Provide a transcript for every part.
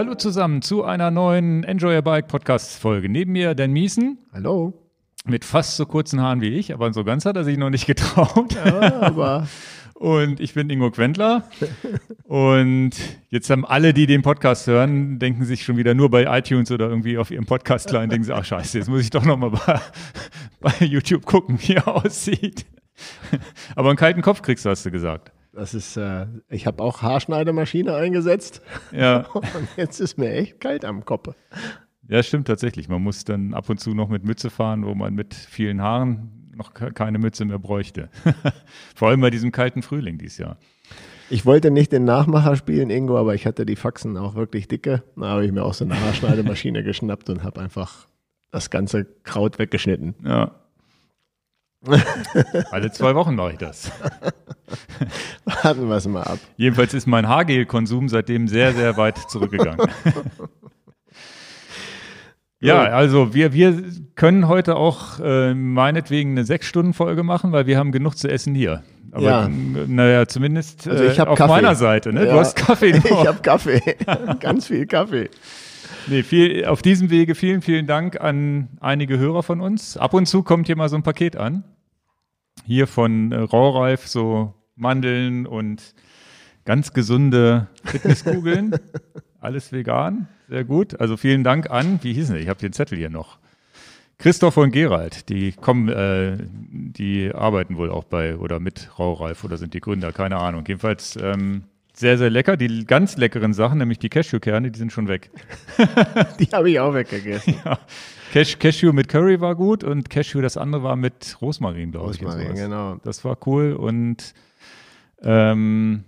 Hallo zusammen zu einer neuen Enjoy Your Bike Podcast Folge. Neben mir Dan Miesen. Hallo. Mit fast so kurzen Haaren wie ich, aber so ganz hat er sich noch nicht getraut. Ja, aber Und ich bin Ingo Quentler. Und jetzt haben alle, die den Podcast hören, denken sich schon wieder nur bei iTunes oder irgendwie auf ihrem Podcast klein, denken sie, ach scheiße, jetzt muss ich doch nochmal bei, bei YouTube gucken, wie er aussieht. Aber einen kalten Kopf kriegst du, hast du gesagt. Das ist, äh, ich habe auch Haarschneidemaschine eingesetzt Ja, und jetzt ist mir echt kalt am Kopf. ja, stimmt tatsächlich. Man muss dann ab und zu noch mit Mütze fahren, wo man mit vielen Haaren noch ke- keine Mütze mehr bräuchte. Vor allem bei diesem kalten Frühling dieses Jahr. Ich wollte nicht den Nachmacher spielen, Ingo, aber ich hatte die Faxen auch wirklich dicke. Da habe ich mir auch so eine Haarschneidemaschine geschnappt und habe einfach das ganze Kraut weggeschnitten. Ja. Alle zwei Wochen mache ich das. Warten wir es mal ab. Jedenfalls ist mein Haargel-Konsum seitdem sehr, sehr weit zurückgegangen. ja, also wir, wir können heute auch äh, meinetwegen eine Sechs-Stunden-Folge machen, weil wir haben genug zu essen hier. Aber Ja. naja, zumindest Also ich äh, auf Kaffee. meiner Seite. Ne? Du Ja. hast Kaffee. Ich noch. habe Kaffee. Ganz viel Kaffee. Nee, viel, auf diesem Wege vielen, vielen Dank an einige Hörer von uns. Ab und zu kommt hier mal so ein Paket an. Hier von äh, Raureif so Mandeln und ganz gesunde Fitnesskugeln. Alles vegan. Sehr gut. Also vielen Dank an, wie hießen die? Ich habe den Zettel hier noch. Christoph und Gerald, die kommen, äh, die arbeiten wohl auch bei oder mit Raureif oder sind die Gründer, keine Ahnung. Jedenfalls ähm, sehr, sehr lecker. Die ganz leckeren Sachen, nämlich die Cashewkerne, die sind schon weg. Die habe ich auch weggegessen. Ja. Cash, Cashew mit Curry war gut und Cashew, das andere war mit Rosmarin, glaube ich. Rosmarin, genau. Das war cool und ähm,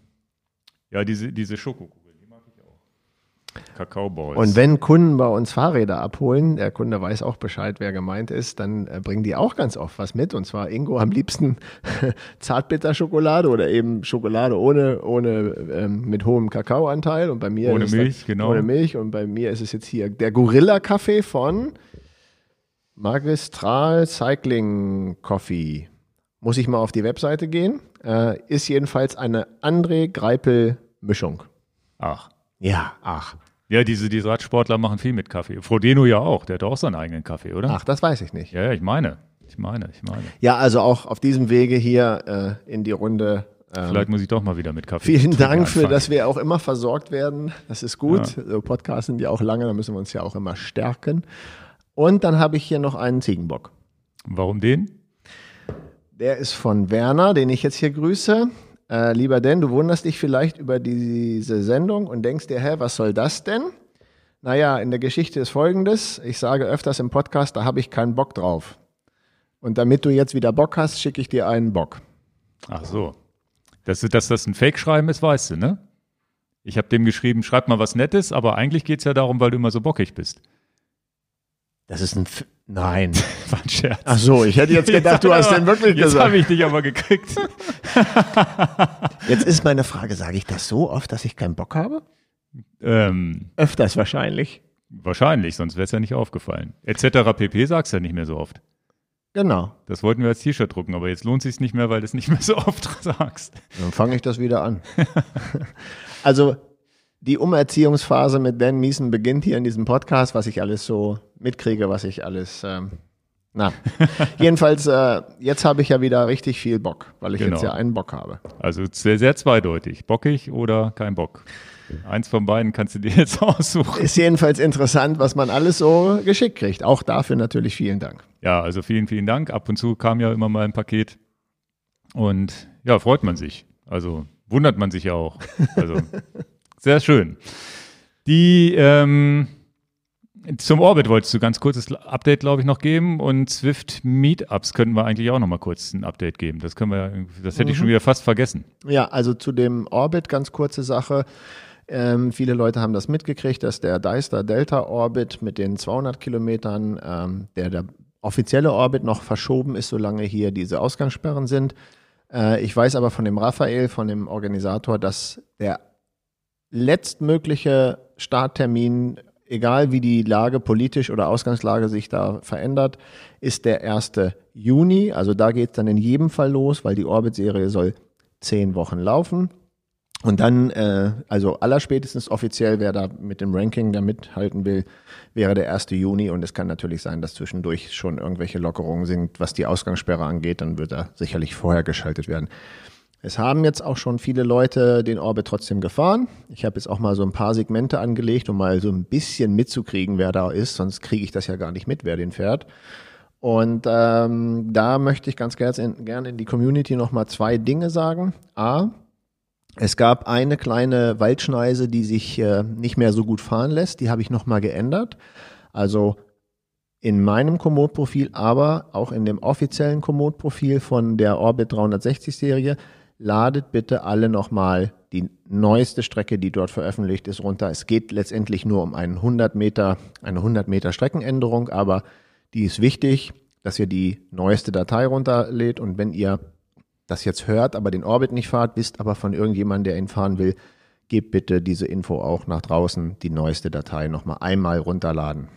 ja, diese, diese Schokokugel, die mag ich auch. Kakaoballs. Und wenn Kunden bei uns Fahrräder abholen, der Kunde weiß auch Bescheid, wer gemeint ist, dann äh, bringen die auch ganz oft was mit. Und zwar Ingo am liebsten Zartbitterschokolade oder eben Schokolade ohne, ohne ähm, mit hohem Kakaoanteil. Und bei mir Ohne ist es Milch, dann, genau. Ohne Milch. Und bei mir ist es jetzt hier der Gorilla-Kaffee von Magistral Cycling Coffee. Muss ich mal auf die Webseite gehen. Äh, ist jedenfalls eine André Greipel-Mischung. Ach. Ja, ach. Ja, diese, diese Radsportler machen viel mit Kaffee. Frodeno ja auch, der hat auch seinen eigenen Kaffee, oder? Ach, das weiß ich nicht. Ja, ja, ich meine. Ich meine, ich meine. Ja, also auch auf diesem Wege hier äh, in die Runde. Ähm, Vielleicht muss ich doch mal wieder mit Kaffee. vielen Dank für, anfangen. dass wir auch immer versorgt werden. Das ist gut. So Podcasts sind ja auch lange, da müssen wir uns ja auch immer stärken. Und dann habe ich hier noch einen Ziegenbock. Warum den? Der ist von Werner, den ich jetzt hier grüße. Äh, lieber Dan, du wunderst dich vielleicht über diese Sendung und denkst dir, hä, was soll das denn? Naja, in der Geschichte ist folgendes. Ich sage öfters im Podcast, da habe ich keinen Bock drauf. Und damit du jetzt wieder Bock hast, schicke ich dir einen Bock. Ach so. Dass, dass das ein Fake-Schreiben ist, weißt du, ne? Ich habe dem geschrieben, schreib mal was Nettes, aber eigentlich geht's ja darum, weil du immer so bockig bist. Das ist ein. F Nein. War ein Scherz. Ach so, ich hätte jetzt gedacht, du hast den wirklich Jetzt habe gesagt. ich dich aber gekriegt. Jetzt ist meine Frage, sage ich das so oft, dass ich keinen Bock habe? ähm, Öfters wahrscheinlich. wahrscheinlich, sonst wäre es ja nicht aufgefallen. Etc. pp. sagst du ja nicht mehr so oft. Genau. Das wollten wir als T-Shirt drucken, aber jetzt lohnt sich nicht mehr, weil du es nicht mehr so oft sagst. Dann fange ich das wieder an. also die Umerziehungsphase mit Dan Miesen beginnt hier in diesem Podcast, was ich alles so mitkriege, was ich alles. Ähm, na, jedenfalls, äh, jetzt habe ich ja wieder richtig viel Bock, weil ich Genau. jetzt ja einen Bock habe. Also sehr, sehr zweideutig. Bockig oder kein Bock. Eins von beiden kannst du dir jetzt aussuchen. Ist jedenfalls interessant, was man alles so geschickt kriegt. Auch dafür natürlich vielen Dank. Ja, also vielen, vielen Dank. Ab und zu kam ja immer mal ein Paket. Und ja, freut man sich. Also wundert man sich ja auch. Also sehr schön. Die ähm, zum Orbit wolltest du ganz kurzes Update, glaube ich, noch geben. Und Swift Meetups könnten wir eigentlich auch noch mal kurz ein Update geben. Das können wir, das hätte ich schon wieder fast vergessen. Ja, also zu dem Orbit ganz kurze Sache. Ähm, viele Leute haben das mitgekriegt, dass der Deister Delta Orbit mit den 200 Kilometern, ähm, der, der offizielle Orbit noch verschoben ist, solange hier diese Ausgangssperren sind. Äh, ich weiß aber von dem Raphael, von dem Organisator, dass der letztmögliche Starttermin, egal wie die Lage politisch oder Ausgangslage sich da verändert, ist der 1. Juni. Also da geht es dann in jedem Fall los, weil die Orbit-Serie soll zehn Wochen laufen. Und dann, äh, also allerspätestens offiziell, wer da mit dem Ranking da mithalten will, wäre der 1. Juni. Und es kann natürlich sein, dass zwischendurch schon irgendwelche Lockerungen sind, was die Ausgangssperre angeht. Dann wird er sicherlich vorher geschaltet werden. Es haben jetzt auch schon viele Leute den Orbit trotzdem gefahren. Ich habe jetzt auch mal so ein paar Segmente angelegt, um mal so ein bisschen mitzukriegen, wer da ist. Sonst kriege ich das ja gar nicht mit, wer den fährt. Und ähm, da möchte ich ganz gerne in, gerne in die Community nochmal zwei Dinge sagen. A, es gab eine kleine Waldschneise, die sich äh, nicht mehr so gut fahren lässt. Die habe ich nochmal geändert. Also in meinem Komoot-Profil, aber auch in dem offiziellen Komoot-Profil von der Orbit 360-Serie, ladet bitte alle nochmal die neueste Strecke, die dort veröffentlicht ist, runter. Es geht letztendlich nur um einen 100 Meter, eine 100 Meter Streckenänderung, aber die ist wichtig, dass ihr die neueste Datei runterlädt und wenn ihr das jetzt hört, aber den Orbit nicht fahrt, wisst aber von irgendjemandem, der ihn fahren will, gebt bitte diese Info auch nach draußen, die neueste Datei nochmal einmal runterladen.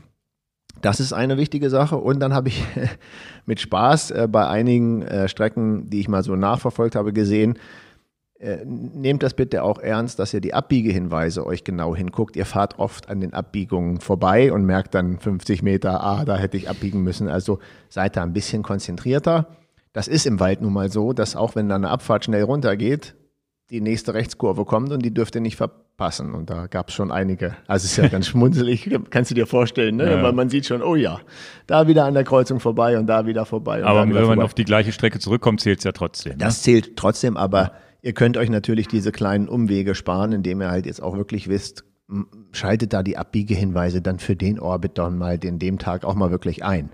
Das ist eine wichtige Sache. Und dann habe ich mit Spaß äh, bei einigen äh, Strecken, die ich mal so nachverfolgt habe, gesehen, äh, nehmt das bitte auch ernst, dass ihr die Abbiegehinweise euch genau hinguckt. Ihr fahrt oft an den Abbiegungen vorbei und merkt dann 50 Meter, ah, da hätte ich abbiegen müssen. Also seid da ein bisschen konzentrierter. Das ist im Wald nun mal so, dass auch wenn da eine Abfahrt schnell runtergeht, die nächste Rechtskurve kommt und die dürft ihr nicht verpassen. Und da gab es schon einige. Also es ist ja ganz schmunzelig, kannst du dir vorstellen, ne? Ja. weil man sieht schon, oh ja, da wieder an der Kreuzung vorbei und da wieder vorbei. aber wenn man vorbei. auf die gleiche Strecke zurückkommt, zählt es ja trotzdem. Ne? Das zählt trotzdem, aber ihr könnt euch natürlich diese kleinen Umwege sparen, indem ihr halt jetzt auch wirklich wisst, schaltet da die Abbiegehinweise dann für den Orbit dann mal den dem Tag auch mal wirklich ein.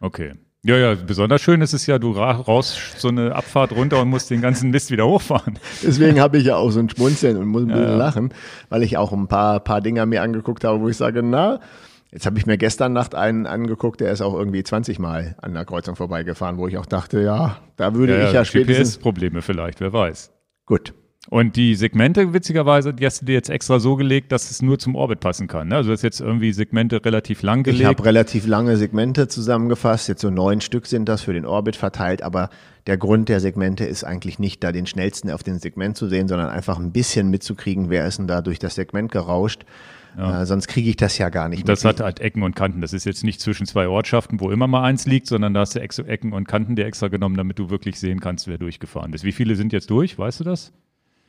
Okay. Ja, ja, besonders schön ist es ja, du raus so eine Abfahrt runter und musst den ganzen Mist wieder hochfahren. Deswegen habe ich ja auch so ein Schmunzeln und muss ein bisschen ja, ja. lachen, weil ich auch ein paar, paar Dinger mir angeguckt habe, wo ich sage, na, jetzt habe ich mir gestern Nacht einen angeguckt, der ist auch irgendwie 20 Mal an der Kreuzung vorbeigefahren, wo ich auch dachte, ja, da würde ja, ich ja spätestens... GPS-Probleme vielleicht, wer weiß. Gut, und die Segmente, witzigerweise, die hast du dir jetzt extra so gelegt, dass es nur zum Orbit passen kann. Ne? Also du hast jetzt irgendwie Segmente relativ lang gelegt. Ich habe relativ lange Segmente zusammengefasst. Jetzt so neun Stück sind das für den Orbit verteilt. Aber der Grund der Segmente ist eigentlich nicht da den schnellsten auf dem Segment zu sehen, sondern einfach ein bisschen mitzukriegen, wer ist denn da durch das Segment gerauscht. Ja. Äh, sonst kriege ich das ja gar nicht. Das mit. hat halt Ecken und Kanten. Das ist jetzt nicht zwischen zwei Ortschaften, wo immer mal eins liegt, sondern da hast du Ecken und Kanten dir extra genommen, damit du wirklich sehen kannst, wer durchgefahren ist. Wie viele sind jetzt durch? Weißt du das?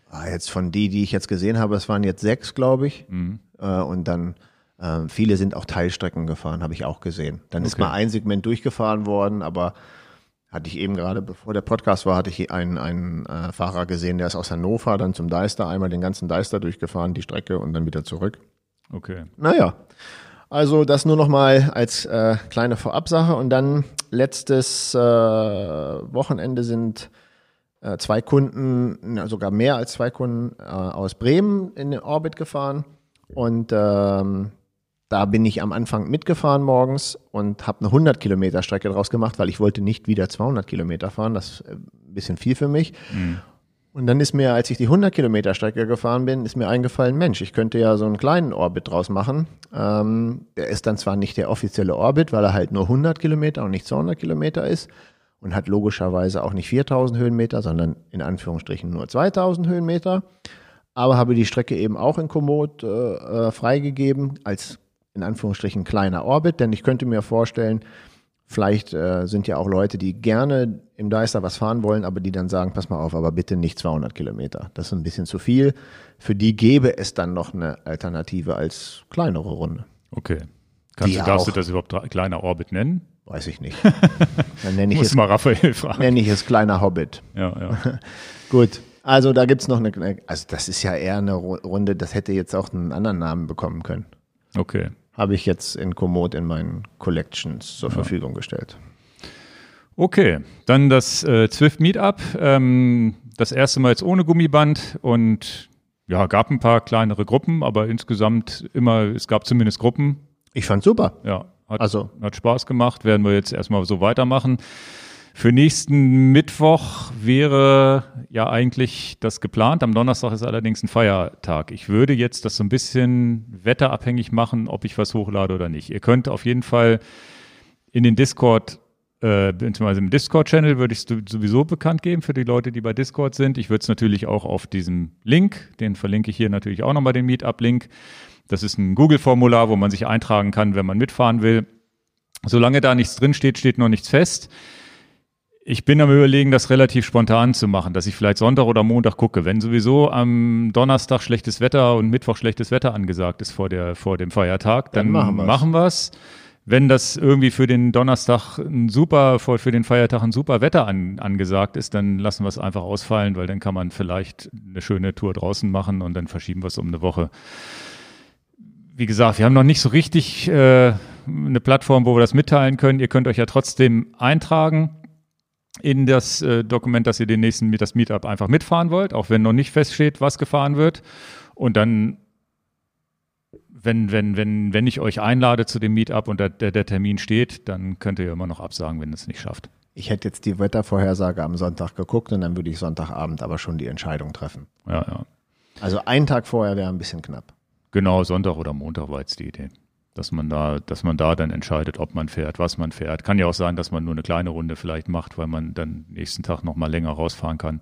Ah, jetzt von die, die ich jetzt gesehen habe, es waren jetzt sechs, glaube ich. Mhm. Äh, und dann äh, viele sind auch Teilstrecken gefahren, habe ich auch gesehen. Dann okay. ist mal ein Segment durchgefahren worden, aber hatte ich eben gerade, bevor der Podcast war, hatte ich einen, einen äh, Fahrer gesehen, der ist aus Hannover dann zum Deister, einmal den ganzen Deister durchgefahren, die Strecke und dann wieder zurück. Okay. Naja, also das nur noch mal als äh, kleine Vorabsache. Und dann letztes äh, Wochenende sind zwei Kunden, sogar mehr als zwei Kunden äh, aus Bremen in den Orbit gefahren. Und ähm, da bin ich am Anfang mitgefahren morgens und habe eine 100 Kilometer Strecke draus gemacht, weil ich wollte nicht wieder 200 Kilometer fahren. Das ist äh, ein bisschen viel für mich. Mhm. Und dann ist mir, als ich die 100 Kilometer Strecke gefahren bin, ist mir eingefallen, Mensch, ich könnte ja so einen kleinen Orbit draus machen. Ähm, der ist dann zwar nicht der offizielle Orbit, weil er halt nur 100 Kilometer und nicht 200 Kilometer ist, und hat logischerweise auch nicht 4000 Höhenmeter, sondern in Anführungsstrichen nur 2000 Höhenmeter. Aber habe die Strecke eben auch in Komoot äh, äh, freigegeben als in Anführungsstrichen kleiner Orbit, denn ich könnte mir vorstellen, vielleicht äh, sind ja auch Leute, die gerne im Deister was fahren wollen, aber die dann sagen, pass mal auf, aber bitte nicht 200 Kilometer. Das ist ein bisschen zu viel. Für die gäbe es dann noch eine Alternative als kleinere Runde. Okay. Kannst du, darfst du das überhaupt kleiner Orbit nennen? Weiß ich nicht. Dann nenne ich, es, mal Raphael fragen. nenne ich es kleiner Hobbit. Ja, ja. Gut. Also da gibt es noch eine, also das ist ja eher eine Runde, das hätte jetzt auch einen anderen Namen bekommen können. Okay. Habe ich jetzt in Komoot in meinen Collections zur ja. Verfügung gestellt. Okay, dann das äh, Zwift Meetup. Ähm, das erste Mal jetzt ohne Gummiband und ja, gab ein paar kleinere Gruppen, aber insgesamt immer, es gab zumindest Gruppen. Ich fand super. Ja, hat, also. hat Spaß gemacht, werden wir jetzt erstmal so weitermachen. Für nächsten Mittwoch wäre ja eigentlich das geplant. Am Donnerstag ist allerdings ein Feiertag. Ich würde jetzt das so ein bisschen wetterabhängig machen, ob ich was hochlade oder nicht. Ihr könnt auf jeden Fall in den Discord äh, beziehungsweise im Discord-Channel würde ich es sowieso bekannt geben für die Leute, die bei Discord sind. Ich würde es natürlich auch auf diesem Link, den verlinke ich hier natürlich auch nochmal den Meetup-Link. Das ist ein Google-Formular, wo man sich eintragen kann, wenn man mitfahren will. Solange da nichts drin steht, steht noch nichts fest. Ich bin am überlegen, das relativ spontan zu machen, dass ich vielleicht Sonntag oder Montag gucke. Wenn sowieso am Donnerstag schlechtes Wetter und Mittwoch schlechtes Wetter angesagt ist vor, der, vor dem Feiertag, dann, dann machen wir es wenn das irgendwie für den Donnerstag ein super, für den Feiertag ein super Wetter an, angesagt ist, dann lassen wir es einfach ausfallen, weil dann kann man vielleicht eine schöne Tour draußen machen und dann verschieben wir es um eine Woche. Wie gesagt, wir haben noch nicht so richtig äh, eine Plattform, wo wir das mitteilen können. Ihr könnt euch ja trotzdem eintragen in das äh, Dokument, dass ihr den nächsten das Meetup einfach mitfahren wollt, auch wenn noch nicht feststeht, was gefahren wird. Und dann wenn, wenn, wenn, wenn ich euch einlade zu dem Meetup und der, der, der Termin steht, dann könnt ihr immer noch absagen, wenn es nicht schafft. Ich hätte jetzt die Wettervorhersage am Sonntag geguckt und dann würde ich Sonntagabend aber schon die Entscheidung treffen. Ja, ja. Also einen Tag vorher wäre ein bisschen knapp. Genau, Sonntag oder Montag war jetzt die Idee dass man da, dass man da dann entscheidet, ob man fährt, was man fährt. Kann ja auch sein, dass man nur eine kleine Runde vielleicht macht, weil man dann nächsten Tag noch mal länger rausfahren kann.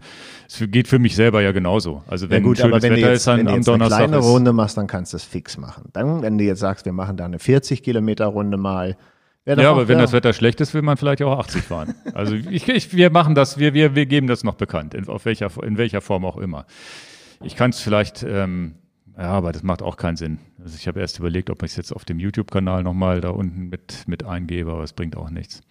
Es geht für mich selber ja genauso. Also wenn ja gut, schönes wenn Wetter jetzt, ist dann wenn am du jetzt Donnerstag eine kleine Runde machst, dann kannst du es fix machen. Dann, wenn du jetzt sagst, wir machen da eine 40 Kilometer Runde mal. Ja, aber wenn das Wetter schlecht ist, will man vielleicht auch 80 fahren. Also ich, ich, wir machen das, wir, wir, wir geben das noch bekannt, in, auf welcher, in welcher Form auch immer. Ich kann es vielleicht ähm, ja, aber das macht auch keinen Sinn. Also ich habe erst überlegt, ob ich es jetzt auf dem YouTube-Kanal nochmal da unten mit, mit eingebe, aber es bringt auch nichts.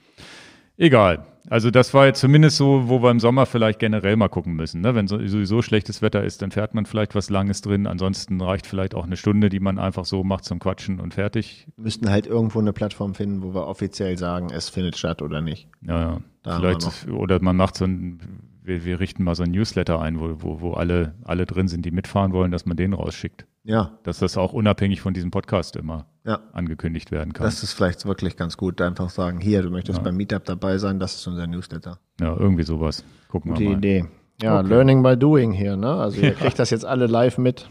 Egal. Also das war jetzt zumindest so, wo wir im Sommer vielleicht generell mal gucken müssen. Ne? Wenn sowieso schlechtes Wetter ist, dann fährt man vielleicht was Langes drin. Ansonsten reicht vielleicht auch eine Stunde, die man einfach so macht zum Quatschen und fertig. Wir müssten halt irgendwo eine Plattform finden, wo wir offiziell sagen, es findet statt oder nicht. Ja, ja. Da vielleicht, oder man macht so ein wir, wir richten mal so ein Newsletter ein, wo, wo, wo alle, alle drin sind, die mitfahren wollen, dass man den rausschickt. Ja. Dass das auch unabhängig von diesem Podcast immer ja. angekündigt werden kann. Das ist vielleicht wirklich ganz gut, einfach sagen, hier, du möchtest ja. beim Meetup dabei sein, das ist unser Newsletter. Ja, irgendwie sowas. Gucken Gute wir mal. Idee. Ja, okay. Learning by Doing hier, ne? Also ihr kriegt das jetzt alle live mit.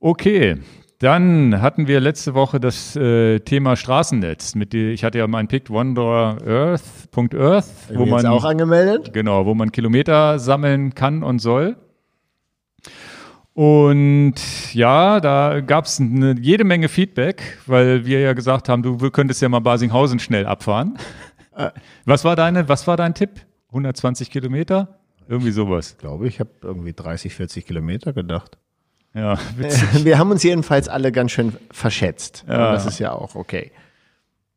Okay, dann hatten wir letzte Woche das äh, Thema Straßennetz. Mit die, ich hatte ja mein Picked Wanderer Earth.earth, Earth, wo man auch angemeldet. Genau, wo man Kilometer sammeln kann und soll. Und ja, da gab es jede Menge Feedback, weil wir ja gesagt haben, du könntest ja mal Basinghausen schnell abfahren. Äh. Was war deine, was war dein Tipp? 120 Kilometer? Irgendwie sowas. Ich glaube, ich habe irgendwie 30, 40 Kilometer gedacht. Ja, witzig. Wir haben uns jedenfalls alle ganz schön verschätzt. Ja. das ist ja auch okay.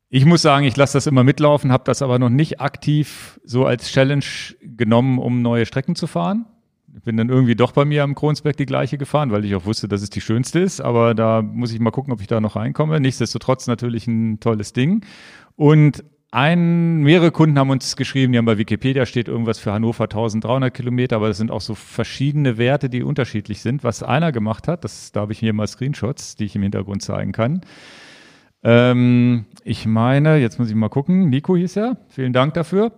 Ich muss sagen, ich lasse das immer mitlaufen, habe das aber noch nicht aktiv so als Challenge genommen, um neue Strecken zu fahren. Ich bin dann irgendwie doch bei mir am Kronsberg die gleiche gefahren, weil ich auch wusste, dass es die schönste ist. Aber da muss ich mal gucken, ob ich da noch reinkomme. Nichtsdestotrotz natürlich ein tolles Ding. Und ein, mehrere Kunden haben uns geschrieben, die haben bei Wikipedia steht irgendwas für Hannover 1300 Kilometer, aber das sind auch so verschiedene Werte, die unterschiedlich sind. Was einer gemacht hat, das, da habe ich hier mal Screenshots, die ich im Hintergrund zeigen kann. Ähm, ich meine, jetzt muss ich mal gucken, Nico hieß er, vielen Dank dafür.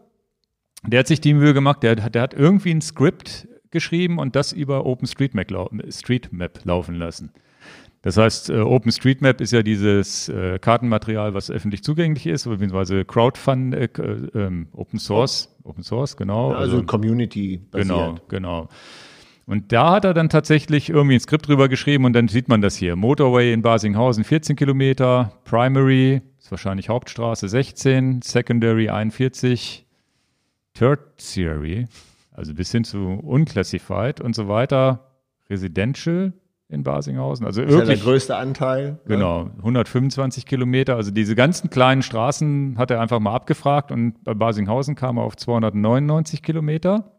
Der hat sich die Mühe gemacht, der, der hat irgendwie ein Skript geschrieben und das über OpenStreetMap lau laufen lassen. Das heißt, äh, OpenStreetMap ist ja dieses äh, Kartenmaterial, was öffentlich zugänglich ist, beziehungsweise Crowdfund, äh, äh, Open Source, Open Source, genau. Ja, also, also Community basiert. Genau, genau. Und da hat er dann tatsächlich irgendwie ein Skript drüber geschrieben und dann sieht man das hier. Motorway in Basinghausen 14 Kilometer, Primary ist wahrscheinlich Hauptstraße 16, Secondary 41, Tertiary, also bis hin zu Unclassified und so weiter, Residential in Basinghausen. Also das wirklich, ist ja der größte Anteil. Ne? Genau, 125 Kilometer. Also diese ganzen kleinen Straßen hat er einfach mal abgefragt und bei Basinghausen kam er auf 299 Kilometer.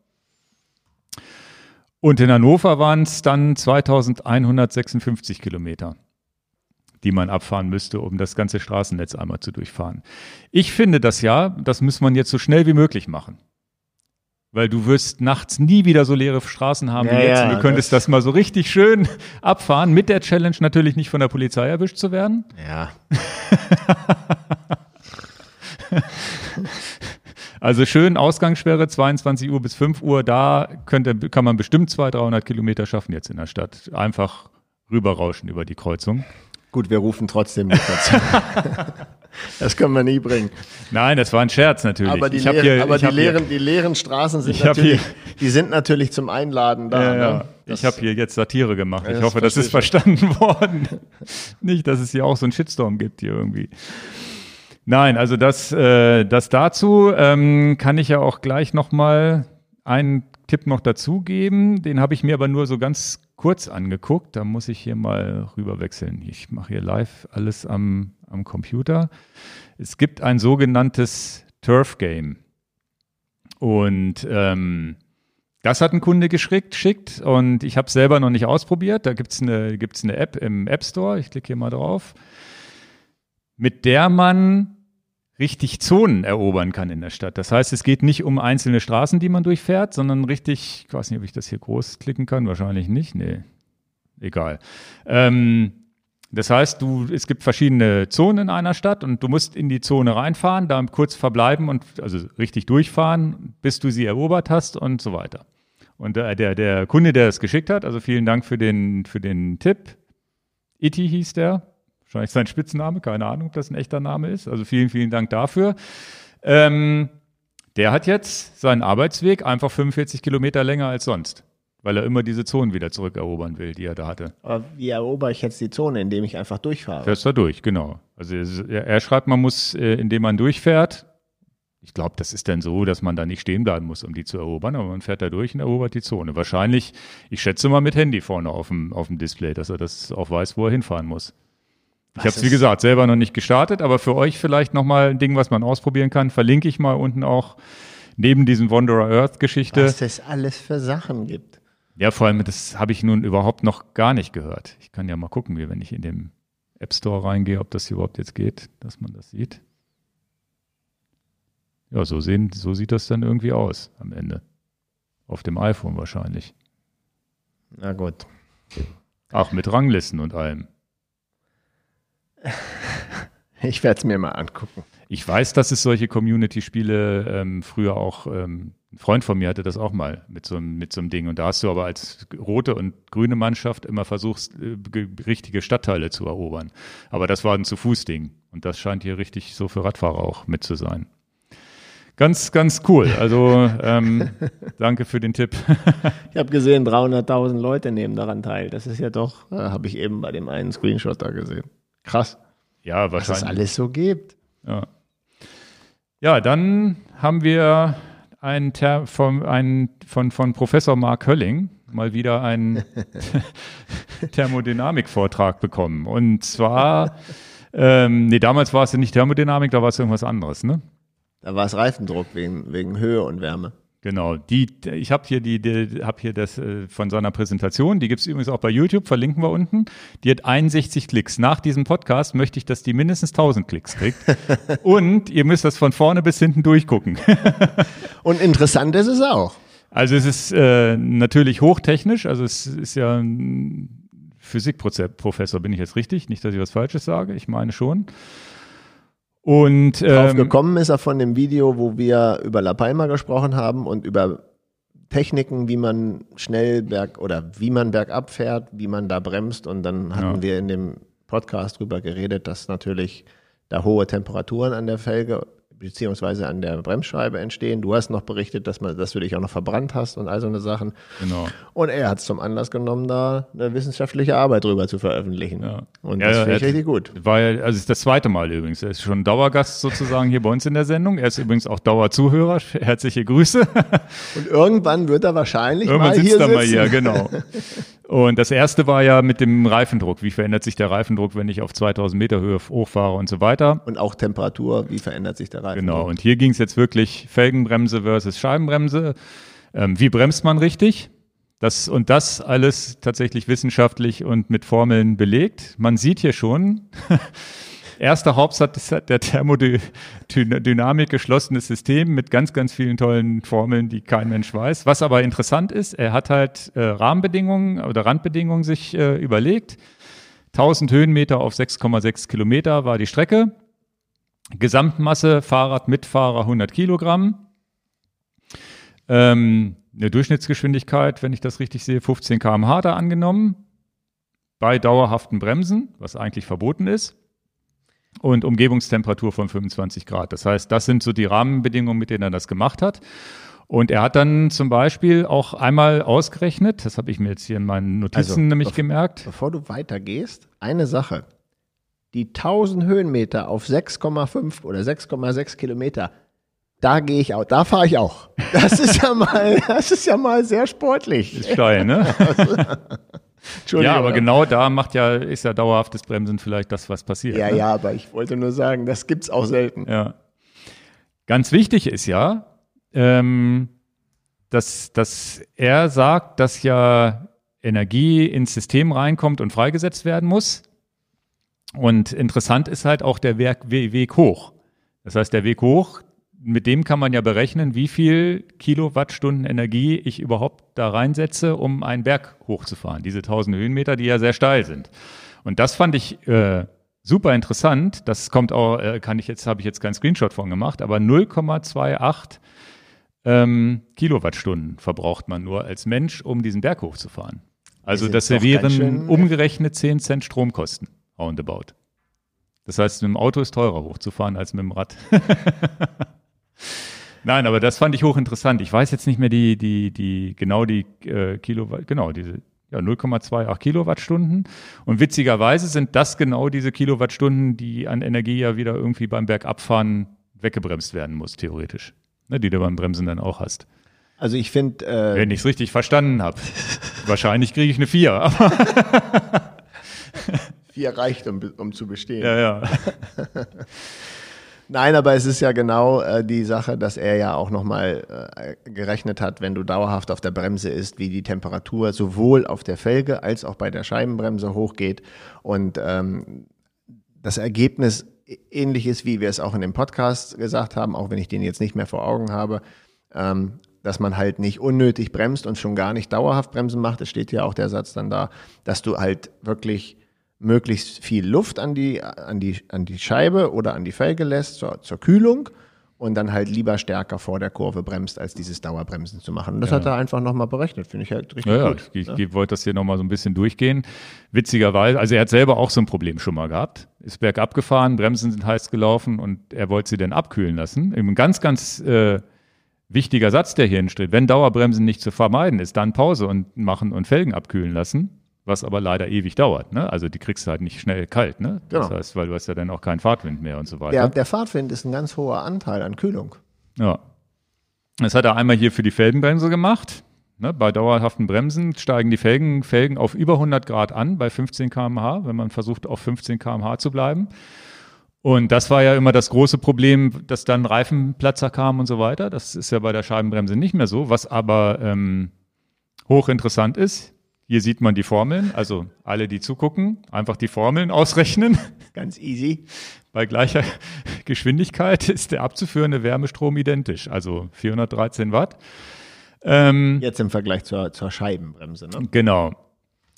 Und in Hannover waren es dann 2156 Kilometer, die man abfahren müsste, um das ganze Straßennetz einmal zu durchfahren. Ich finde das ja, das muss man jetzt so schnell wie möglich machen. Weil du wirst nachts nie wieder so leere Straßen haben ja, wie jetzt. Ja, du könntest das, das, mal so richtig schön abfahren, mit der Challenge natürlich nicht von der Polizei erwischt zu werden. Ja. also schön Ausgangssperre, 22 Uhr bis 5 Uhr, da könnte, kann man bestimmt 200, 300 Kilometer schaffen jetzt in der Stadt. Einfach rüberrauschen über die Kreuzung. Gut, wir rufen trotzdem nicht dazu. Das können wir nie bringen. Nein, das war ein Scherz natürlich. Aber die, ich leeren, hier, aber die, leeren, hier, die leeren Straßen sind natürlich, die sind natürlich zum Einladen da. ja, ja. Ne? Ich habe hier jetzt Satire gemacht. Ja, ich hoffe, das ist verstanden worden. Nicht, dass es hier auch so einen Shitstorm gibt hier irgendwie. Nein, also das, äh, das dazu ähm, kann ich ja auch gleich noch mal einen Tipp noch dazugeben. Den habe ich mir aber nur so ganz kurz angeguckt. Da muss ich hier mal rüber wechseln. Ich mache hier live alles am, am Computer. Es gibt ein sogenanntes Turf Game. Und ähm, das hat ein Kunde geschickt schickt und ich habe es selber noch nicht ausprobiert. Da gibt's eine, gibt's eine App im App Store. Ich klicke hier mal drauf, mit der man richtig Zonen erobern kann in der Stadt. Das heißt, es geht nicht um einzelne Straßen, die man durchfährt, sondern richtig, ich weiß nicht, ob ich das hier groß klicken kann, wahrscheinlich nicht. Nee, egal. Ähm, das heißt, du, es gibt verschiedene Zonen in einer Stadt und du musst in die Zone reinfahren, da kurz verbleiben und also richtig durchfahren, bis du sie erobert hast und so weiter. Und der, der, der Kunde, der es geschickt hat, also vielen Dank für den, für den Tipp. Iti hieß der. Wahrscheinlich sein Spitzname, keine Ahnung, ob das ein echter Name ist. Also vielen, vielen Dank dafür. Ähm, der hat jetzt seinen Arbeitsweg einfach 45 Kilometer länger als sonst, weil er immer diese Zonen wieder zurückerobern will, die er da hatte. Aber wie erobere ich jetzt die Zone, indem ich einfach durchfahre? Fährst da durch, genau. Also er, er schreibt, man muss, äh, indem man durchfährt, ich glaube, das ist dann so, dass man da nicht stehen bleiben muss, um die zu erobern, aber man fährt da durch und erobert die Zone. Wahrscheinlich, ich schätze mal mit Handy vorne auf dem, auf dem Display, dass er das auch weiß, wo er hinfahren muss. Ich habe es, wie gesagt, selber noch nicht gestartet, aber für euch vielleicht nochmal ein Ding, was man ausprobieren kann. Verlinke ich mal unten auch neben diesen Wanderer Earth-Geschichte. Was es alles für Sachen gibt. Ja, vor allem, das habe ich nun überhaupt noch gar nicht gehört. Ich kann ja mal gucken, wie wenn ich in den App Store reingehe, ob das hier überhaupt jetzt geht, dass man das sieht. Ja, so, sehen, so sieht das dann irgendwie aus am Ende. Auf dem iPhone wahrscheinlich. Na gut. Ach, mit Ranglisten und allem. Ich werde es mir mal angucken. Ich weiß, dass es solche Community-Spiele ähm, früher auch, ähm, ein Freund von mir hatte das auch mal mit so, einem- mit so einem Ding. Und da hast du aber als rote und grüne Mannschaft immer versucht, äh, ge- richtige Stadtteile zu erobern. Aber das war ein Zu-Fuß-Ding. Und das scheint hier richtig so für Radfahrer auch mit zu sein. Ganz, ganz cool. Also ähm, danke für den Tipp. Ich habe gesehen, 300.000 Leute nehmen daran teil. Das ist ja doch, äh, habe ich eben bei dem einen Screenshot da gesehen. Krass, Ja, was es wahrscheinlich. alles so gibt. Ja. ja, dann haben wir ein Ter von, ein, von, von Professor Mark Hölling mal wieder einen Thermodynamik-Vortrag bekommen. Und zwar, ähm, nee, damals war es ja nicht Thermodynamik, da war es irgendwas anderes, ne? Da war es Reifendruck wegen, wegen Höhe und Wärme. Genau, die, ich habe hier die, die hab hier das äh, von seiner Präsentation, die gibt es übrigens auch bei YouTube, verlinken wir unten. Die hat 61 Klicks. Nach diesem Podcast möchte ich, dass die mindestens 1000 Klicks kriegt. Und ihr müsst das von vorne bis hinten durchgucken. Und interessant ist es auch. Also es ist äh, natürlich hochtechnisch, also es ist ja ein Physikprofessor, bin ich jetzt richtig? Nicht, dass ich was Falsches sage, ich meine schon. Und Drauf ähm, gekommen ist er von dem Video, wo wir über La Palma gesprochen haben und über Techniken, wie man schnell berg oder wie man bergab fährt, wie man da bremst. Und dann hatten Ja. wir in dem Podcast drüber geredet, dass natürlich da hohe Temperaturen an der Felge beziehungsweise an der Bremsscheibe entstehen. Du hast noch berichtet, dass, man, dass du dich auch noch verbrannt hast und all so eine Sachen. genau. Und er hat es zum Anlass genommen, da eine wissenschaftliche Arbeit drüber zu veröffentlichen. Ja. Und das ja, finde ich richtig gut. War ja, also es ist das zweite Mal übrigens. Er ist schon Dauergast sozusagen hier bei uns in der Sendung. Er ist übrigens auch Dauerzuhörer. Herzliche Grüße. Und irgendwann wird er wahrscheinlich Irgendwann mal sitzt hier er sitzen. mal hier, genau. Und das erste war ja mit dem Reifendruck. Wie verändert sich der Reifendruck, wenn ich auf 2000 Meter Höhe hochfahre und so weiter? Und auch Temperatur, wie verändert sich der Reifen? Genau. Und hier ging es jetzt wirklich Felgenbremse versus Scheibenbremse. Ähm, wie bremst man richtig? Das, und das alles tatsächlich wissenschaftlich und mit Formeln belegt. Man sieht hier schon, erster Hauptsatz ist der Thermodynamik geschlossenes System mit ganz, ganz vielen tollen Formeln, die kein Mensch weiß. Was aber interessant ist, er hat halt äh, Rahmenbedingungen oder Randbedingungen sich äh, überlegt. 1000 Höhenmeter auf 6,6 Kilometer war die Strecke. Gesamtmasse Fahrrad mit Fahrer 100 Kilogramm. Ähm, eine Durchschnittsgeschwindigkeit, wenn ich das richtig sehe, 15 km/h da angenommen. Bei dauerhaften Bremsen, was eigentlich verboten ist. Und Umgebungstemperatur von 25 Grad. Das heißt, das sind so die Rahmenbedingungen, mit denen er das gemacht hat. Und er hat dann zum Beispiel auch einmal ausgerechnet, das habe ich mir jetzt hier in meinen Notizen also, nämlich gemerkt. Bevor du weitergehst, eine Sache. Die 1000 Höhenmeter auf 6,5 oder 6,6 Kilometer, da gehe ich auch, da fahre ich auch. Das ist ja mal, das ist ja mal sehr sportlich. Ist steil, ne? ja, aber genau da macht ja, ist ja dauerhaftes Bremsen vielleicht das, was passiert. Ja, ne? ja, aber ich wollte nur sagen, das gibt's auch selten. Ja. Ganz wichtig ist ja, ähm, dass, dass er sagt, dass ja Energie ins System reinkommt und freigesetzt werden muss. Und interessant ist halt auch der Weg hoch. Das heißt, der Weg hoch, mit dem kann man ja berechnen, wie viel Kilowattstunden Energie ich überhaupt da reinsetze, um einen Berg hochzufahren. Diese 1000 Höhenmeter, die ja sehr steil sind. Und das fand ich äh, super interessant. Das kommt auch, äh, kann ich jetzt, habe ich jetzt keinen Screenshot von gemacht, aber 0,28 ähm, Kilowattstunden verbraucht man nur als Mensch, um diesen Berg hochzufahren. Also das wären umgerechnet 10 Cent Stromkosten, roundabout. Das heißt, mit dem Auto ist teurer hochzufahren als mit dem Rad. Nein, aber das fand ich hochinteressant. Ich weiß jetzt nicht mehr die, die, die, genau die äh, Kilowatt, genau, diese ja, 0,28 Kilowattstunden. Und witzigerweise sind das genau diese Kilowattstunden, die an Energie ja wieder irgendwie beim Bergabfahren weggebremst werden muss, theoretisch. Ne, die du beim Bremsen dann auch hast. Also ich finde. Äh Wenn ich es richtig verstanden habe. Wahrscheinlich kriege ich eine 4. 4 reicht, um, um zu bestehen. Ja, ja. Nein, aber es ist ja genau äh, die Sache, dass er ja auch nochmal äh, gerechnet hat, wenn du dauerhaft auf der Bremse ist, wie die Temperatur sowohl auf der Felge als auch bei der Scheibenbremse hochgeht. Und ähm, das Ergebnis ähnlich ist, wie wir es auch in dem Podcast gesagt haben, auch wenn ich den jetzt nicht mehr vor Augen habe, ähm, dass man halt nicht unnötig bremst und schon gar nicht dauerhaft bremsen macht. Es steht ja auch der Satz dann da, dass du halt wirklich möglichst viel Luft an die, an die, an die Scheibe oder an die Felge lässt zur, zur Kühlung und dann halt lieber stärker vor der Kurve bremst, als dieses Dauerbremsen zu machen. Und das ja. hat er einfach nochmal berechnet, finde ich halt richtig ja, gut. Ja, ich, ich, ich wollte das hier nochmal so ein bisschen durchgehen. Witzigerweise, also er hat selber auch so ein Problem schon mal gehabt. Ist bergab gefahren, Bremsen sind heiß gelaufen und er wollte sie dann abkühlen lassen. Ein ganz, ganz äh, wichtiger Satz, der hier steht. Wenn Dauerbremsen nicht zu vermeiden ist, dann Pause und machen und Felgen abkühlen lassen was aber leider ewig dauert. Ne? Also die kriegst du halt nicht schnell kalt. Ne? Genau. Das heißt, weil du hast ja dann auch keinen Fahrtwind mehr und so weiter. Der, der Fahrtwind ist ein ganz hoher Anteil an Kühlung. Ja. Das hat er einmal hier für die Felgenbremse gemacht. Ne? Bei dauerhaften Bremsen steigen die Felgen, Felgen auf über 100 Grad an bei 15 km/h, wenn man versucht, auf 15 km/h zu bleiben. Und das war ja immer das große Problem, dass dann Reifenplatzer kamen und so weiter. Das ist ja bei der Scheibenbremse nicht mehr so. Was aber ähm, hochinteressant ist, hier sieht man die Formeln, also alle, die zugucken, einfach die Formeln ausrechnen. Ganz easy. Bei gleicher Geschwindigkeit ist der abzuführende Wärmestrom identisch, also 413 Watt. Ähm, Jetzt im Vergleich zur, zur Scheibenbremse, ne? Genau.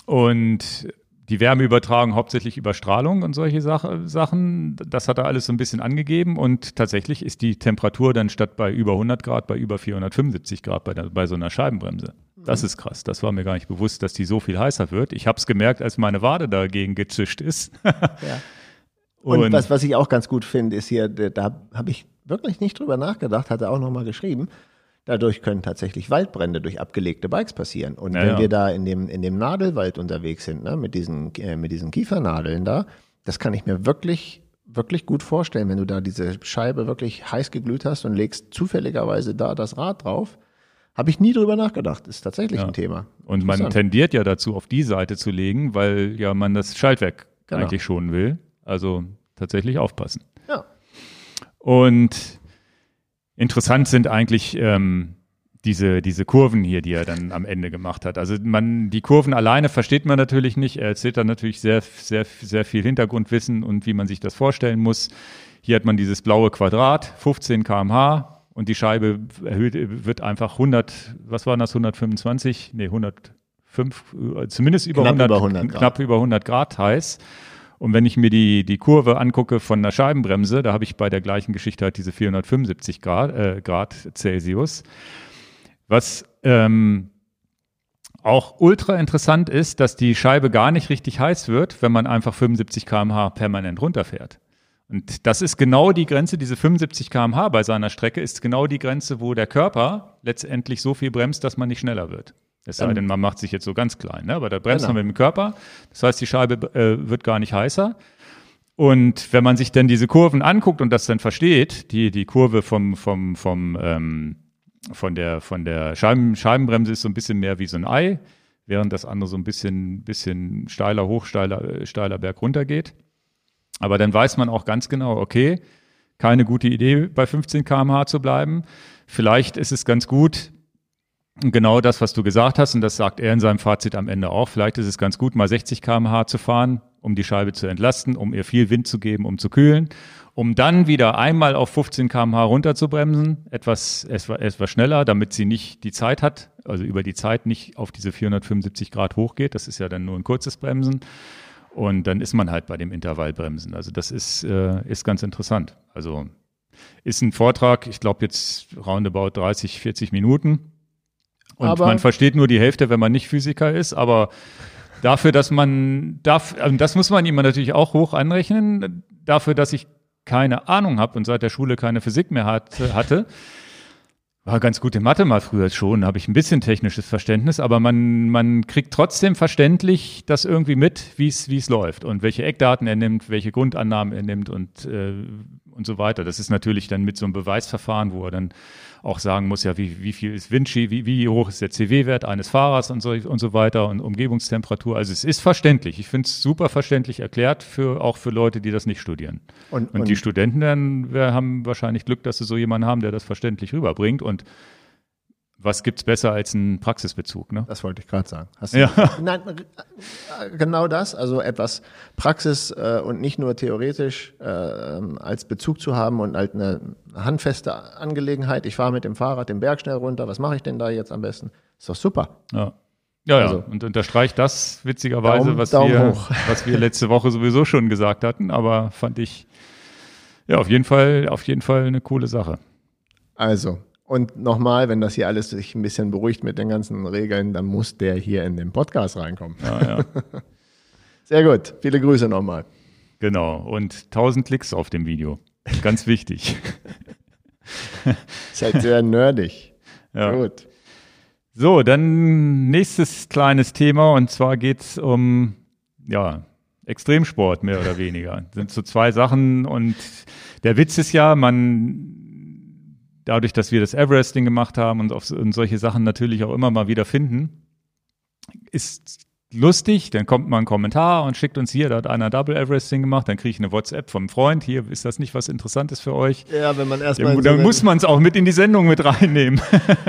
Und die Wärmeübertragung hauptsächlich über Strahlung und solche Sach Sachen, das hat er alles so ein bisschen angegeben und tatsächlich ist die Temperatur dann statt bei über 100 Grad bei über 475 Grad bei, der, bei so einer Scheibenbremse. Das ist krass. Das war mir gar nicht bewusst, dass die so viel heißer wird. Ich habe es gemerkt, als meine Wade dagegen gezischt ist. ja. Und, und was, was ich auch ganz gut finde, ist hier, da habe ich wirklich nicht drüber nachgedacht, hat er auch nochmal geschrieben. Dadurch können tatsächlich Waldbrände durch abgelegte Bikes passieren. Und ja, wenn ja. wir da in dem, in dem Nadelwald unterwegs sind, ne, mit, diesen, äh, mit diesen Kiefernadeln da, das kann ich mir wirklich, wirklich gut vorstellen, wenn du da diese Scheibe wirklich heiß geglüht hast und legst zufälligerweise da das Rad drauf habe ich nie drüber nachgedacht. Ist tatsächlich ja. ein Thema. Und man tendiert ja dazu, auf die Seite zu legen, weil ja man das Schaltwerk genau. eigentlich schonen will. Also tatsächlich aufpassen. Ja. Und interessant sind eigentlich ähm, diese, diese Kurven hier, die er dann am Ende gemacht hat. Also man, die Kurven alleine versteht man natürlich nicht. Er erzählt dann natürlich sehr, sehr, sehr viel Hintergrundwissen und wie man sich das vorstellen muss. Hier hat man dieses blaue Quadrat, 15 kmh, und die Scheibe erhöht, wird einfach 100, was waren das, 125? Nee, 105, zumindest über knapp 100, über 100 Grad. knapp über 100 Grad heiß. Und wenn ich mir die, die Kurve angucke von der Scheibenbremse, da habe ich bei der gleichen Geschichte halt diese 475 Grad, äh, Grad Celsius. Was ähm, auch ultra interessant ist, dass die Scheibe gar nicht richtig heiß wird, wenn man einfach 75 km/h permanent runterfährt. Und das ist genau die Grenze, diese 75 km/h bei seiner Strecke ist genau die Grenze, wo der Körper letztendlich so viel bremst, dass man nicht schneller wird. Es sei denn, man macht sich jetzt so ganz klein, ne? aber da bremst genau. man mit dem Körper. Das heißt, die Scheibe äh, wird gar nicht heißer. Und wenn man sich dann diese Kurven anguckt und das dann versteht, die, die Kurve vom, vom, vom, ähm, von der, von der Scheiben, Scheibenbremse ist so ein bisschen mehr wie so ein Ei, während das andere so ein bisschen, bisschen steiler hoch, steiler, steiler Berg runter geht. Aber dann weiß man auch ganz genau, okay, keine gute Idee, bei 15 km/h zu bleiben. Vielleicht ist es ganz gut, genau das, was du gesagt hast, und das sagt er in seinem Fazit am Ende auch, vielleicht ist es ganz gut, mal 60 km/h zu fahren, um die Scheibe zu entlasten, um ihr viel Wind zu geben, um zu kühlen, um dann wieder einmal auf 15 km/h runterzubremsen, etwas, etwas, schneller, damit sie nicht die Zeit hat, also über die Zeit nicht auf diese 475 Grad hochgeht. Das ist ja dann nur ein kurzes Bremsen. Und dann ist man halt bei dem Intervallbremsen. Also das ist, äh, ist ganz interessant. Also ist ein Vortrag, ich glaube jetzt roundabout 30, 40 Minuten. Und aber man versteht nur die Hälfte, wenn man nicht Physiker ist, aber dafür, dass man, darf, also das muss man ihm natürlich auch hoch anrechnen, dafür, dass ich keine Ahnung habe und seit der Schule keine Physik mehr hat, hatte, war ganz gut in Mathe mal früher schon, habe ich ein bisschen technisches Verständnis, aber man, man kriegt trotzdem verständlich das irgendwie mit, wie es läuft und welche Eckdaten er nimmt, welche Grundannahmen er nimmt und, äh, und so weiter. Das ist natürlich dann mit so einem Beweisverfahren, wo er dann auch sagen muss, ja, wie, wie viel ist Vinci, wie, wie hoch ist der CW-Wert eines Fahrers und so, und so weiter und Umgebungstemperatur. Also es ist verständlich. Ich finde es super verständlich erklärt, für, auch für Leute, die das nicht studieren. Und, und, und die Studenten dann wir haben wahrscheinlich Glück, dass sie so jemanden haben, der das verständlich rüberbringt. Und was gibt es besser als einen Praxisbezug? Ne? Das wollte ich gerade sagen. Hast ja. nein, genau das. Also etwas Praxis äh, und nicht nur theoretisch äh, als Bezug zu haben und halt eine handfeste Angelegenheit. Ich fahre mit dem Fahrrad den Berg schnell runter. Was mache ich denn da jetzt am besten? Ist doch super. Ja. Ja, ja. Also, und unterstreicht das witzigerweise, Daumen, was, Daumen wir, was wir letzte Woche sowieso schon gesagt hatten, aber fand ich ja auf jeden Fall, auf jeden Fall eine coole Sache. Also, und nochmal, wenn das hier alles sich ein bisschen beruhigt mit den ganzen Regeln, dann muss der hier in den Podcast reinkommen. Ja, ja. Sehr gut. Viele Grüße nochmal. Genau. Und 1000 Klicks auf dem Video. Ganz wichtig. ist halt sehr nerdig. Ja. Gut. So, dann nächstes kleines Thema und zwar geht es um ja, Extremsport mehr oder weniger. Das sind so zwei Sachen und der Witz ist ja, man dadurch, dass wir das Everesting gemacht haben und, auf, und solche Sachen natürlich auch immer mal wieder finden, ist lustig, dann kommt mal ein Kommentar und schickt uns hier, da hat einer Double Everesting gemacht, dann kriege ich eine WhatsApp vom Freund, hier ist das nicht was Interessantes für euch. Ja, wenn man erstmal. Dann, dann muss man es auch mit in die Sendung mit reinnehmen.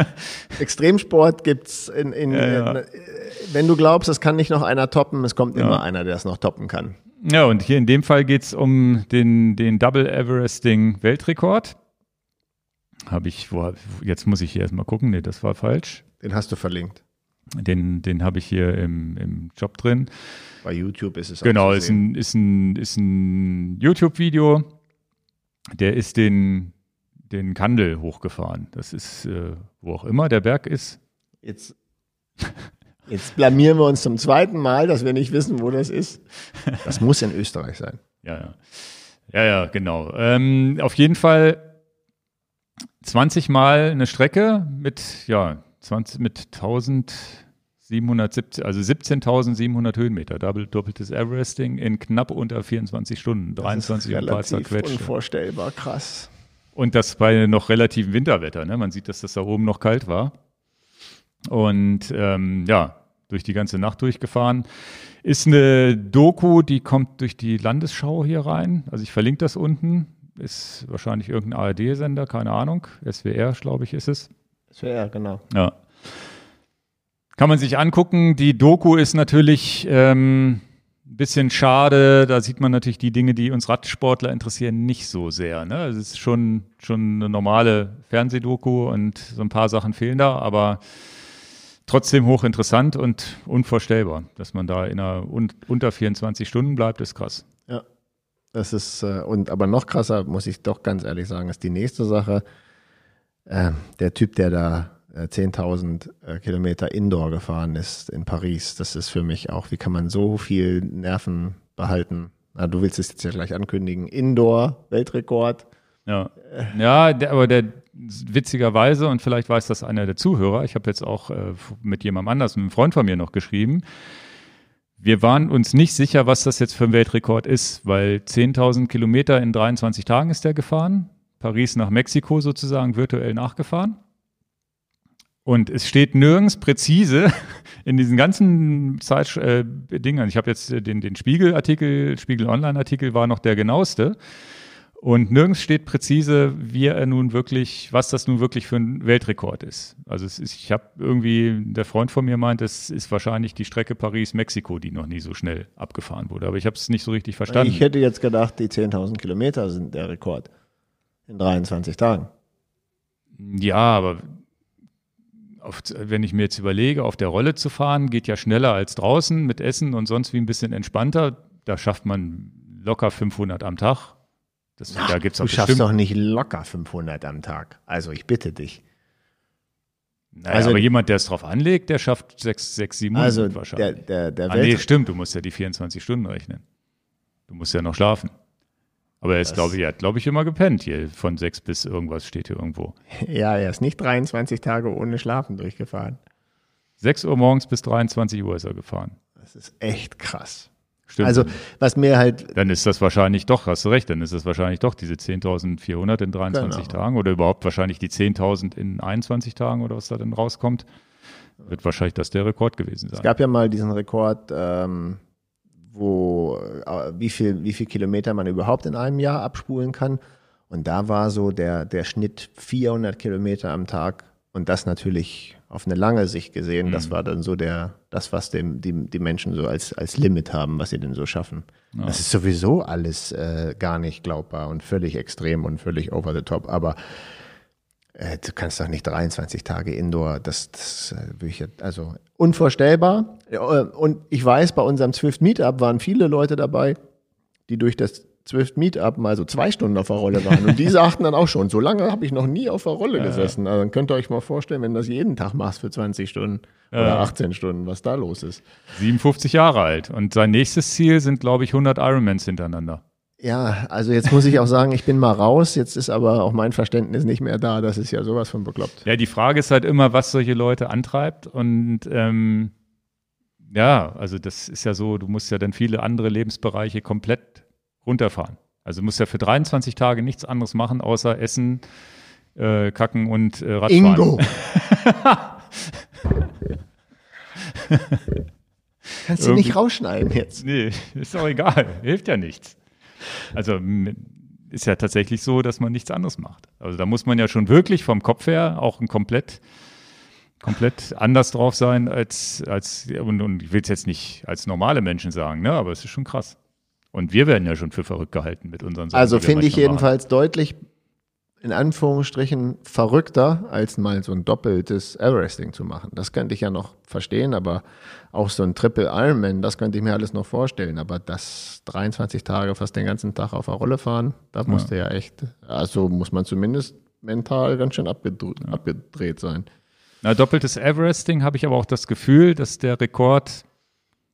Extremsport gibt's in, in, ja, ja. in, wenn du glaubst, es kann nicht noch einer toppen, es kommt ja. immer einer, der es noch toppen kann. Ja, und hier in dem Fall geht es um den, den Double Everesting Weltrekord. Habe ich, wo, jetzt muss ich hier erstmal gucken, nee, das war falsch. Den hast du verlinkt. Den, den habe ich hier im, im Job drin. Bei YouTube ist es auch Genau, ist ein, ist ein, ist ein YouTube-Video. Der ist den, den Kandel hochgefahren. Das ist, äh, wo auch immer der Berg ist. Jetzt, jetzt blamieren wir uns zum zweiten Mal, dass wir nicht wissen, wo das ist. Das muss in Österreich sein. Ja, ja. Ja, ja, genau. Ähm, auf jeden Fall 20 Mal eine Strecke mit, ja, 20, mit 1770, also 17.700 Höhenmeter, Double, doppeltes Everesting in knapp unter 24 Stunden, 23 und ein paar zerquetscht. Unvorstellbar krass. Und das bei noch relativem Winterwetter. Ne? Man sieht, dass das da oben noch kalt war. Und ähm, ja, durch die ganze Nacht durchgefahren. Ist eine Doku, die kommt durch die Landesschau hier rein. Also ich verlinke das unten ist wahrscheinlich irgendein ARD-Sender, keine Ahnung. SWR, glaube ich, ist es. SWR, genau. Ja. Kann man sich angucken. Die Doku ist natürlich ähm, ein bisschen schade. Da sieht man natürlich die Dinge, die uns Radsportler interessieren, nicht so sehr. Ne? Es ist schon, schon eine normale Fernsehdoku und so ein paar Sachen fehlen da, aber trotzdem hochinteressant und unvorstellbar. Dass man da in einer un unter 24 Stunden bleibt, ist krass. Das ist, äh, und aber noch krasser, muss ich doch ganz ehrlich sagen, ist die nächste Sache. Äh, der Typ, der da äh, 10.000 äh, Kilometer Indoor gefahren ist in Paris, das ist für mich auch, wie kann man so viel Nerven behalten Na, du willst es jetzt ja gleich ankündigen. Indoor, Weltrekord. Ja, ja der, aber der witzigerweise, und vielleicht weiß das einer der Zuhörer, ich habe jetzt auch äh, mit jemandem anders, mit einem Freund von mir noch geschrieben, wir waren uns nicht sicher, was das jetzt für ein Weltrekord ist, weil 10.000 Kilometer in 23 Tagen ist der gefahren, Paris nach Mexiko sozusagen virtuell nachgefahren. Und es steht nirgends präzise in diesen ganzen Zeitdingern. Äh, ich habe jetzt den, den Spiegel-Artikel, Spiegel-Online-Artikel war noch der genaueste. Und nirgends steht präzise, wie er nun wirklich, was das nun wirklich für ein Weltrekord ist. Also ist, ich habe irgendwie, der Freund von mir meint, es ist wahrscheinlich die Strecke Paris-Mexiko, die noch nie so schnell abgefahren wurde. Aber ich habe es nicht so richtig verstanden. Ich hätte jetzt gedacht, die 10.000 Kilometer sind der Rekord in 23 Tagen. Ja, aber auf, wenn ich mir jetzt überlege, auf der Rolle zu fahren, geht ja schneller als draußen mit Essen und sonst wie ein bisschen entspannter. Da schafft man locker 500 am Tag das, Ach, da gibt's auch du schaffst doch nicht locker 500 am Tag. Also ich bitte dich. Naja, also, aber jemand, der es drauf anlegt, der schafft 6, 6 700 also wahrscheinlich. Der, der, der ah, nee, stimmt, du musst ja die 24 Stunden rechnen. Du musst ja noch schlafen. Aber er ist, glaube ich, er hat, glaube ich, immer gepennt hier. Von 6 bis irgendwas steht hier irgendwo. Ja, er ist nicht 23 Tage ohne Schlafen durchgefahren. 6 Uhr morgens bis 23 Uhr ist er gefahren. Das ist echt krass. Stimmt. Also, was mir halt. Dann ist das wahrscheinlich doch, hast du recht, dann ist das wahrscheinlich doch diese 10.400 in 23 genau. Tagen oder überhaupt wahrscheinlich die 10.000 in 21 Tagen oder was da dann rauskommt. Wird wahrscheinlich das der Rekord gewesen sein. Es gab ja mal diesen Rekord, ähm, wo, äh, wie viel, wie viel Kilometer man überhaupt in einem Jahr abspulen kann. Und da war so der, der Schnitt 400 Kilometer am Tag und das natürlich auf eine lange Sicht gesehen, mhm. das war dann so der, das, was dem, die, die Menschen so als, als Limit haben, was sie denn so schaffen. Ja. Das ist sowieso alles äh, gar nicht glaubbar und völlig extrem und völlig over the top. Aber äh, du kannst doch nicht 23 Tage Indoor, das, das äh, ich, also unvorstellbar. Und ich weiß, bei unserem Swift Meetup waren viele Leute dabei, die durch das Zwift Meetup mal so zwei Stunden auf der Rolle waren. Und die sagten dann auch schon, so lange habe ich noch nie auf der Rolle ja, gesessen. Also dann könnt ihr euch mal vorstellen, wenn du das jeden Tag machst für 20 Stunden ja. oder 18 Stunden, was da los ist. 57 Jahre alt. Und sein nächstes Ziel sind, glaube ich, 100 Ironmans hintereinander. Ja, also jetzt muss ich auch sagen, ich bin mal raus. Jetzt ist aber auch mein Verständnis nicht mehr da. Das ist ja sowas von bekloppt. Ja, die Frage ist halt immer, was solche Leute antreibt. Und ähm, ja, also das ist ja so, du musst ja dann viele andere Lebensbereiche komplett runterfahren. Also du musst ja für 23 Tage nichts anderes machen, außer essen, äh, kacken und äh, Radfahren. Ingo! Kannst du nicht rausschneiden jetzt? Nee, ist doch egal. Hilft ja nichts. Also ist ja tatsächlich so, dass man nichts anderes macht. Also da muss man ja schon wirklich vom Kopf her auch ein komplett komplett anders drauf sein als, als und, und ich will es jetzt nicht als normale Menschen sagen, ne? aber es ist schon krass. Und wir werden ja schon für verrückt gehalten mit unseren Sachen. Also finde ich jedenfalls machen. deutlich in Anführungsstrichen verrückter, als mal so ein doppeltes Everesting zu machen. Das könnte ich ja noch verstehen, aber auch so ein Triple Ironman, das könnte ich mir alles noch vorstellen. Aber das 23 Tage fast den ganzen Tag auf der Rolle fahren, da musste ja. ja echt, also muss man zumindest mental ganz schön abgedreht, ja. abgedreht sein. Na, doppeltes Everesting habe ich aber auch das Gefühl, dass der Rekord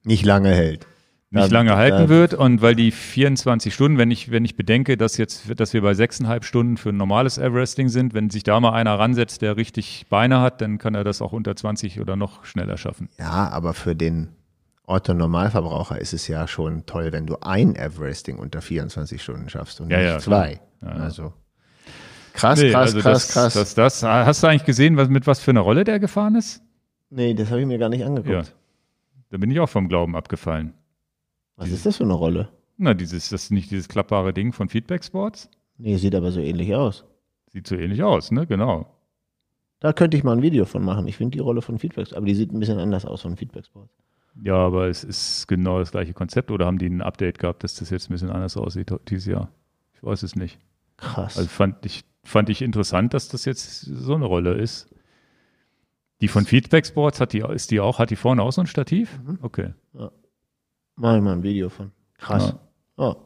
nicht lange hält nicht lange halten wird und weil die 24 Stunden, wenn ich, wenn ich bedenke, dass jetzt, dass wir bei sechseinhalb Stunden für ein normales Everesting sind, wenn sich da mal einer ransetzt, der richtig Beine hat, dann kann er das auch unter 20 oder noch schneller schaffen. Ja, aber für den Otto Normalverbraucher ist es ja schon toll, wenn du ein Everesting unter 24 Stunden schaffst und ja, nicht ja, zwei. Ja, also krass, nee, krass, also krass, das, krass. Das, das, hast du eigentlich gesehen, was, mit was für einer Rolle der gefahren ist? Nee, das habe ich mir gar nicht angeguckt. Da bin ich auch vom Glauben abgefallen. Was ist das für eine Rolle? Na, dieses, das ist nicht dieses klappbare Ding von Feedback Sports? Nee, sieht aber so ähnlich aus. Sieht so ähnlich aus, ne? Genau. Da könnte ich mal ein Video von machen. Ich finde die Rolle von Feedback, aber die sieht ein bisschen anders aus von Feedback Sports. Ja, aber es ist genau das gleiche Konzept oder haben die ein Update gehabt, dass das jetzt ein bisschen anders aussieht dieses Jahr? Ich weiß es nicht. Krass. Also fand ich, fand ich interessant, dass das jetzt so eine Rolle ist. Die von Feedback Sports hat die, ist die auch, hat die vorne auch so ein Stativ? Mhm. Okay. Mach ich mal ein Video von. Krass. Ja. Oh.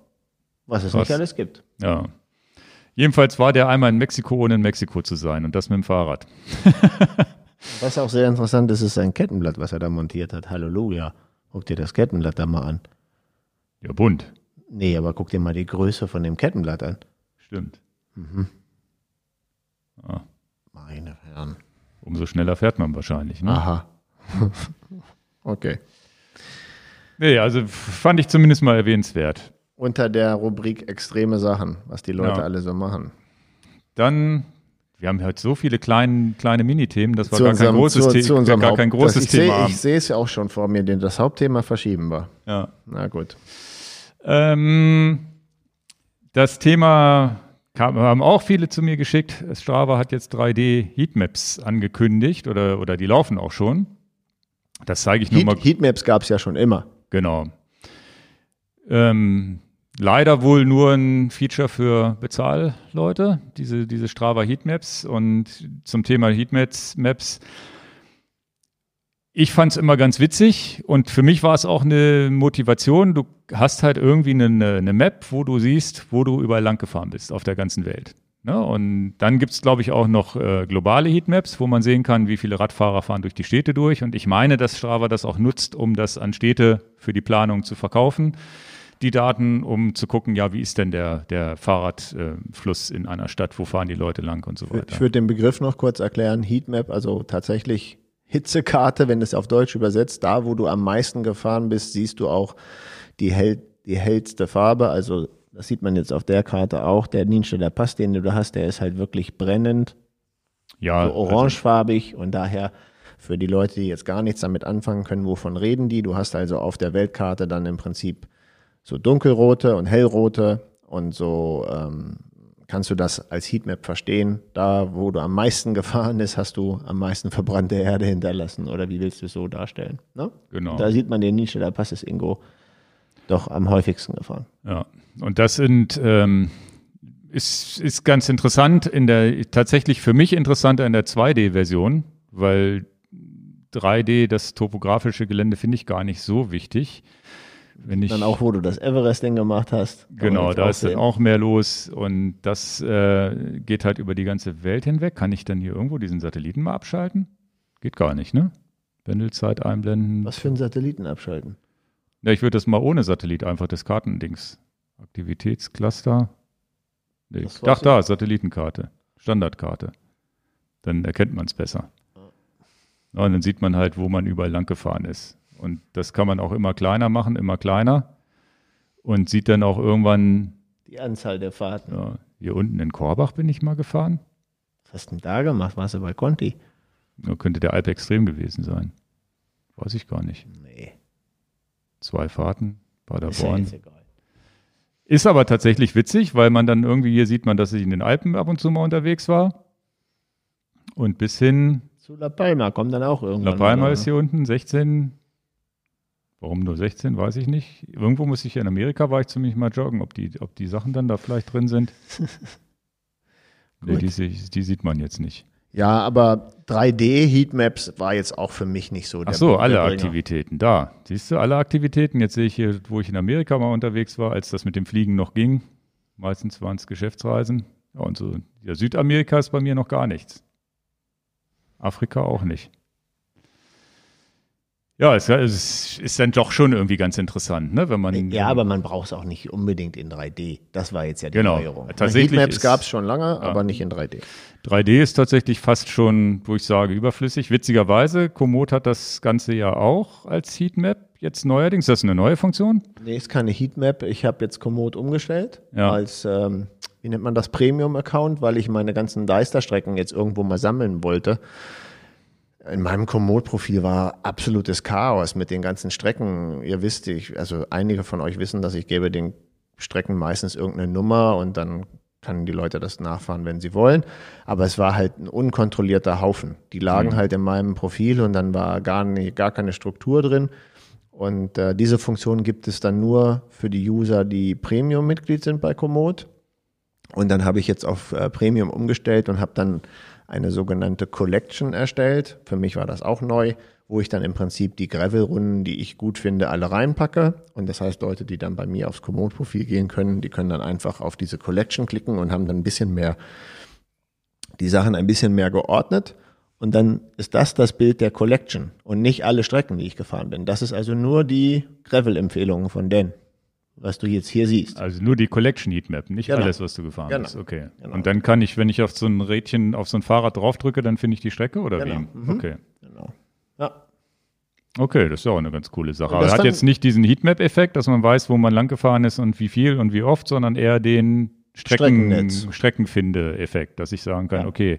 Was es Krass. nicht alles gibt. Ja. Jedenfalls war der einmal in Mexiko, ohne in Mexiko zu sein und das mit dem Fahrrad. was auch sehr interessant ist, ist sein Kettenblatt, was er da montiert hat. Halleluja. Guck dir das Kettenblatt da mal an. Ja, bunt. Nee, aber guck dir mal die Größe von dem Kettenblatt an. Stimmt. Meine Herren. Umso schneller fährt man wahrscheinlich. Ne? Aha. okay. Nee, also fand ich zumindest mal erwähnenswert. Unter der Rubrik extreme Sachen, was die Leute Ja. alle so machen. Dann, wir haben heute so viele kleine, kleine Minithemen, das war Zu gar kein unserem- großes, zu- zu unserem gar Haupt- kein großes das, ich Thema. Haben. ich sehe es ja auch schon vor mir, denn das Hauptthema verschieben wir. ja. Na gut. Ähm, das Thema kam, haben auch viele zu mir geschickt. Strava hat jetzt 3D Heatmaps angekündigt oder, oder die laufen auch schon. Das zeige ich nur mal. Heat, Heatmaps gab es ja schon immer. Genau. Ähm, leider wohl nur ein Feature für Bezahlleute, diese, diese Strava Heatmaps. Und zum Thema Heatmaps, Maps, ich fand es immer ganz witzig und für mich war es auch eine Motivation. Du hast halt irgendwie eine, eine Map, wo du siehst, wo du überall lang gefahren bist auf der ganzen Welt. Ne? Und dann gibt es, glaube ich, auch noch äh, globale Heatmaps, wo man sehen kann, wie viele Radfahrer fahren durch die Städte durch. Und ich meine, dass Strava das auch nutzt, um das an Städte für die Planung zu verkaufen. Die Daten, um zu gucken, ja, wie ist denn der, der Fahrradfluss in einer Stadt, wo fahren die Leute lang und so Ich weiter. würde den Begriff noch kurz erklären. Heatmap, also tatsächlich Hitzekarte, wenn es auf Deutsch übersetzt, da wo du am meisten gefahren bist, siehst du auch die, hell, die hellste Farbe. Also das sieht man jetzt auf der Karte auch. Der Nienstedter Pass, den du da hast, der ist halt wirklich brennend, ja, so orangefarbig und daher für die Leute, die jetzt gar nichts damit anfangen können, wovon reden die? Du hast also auf der Weltkarte dann im Prinzip so dunkelrote und hellrote und so ähm, kannst du das als Heatmap verstehen. Da, wo du am meisten gefahren bist, hast du am meisten verbrannte Erde hinterlassen. Oder wie willst du es so darstellen? Ne? Genau. Da sieht man den da Pass ist Ingo doch am häufigsten gefahren. Ja, und das sind ähm, ist, ist ganz interessant in der tatsächlich für mich interessanter in der 2D-Version, weil 3D, das topografische Gelände, finde ich gar nicht so wichtig. Wenn ich, Dann auch, wo du das Everesting gemacht hast. genau, da ist dann auch mehr los und das äh, geht halt über die ganze Welt hinweg. Kann ich dann hier irgendwo diesen Satelliten mal abschalten? Geht gar nicht, ne? Pendelzeit einblenden. Was für einen Satelliten abschalten? Ja, ich würde das mal ohne Satellit einfach das Kartendings. Aktivitätscluster. Nee, ach war's da, Satellitenkarte. Standardkarte. Dann erkennt man es besser. Ja, und dann sieht man halt, wo man überall lang gefahren ist. Und das kann man auch immer kleiner machen, immer kleiner. Und sieht dann auch irgendwann, Die Anzahl der Fahrten. ja, hier unten in Korbach bin ich mal gefahren. Was hast du denn da gemacht? Warst du bei Conti? Da könnte der Alp extrem gewesen sein. Weiß ich gar nicht. Zwei Fahrten, Ist ja Paderborn. jetzt egal. Ist aber tatsächlich witzig, weil man dann irgendwie hier sieht man, dass ich in den Alpen ab und zu mal unterwegs war. Und bis hin, Zu La Palma kommt dann auch irgendwann. La Palma mal, ist hier unten, 16. Warum nur 16, weiß ich nicht. Irgendwo muss ich in Amerika, war ich zumindest mal joggen, ob die, ob die Sachen dann da vielleicht drin sind. nee, die, die sieht man jetzt nicht. Ja, aber 3D-Heatmaps war jetzt auch für mich nicht so Ach so, alle. Aktivitäten, da. Siehst du, alle Aktivitäten. Jetzt sehe ich hier, wo ich in Amerika mal unterwegs war, als das mit dem Fliegen noch ging. Meistens waren es Geschäftsreisen. Ja, und so, ja, Südamerika ist bei mir noch gar nichts. Afrika auch nicht. Ja, es, es ist dann doch schon irgendwie ganz interessant, ne? Wenn man. Ja, aber man braucht es auch nicht unbedingt in 3D. Das war jetzt ja die Genau. Neuerung. Tatsächlich Heatmaps gab es schon lange, aber nicht in 3D. 3D ist tatsächlich fast schon, wo ich sage, überflüssig. Witzigerweise, Komoot hat das Ganze ja auch als Heatmap jetzt neuerdings. Das ist eine neue Funktion. Nee, ist keine Heatmap. Ich habe jetzt Komoot umgestellt Ja. als, ähm, wie nennt man das, Premium-Account, weil ich meine ganzen Deister-Strecken jetzt irgendwo mal sammeln wollte. In meinem Komoot-Profil war absolutes Chaos mit den ganzen Strecken. Ihr wisst, ich, also einige von euch wissen, dass ich gebe den Strecken meistens irgendeine Nummer und dann können die Leute das nachfahren, wenn sie wollen. Aber es war halt ein unkontrollierter Haufen. Die lagen halt in meinem Profil und dann war gar, nie, gar keine Struktur drin. Und äh, diese Funktion gibt es dann nur für die User, die Premium-Mitglied sind bei Komoot. Und dann habe ich jetzt auf äh, Premium umgestellt und habe dann eine sogenannte Collection erstellt. Für mich war das auch neu, wo ich dann im Prinzip die Gravel-Runden, die ich gut finde, alle reinpacke. Und das heißt, Leute, die dann bei mir aufs Komoot-Profil gehen können, die können dann einfach auf diese Collection klicken und haben dann ein bisschen mehr, die Sachen ein bisschen mehr geordnet. Und dann ist das das Bild der Collection und nicht alle Strecken, die ich gefahren bin. Das ist also nur die Gravel-Empfehlungen von Dan. was du jetzt hier siehst. Also nur die Collection Heatmap, nicht Genau. alles, was du gefahren Genau. bist. Okay. Genau. Und dann kann ich, wenn ich auf so ein Rädchen, auf so ein Fahrrad draufdrücke, dann finde ich die Strecke oder Genau. wie? Mhm. Okay. Ja. Okay, das ist ja auch eine ganz coole Sache. Aber hat jetzt nicht diesen Heatmap-Effekt, dass man weiß, wo man lang gefahren ist und wie viel und wie oft, sondern eher den Strecken. Streckenfinde-Effekt, dass ich sagen kann, Ja. okay.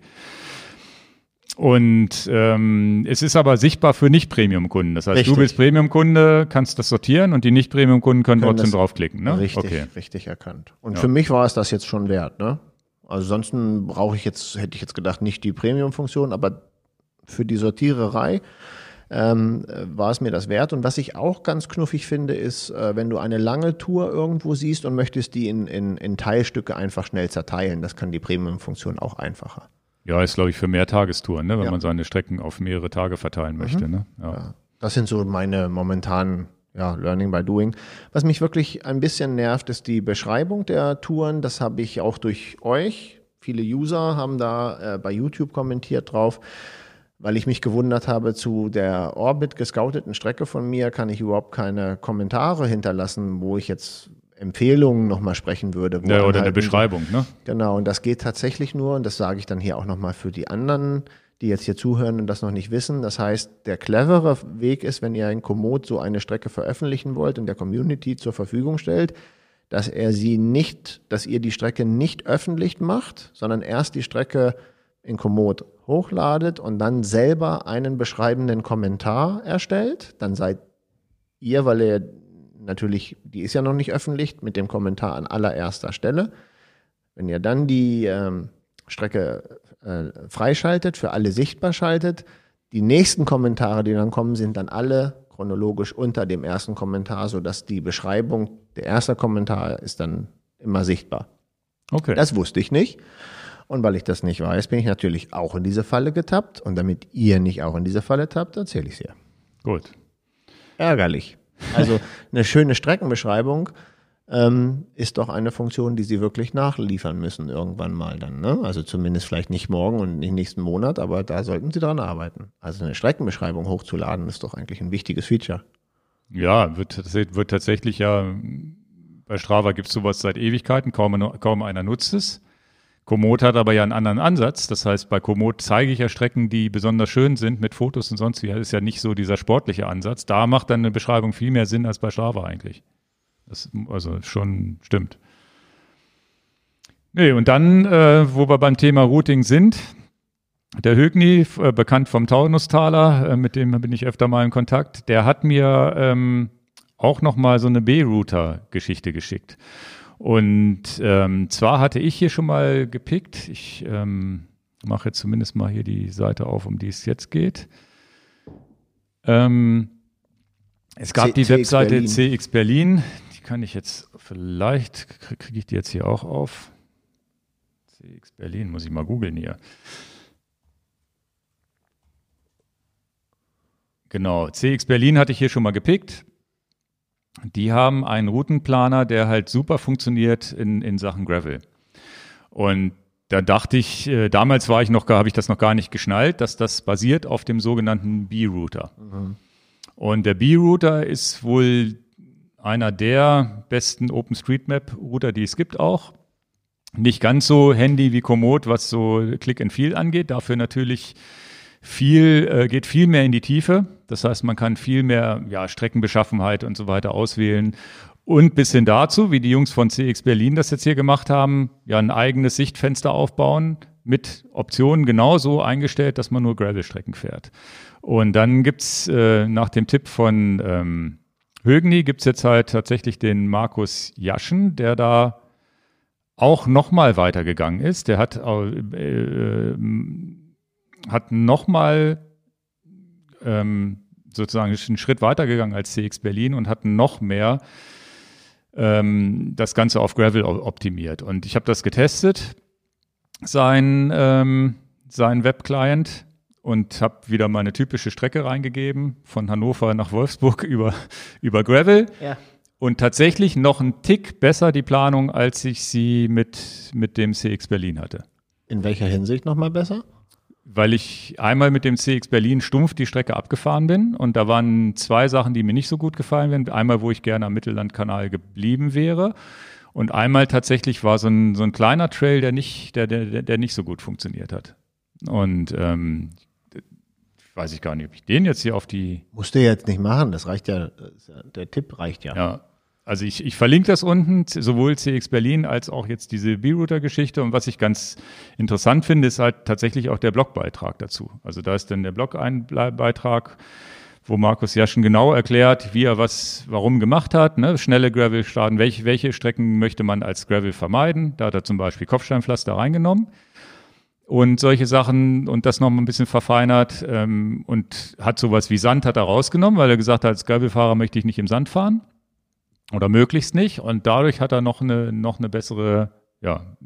Und ähm, es ist aber sichtbar für Nicht-Premium-Kunden. Das heißt, Richtig. du bist Premium-Kunde, kannst das sortieren und die Nicht-Premium-Kunden können, Können trotzdem draufklicken. Ne? Richtig, Okay. richtig erkannt. Und Ja. für mich war es das jetzt schon wert, ne? Also ansonsten brauche ich jetzt, hätte ich jetzt gedacht, nicht die Premium-Funktion, aber für die Sortiererei ähm, äh, war es mir das wert. Und was ich auch ganz knuffig finde, ist, äh, wenn du eine lange Tour irgendwo siehst und möchtest die in, in, in Teilstücke einfach schnell zerteilen, das kann die Premium-Funktion auch einfacher. Ja, ist, glaube ich, für mehr Tagestouren, ne? wenn Ja. man seine Strecken auf mehrere Tage verteilen möchte. Ne? Ja. Ja, das sind so meine momentanen ja, Learning by Doing. Was mich wirklich ein bisschen nervt, ist die Beschreibung der Touren. Das habe ich auch durch euch. Viele User haben da äh, bei YouTube kommentiert drauf, weil ich mich gewundert habe, zu der Orbit gescouteten Strecke von mir kann ich überhaupt keine Kommentare hinterlassen, wo ich jetzt Empfehlungen nochmal sprechen würde. Ja, oder eine Beschreibung. Ne? Genau, und das geht tatsächlich nur, und das sage ich dann hier auch nochmal für die anderen, die jetzt hier zuhören und das noch nicht wissen. Das heißt, der clevere Weg ist, wenn ihr in Komoot so eine Strecke veröffentlichen wollt und der Community zur Verfügung stellt, dass er sie nicht, dass ihr die Strecke nicht öffentlich macht, sondern erst die Strecke in Komoot hochladet und dann selber einen beschreibenden Kommentar erstellt. Dann seid ihr, weil ihr natürlich, die ist ja noch nicht öffentlich, mit dem Kommentar an allererster Stelle. Wenn ihr dann die ähm, Strecke äh, freischaltet, für alle sichtbar schaltet, die nächsten Kommentare, die dann kommen, sind dann alle chronologisch unter dem ersten Kommentar, sodass die Beschreibung, der erste Kommentar ist dann immer sichtbar. Okay. Das wusste ich nicht. Und weil ich das nicht weiß, bin ich natürlich auch in diese Falle getappt. Und damit ihr nicht auch in diese Falle tappt, erzähle ich es hier. Gut. Ärgerlich. Also eine schöne Streckenbeschreibung ähm, ist doch eine Funktion, die sie wirklich nachliefern müssen irgendwann mal dann. Ne? Also zumindest vielleicht nicht morgen und nicht nächsten Monat, aber da sollten sie dran arbeiten. Also eine Streckenbeschreibung hochzuladen ist doch eigentlich ein wichtiges Feature. Ja, wird, wird tatsächlich ja, bei Strava gibt es sowas seit Ewigkeiten, kaum, kaum einer nutzt es. Komoot hat aber ja einen anderen Ansatz. Das heißt, bei Komoot zeige ich ja Strecken, die besonders schön sind mit Fotos und sonst wie. Das ist ja nicht so dieser sportliche Ansatz. Da macht dann eine Beschreibung viel mehr Sinn als bei Strava eigentlich. Das also schon stimmt. Nee, und dann, äh, wo wir beim Thema Routing sind, der Högni, äh, bekannt vom Taunustaler, äh, mit dem bin ich öfter mal in Kontakt, der hat mir ähm, auch noch mal so eine B-Router-Geschichte geschickt. Und ähm, zwar hatte ich hier schon mal gepickt, ich ähm, mache jetzt zumindest mal hier die Seite auf, um die es jetzt geht. Ähm, es gab C- die CX Webseite Berlin. CX Berlin, die kann ich jetzt vielleicht, kriege krieg ich die jetzt hier auch auf. CX Berlin, muss ich mal googeln hier. Genau, CX Berlin hatte ich hier schon mal gepickt. Die haben einen Routenplaner, der halt super funktioniert in, in Sachen Gravel. Und da dachte ich, äh, damals war ich noch, habe ich das noch gar nicht geschnallt, dass das basiert auf dem sogenannten B-Router. Und der B-Router ist wohl einer der besten OpenStreetMap-Router, die es gibt auch. Nicht ganz so handy wie Komoot, was so Click and Feel angeht. Dafür natürlich viel, äh, geht viel mehr in die Tiefe. Das heißt, man kann viel mehr ja, Streckenbeschaffenheit und so weiter auswählen. Und bis hin dazu, wie die Jungs von CX Berlin das jetzt hier gemacht haben, ja ein eigenes Sichtfenster aufbauen mit Optionen genauso eingestellt, dass man nur Gravel-Strecken fährt. Und dann gibt's äh, nach dem Tipp von ähm, Högni gibt's jetzt halt tatsächlich den Markus Jaschen, der da auch nochmal weitergegangen ist. Der hat, äh, äh, hat nochmal ähm, sozusagen einen Schritt weitergegangen als CX Berlin und hat noch mehr ähm, das Ganze auf Gravel optimiert. Und ich habe das getestet, sein, ähm, sein Webclient und habe wieder meine typische Strecke reingegeben, von Hannover nach Wolfsburg über, über Gravel. Ja. Und tatsächlich noch einen Tick besser die Planung, als ich sie mit, mit dem CX Berlin hatte. In welcher Hinsicht nochmal besser? Weil ich einmal mit dem CX Berlin stumpf die Strecke abgefahren bin und da waren zwei Sachen, die mir nicht so gut gefallen wären. Einmal, wo ich gerne am Mittellandkanal geblieben wäre und einmal tatsächlich war so ein, so ein kleiner Trail, der nicht, der, der, der nicht so gut funktioniert hat. Und ähm, weiß ich gar nicht, ob ich den jetzt hier auf die. Musst du jetzt nicht machen, das reicht ja, der Tipp reicht ja. Ja, also ich, ich verlinke das unten, sowohl CX Berlin als auch jetzt diese B-Router-Geschichte. Und was ich ganz interessant finde, ist halt tatsächlich auch der Blogbeitrag dazu. Also da ist dann der Blog-Beitrag, wo Markus Jaschen genau erklärt, wie er was, warum gemacht hat. Ne? Schnelle Gravel starten, welche, welche Strecken möchte man als Gravel vermeiden. Da hat er zum Beispiel Kopfsteinpflaster reingenommen und solche Sachen und das noch ein bisschen verfeinert ähm, und hat sowas wie Sand hat er rausgenommen, weil er gesagt hat, als Gravelfahrer möchte ich nicht im Sand fahren oder möglichst nicht. Und dadurch hat er noch eine, noch eine bessere, ja,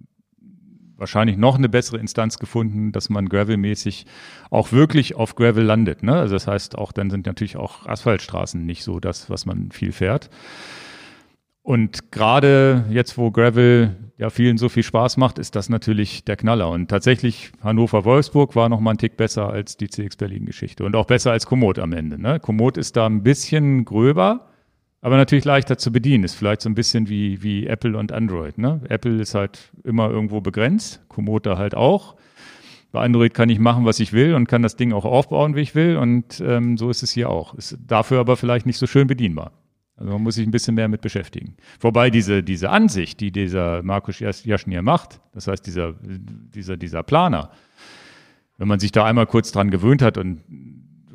wahrscheinlich noch eine bessere Instanz gefunden, dass man gravelmäßig auch wirklich auf Gravel landet. Ne? Also das heißt, auch dann sind natürlich auch Asphaltstraßen nicht so das, was man viel fährt. Und gerade jetzt, wo Gravel ja vielen so viel Spaß macht, ist das natürlich der Knaller. Und tatsächlich Hannover-Wolfsburg war noch mal ein Tick besser als die CX Berlin-Geschichte und auch besser als Komoot am Ende. Ne? Komoot ist da ein bisschen gröber, aber natürlich leichter zu bedienen. Ist vielleicht so ein bisschen wie, wie Apple und Android. Ne? Apple ist halt immer irgendwo begrenzt, Komoot da halt auch. Bei Android kann ich machen, was ich will und kann das Ding auch aufbauen, wie ich will. Und ähm, so ist es hier auch. Ist dafür aber vielleicht nicht so schön bedienbar. Also man muss sich ein bisschen mehr mit beschäftigen. Wobei diese, diese Ansicht, die dieser Markus Jaschen hier macht, das heißt dieser, dieser, dieser Planer, wenn man sich da einmal kurz dran gewöhnt hat und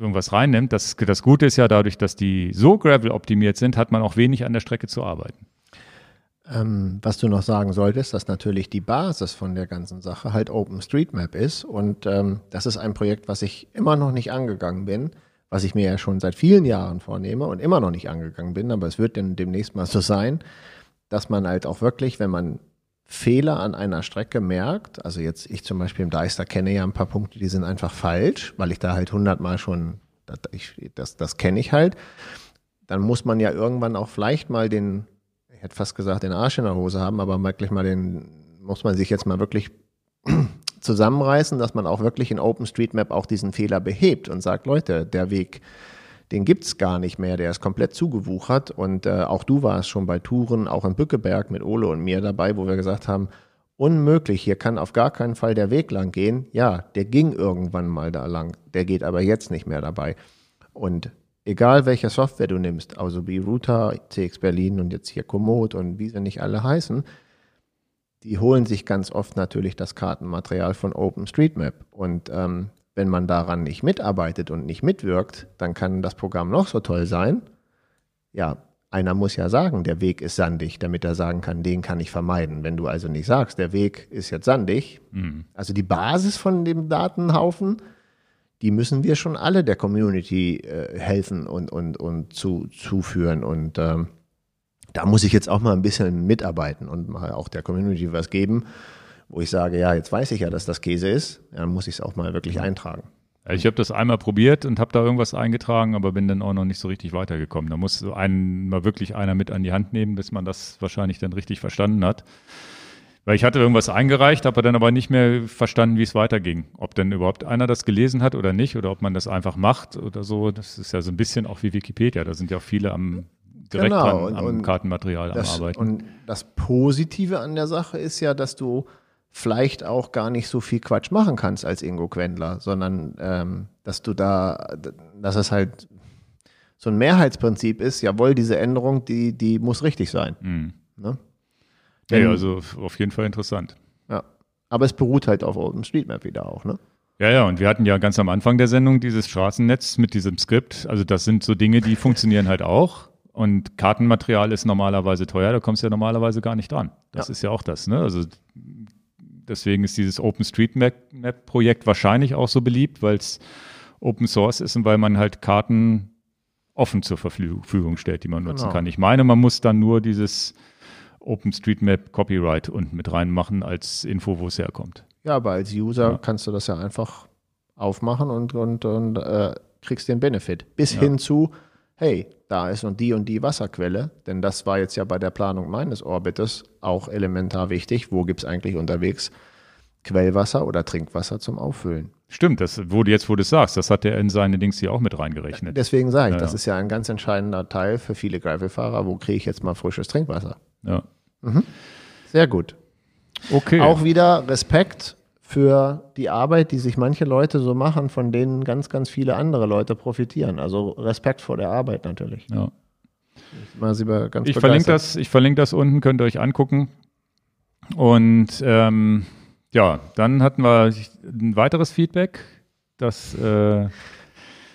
irgendwas reinnimmt. Das, das Gute ist ja dadurch, dass die so Gravel optimiert sind, hat man auch wenig an der Strecke zu arbeiten. Ähm, was du noch sagen solltest, dass natürlich die Basis von der ganzen Sache halt OpenStreetMap ist. Und ähm, das ist ein Projekt, was ich immer noch nicht angegangen bin, was ich mir ja schon seit vielen Jahren vornehme und immer noch nicht angegangen bin. Aber es wird denn demnächst mal so sein, dass man halt auch wirklich, wenn man Fehler an einer Strecke merkt, also jetzt ich zum Beispiel im Deister kenne ja ein paar Punkte, die sind einfach falsch, weil ich da halt hundertmal schon, das, das, das kenne ich halt, dann muss man ja irgendwann auch vielleicht mal den, ich hätte fast gesagt, den Arsch in der Hose haben, aber wirklich mal den, muss man sich jetzt mal wirklich zusammenreißen, dass man auch wirklich in OpenStreetMap auch diesen Fehler behebt und sagt, Leute, der Weg, den gibt es gar nicht mehr, der ist komplett zugewuchert. Und äh, auch du warst schon bei Touren, auch in Bückeberg mit Ole und mir dabei, wo wir gesagt haben, unmöglich, hier kann auf gar keinen Fall der Weg lang gehen. Ja, der ging irgendwann mal da lang, der geht aber jetzt nicht mehr dabei. Und egal welche Software du nimmst, also wie Router, CX Berlin und jetzt hier Komoot und wie sie nicht alle heißen, die holen sich ganz oft natürlich das Kartenmaterial von OpenStreetMap. Und ähm, wenn man daran nicht mitarbeitet und nicht mitwirkt, dann kann das Programm noch so toll sein. Ja, einer muss ja sagen, der Weg ist sandig, damit er sagen kann, den kann ich vermeiden. Wenn du also nicht sagst, der Weg ist jetzt sandig, mhm. also die Basis von dem Datenhaufen, die müssen wir schon alle der Community äh, helfen und, und, und zu, zuführen. Und ähm, da muss ich jetzt auch mal ein bisschen mitarbeiten und mal auch der Community was geben wo ich sage, ja, jetzt weiß ich ja, dass das Käse ist, dann muss ich es auch mal wirklich eintragen. Ich habe das einmal probiert und habe da irgendwas eingetragen, aber bin dann auch noch nicht so richtig weitergekommen. Da muss so einen mal wirklich einer mit an die Hand nehmen, bis man das wahrscheinlich dann richtig verstanden hat. Weil ich hatte irgendwas eingereicht, habe dann aber nicht mehr verstanden, wie es weiterging. Ob denn überhaupt einer das gelesen hat oder nicht, oder ob man das einfach macht oder so. Das ist ja so ein bisschen auch wie Wikipedia. Da sind ja auch viele am direkt genau, dran, am und Kartenmaterial das, am Arbeiten. Und das Positive an der Sache ist ja, dass du vielleicht auch gar nicht so viel Quatsch machen kannst als Ingo Quendler, sondern ähm, dass du da, dass es halt so ein Mehrheitsprinzip ist, jawohl, diese Änderung, die, die muss richtig sein. Mhm. Ne? Denn, ja, also auf jeden Fall interessant. Ja. Aber es beruht halt auf OpenStreetMap wieder auch, ne? Ja, ja, und wir hatten ja ganz am Anfang der Sendung dieses Straßennetz mit diesem Skript. Also das sind so Dinge, die funktionieren halt auch. Und Kartenmaterial ist normalerweise teuer, da kommst du ja normalerweise gar nicht dran. Das ja. ist ja auch das, ne? Also deswegen ist dieses OpenStreetMap-Projekt wahrscheinlich auch so beliebt, weil es Open Source ist und weil man halt Karten offen zur Verfügung stellt, die man nutzen genau. kann. Ich meine, man muss dann nur dieses OpenStreetMap Copyright unten mit reinmachen als Info, wo es herkommt. Ja, aber als User ja. kannst du das ja einfach aufmachen und, und, und äh, kriegst den Benefit. Bis ja. hin zu, hey, da ist und die und die Wasserquelle, denn das war jetzt ja bei der Planung meines Orbites auch elementar wichtig. Wo gibt es eigentlich unterwegs Quellwasser oder Trinkwasser zum Auffüllen. Stimmt, das wurde jetzt, wo du es sagst, das hat er in seine Dings hier auch mit reingerechnet. Deswegen sage ich, Ja, das ja. ist ja ein ganz entscheidender Teil für viele Gravelfahrer. Wo kriege ich jetzt mal frisches Trinkwasser? Ja. Sehr gut. Okay. Auch wieder Respekt für die Arbeit, die sich manche Leute so machen, von denen ganz, ganz viele andere Leute profitieren. Also Respekt vor der Arbeit natürlich. ja. Ganz Ich verlinke das, ich verlinke das unten, könnt ihr euch angucken. Und ähm, ja, dann hatten wir ein weiteres Feedback. Das äh,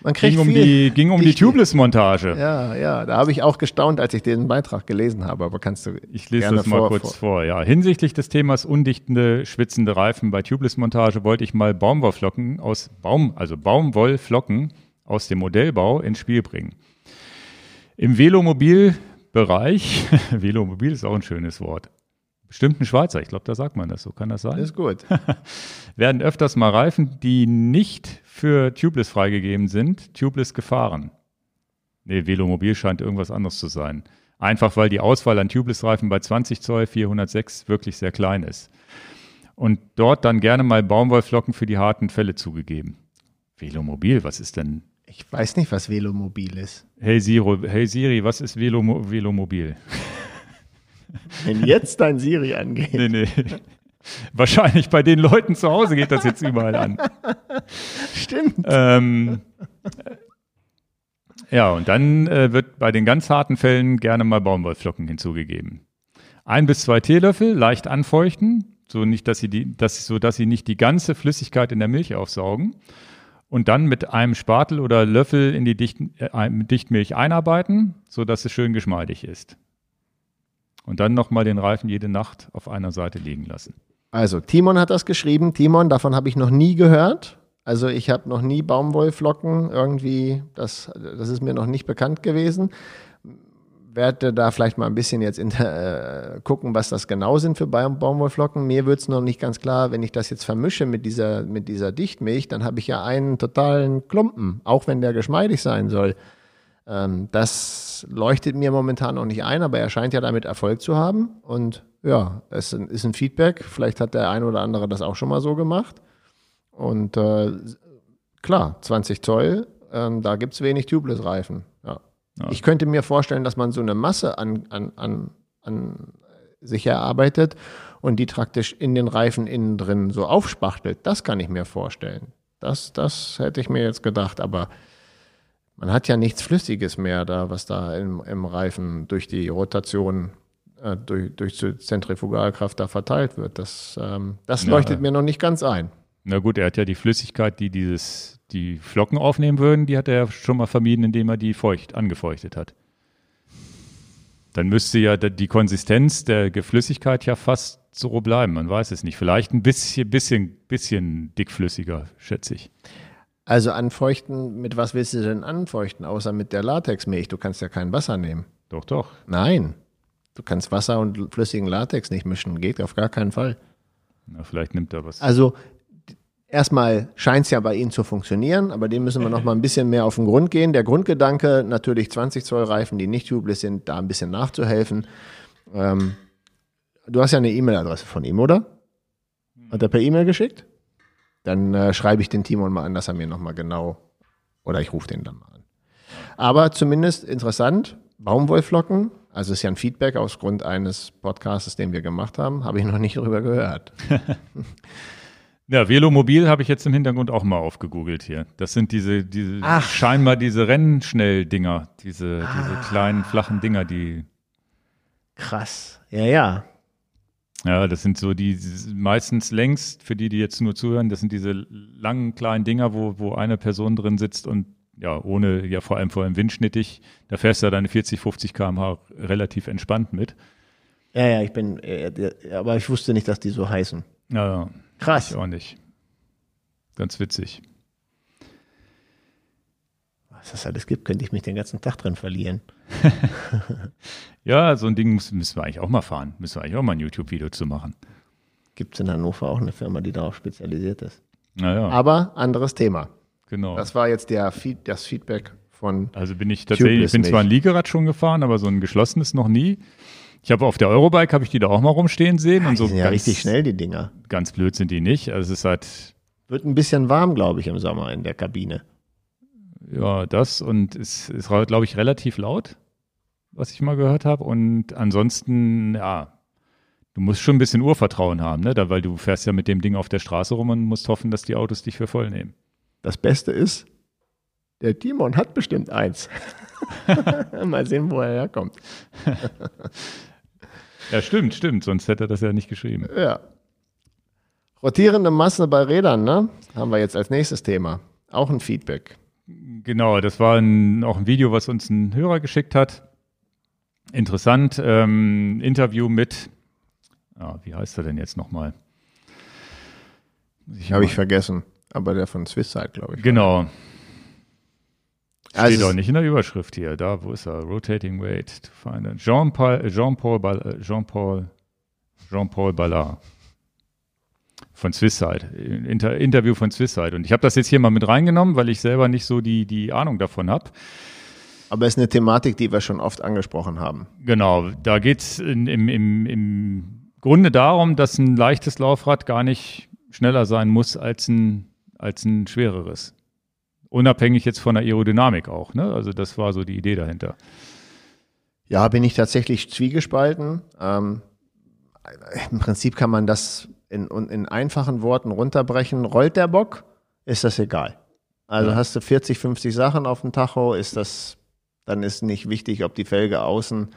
Man kriegt ging um viel. die, ging um die Dichte. Tubeless-Montage. Ja, ja, da habe ich auch gestaunt, als ich den Beitrag gelesen habe. Aber kannst du Ich lese das mal vor- kurz vor- vor. Ja, hinsichtlich des Themas undichtende, schwitzende Reifen bei Tubeless-Montage wollte ich mal Baumwollflocken aus Baum, also Baumwollflocken aus dem Modellbau ins Spiel bringen. Im Velomobilbereich, Velomobil ist auch ein schönes Wort. Bestimmt ein Schweizer, ich glaube, da sagt man das so. Kann das sein? Ist gut. werden öfters mal Reifen, die nicht für Tubeless freigegeben sind, Tubeless gefahren. Nee, Velomobil scheint irgendwas anderes zu sein. Einfach weil die Auswahl an Tubeless-Reifen bei 20 Zoll 406 wirklich sehr klein ist. Und dort dann gerne mal Baumwollflocken für die harten Fälle zugegeben. Velomobil, was ist denn? Ich weiß nicht, was Velomobil ist. Hey Siri, hey Siri was ist Velomo Velomobil? Wenn jetzt dein Siri angeht. Nee, nee. Wahrscheinlich bei den Leuten zu Hause geht das jetzt überall an. Stimmt. Ähm, ja, und dann äh, wird bei den ganz harten Fällen gerne mal Baumwollflocken hinzugegeben. Ein bis zwei Teelöffel leicht anfeuchten, so, nicht, dass sie die, dass, so dass sie nicht die ganze Flüssigkeit in der Milch aufsaugen. Und dann mit einem Spatel oder Löffel in die Dichten, äh, Dichtmilch einarbeiten, so dass es schön geschmeidig ist. Und dann nochmal den Reifen jede Nacht auf einer Seite liegen lassen. Also, Timon hat das geschrieben. Timon, davon habe ich noch nie gehört. Also, ich habe noch nie Baumwollflocken irgendwie, das, das ist mir noch nicht bekannt gewesen. Werde da vielleicht mal ein bisschen jetzt in, äh, gucken, was das genau sind für Baum Baumwollflocken. Mir wird es noch nicht ganz klar, wenn ich das jetzt vermische mit dieser, mit dieser Dichtmilch, dann habe ich ja einen totalen Klumpen, auch wenn der geschmeidig sein soll. Ähm, das leuchtet mir momentan noch nicht ein, aber er scheint ja damit Erfolg zu haben. Und ja, es ist ein- ein Feedback. Vielleicht hat der eine oder andere das auch schon mal so gemacht. Und äh, klar, 20 Zoll, ähm, da gibt es wenig Tubeless-Reifen. Ja. Ja. Ich könnte mir vorstellen, dass man so eine Masse an, an, an, an sich erarbeitet und die praktisch in den Reifen innen drin so aufspachtelt. Das kann ich mir vorstellen. Das, das hätte ich mir jetzt gedacht, aber man hat ja nichts Flüssiges mehr da, was da im, im Reifen durch die Rotation, äh, durch, durch die Zentrifugalkraft da verteilt wird. Das, ähm, das Ja. leuchtet mir noch nicht ganz ein. Na gut, er hat ja die Flüssigkeit, die dieses, die Flocken aufnehmen würden, die hat er ja schon mal vermieden, indem er die feucht, angefeuchtet hat. Dann müsste ja die Konsistenz der Flüssigkeit ja fast so bleiben. Man weiß es nicht. Vielleicht ein bisschen, bisschen, bisschen dickflüssiger, schätze ich. Also anfeuchten, mit was willst du denn anfeuchten, außer mit der Latexmilch? Du kannst ja kein Wasser nehmen. Doch, doch. Nein. Du kannst Wasser und flüssigen Latex nicht mischen. Geht auf gar keinen Fall. Na, vielleicht nimmt er was. Also erstmal scheint es ja bei Ihnen zu funktionieren, aber dem müssen wir noch mal ein bisschen mehr auf den Grund gehen. Der Grundgedanke, natürlich 20 Zoll Reifen, die nicht tubeless sind, da ein bisschen nachzuhelfen. Ähm, du hast ja eine E-Mail-Adresse von ihm, oder? Hat er per E-Mail geschickt? Dann äh, schreibe ich den Timon mal an, dass er mir noch mal genau, oder ich rufe den dann mal an. Aber zumindest interessant, Baumwollflocken, also ist ja ein Feedback aus Grund eines Podcasts, den wir gemacht haben, habe ich noch nicht drüber gehört. Ja, Velomobil habe ich jetzt im Hintergrund auch mal aufgegoogelt hier. Das sind diese, diese Ach. Ah. scheinbar diese Rennschnell-Dinger, diese, diese kleinen, flachen Dinger, die Krass. Ja, ja. Ja, das sind so die meistens längst, für die, die jetzt nur zuhören, das sind diese langen kleinen Dinger, wo, wo eine Person drin sitzt und ja, ohne, ja vor allem vor allem windschnittig, da fährst du ja deine 40, 50 km/h relativ entspannt mit. Ja, ja, ich bin, äh, aber ich wusste nicht, dass die so heißen. Ja, ja, Krass. ich auch nicht. Ganz witzig. Was das alles gibt, könnte ich mich den ganzen Tag drin verlieren. Ja, so ein Ding müssen, müssen wir eigentlich auch mal fahren. Müssen wir eigentlich auch mal ein YouTube-Video zu machen. Gibt es in Hannover auch eine Firma, die darauf spezialisiert ist. Naja, Aber anderes Thema. genau. Das war jetzt der Feed, das Feedback von. Also bin ich tatsächlich, ich bin zwar ein nicht. Liegerad schon gefahren, aber so ein geschlossenes noch nie. Ich habe auf der Eurobike habe ich die da auch mal rumstehen sehen Ja, und die so sind ja ganz, richtig schnell, die Dinger. ganz blöd sind die nicht. Also es ist halt Wird ein bisschen warm, glaube ich, im Sommer in der Kabine. Ja das und es ist glaube ich relativ laut, was ich mal gehört habe und ansonsten ja Du musst schon ein bisschen Urvertrauen haben, ne? Da, weil du fährst ja mit dem Ding auf der Straße rum und musst hoffen, dass die Autos dich für voll nehmen. Das Beste ist, der Timon hat bestimmt eins. Mal sehen, wo er herkommt. Ja, stimmt, stimmt. Sonst hätte er das ja nicht geschrieben. Ja. Rotierende Masse bei Rädern, ne? Haben wir jetzt als nächstes Thema. Auch ein Feedback. Genau, das war ein, auch ein Video, was uns ein Hörer geschickt hat. Interessant. Ähm, Interview mit, ah, wie heißt er denn jetzt nochmal? Habe ich vergessen. Aber der von Swisside, glaube ich. Genau. Steht Also auch es- nicht in der Überschrift hier. Da, wo ist er? Rotating Weight to find it. Jean-Paul Jean-Paul Ball- Jean-Paul Jean-Paul Ballard von Swisside. Inter Interview von Swisside. Und ich habe das jetzt hier mal mit reingenommen, weil ich selber nicht so die, die Ahnung davon habe. Aber es ist eine Thematik, die wir schon oft angesprochen haben. Genau, da geht es im, im, im Grunde darum, dass ein leichtes Laufrad gar nicht schneller sein muss als ein, als ein schwereres. Unabhängig jetzt von der Aerodynamik auch. Ne? Also das war so die Idee dahinter. Ja, bin ich tatsächlich zwiegespalten. Ähm, Im Prinzip kann man das in, in einfachen Worten runterbrechen. Rollt der Bock, ist das egal. Also Ja. hast du 40, 50 Sachen auf dem Tacho, ist das, dann ist nicht wichtig, ob die Felge außen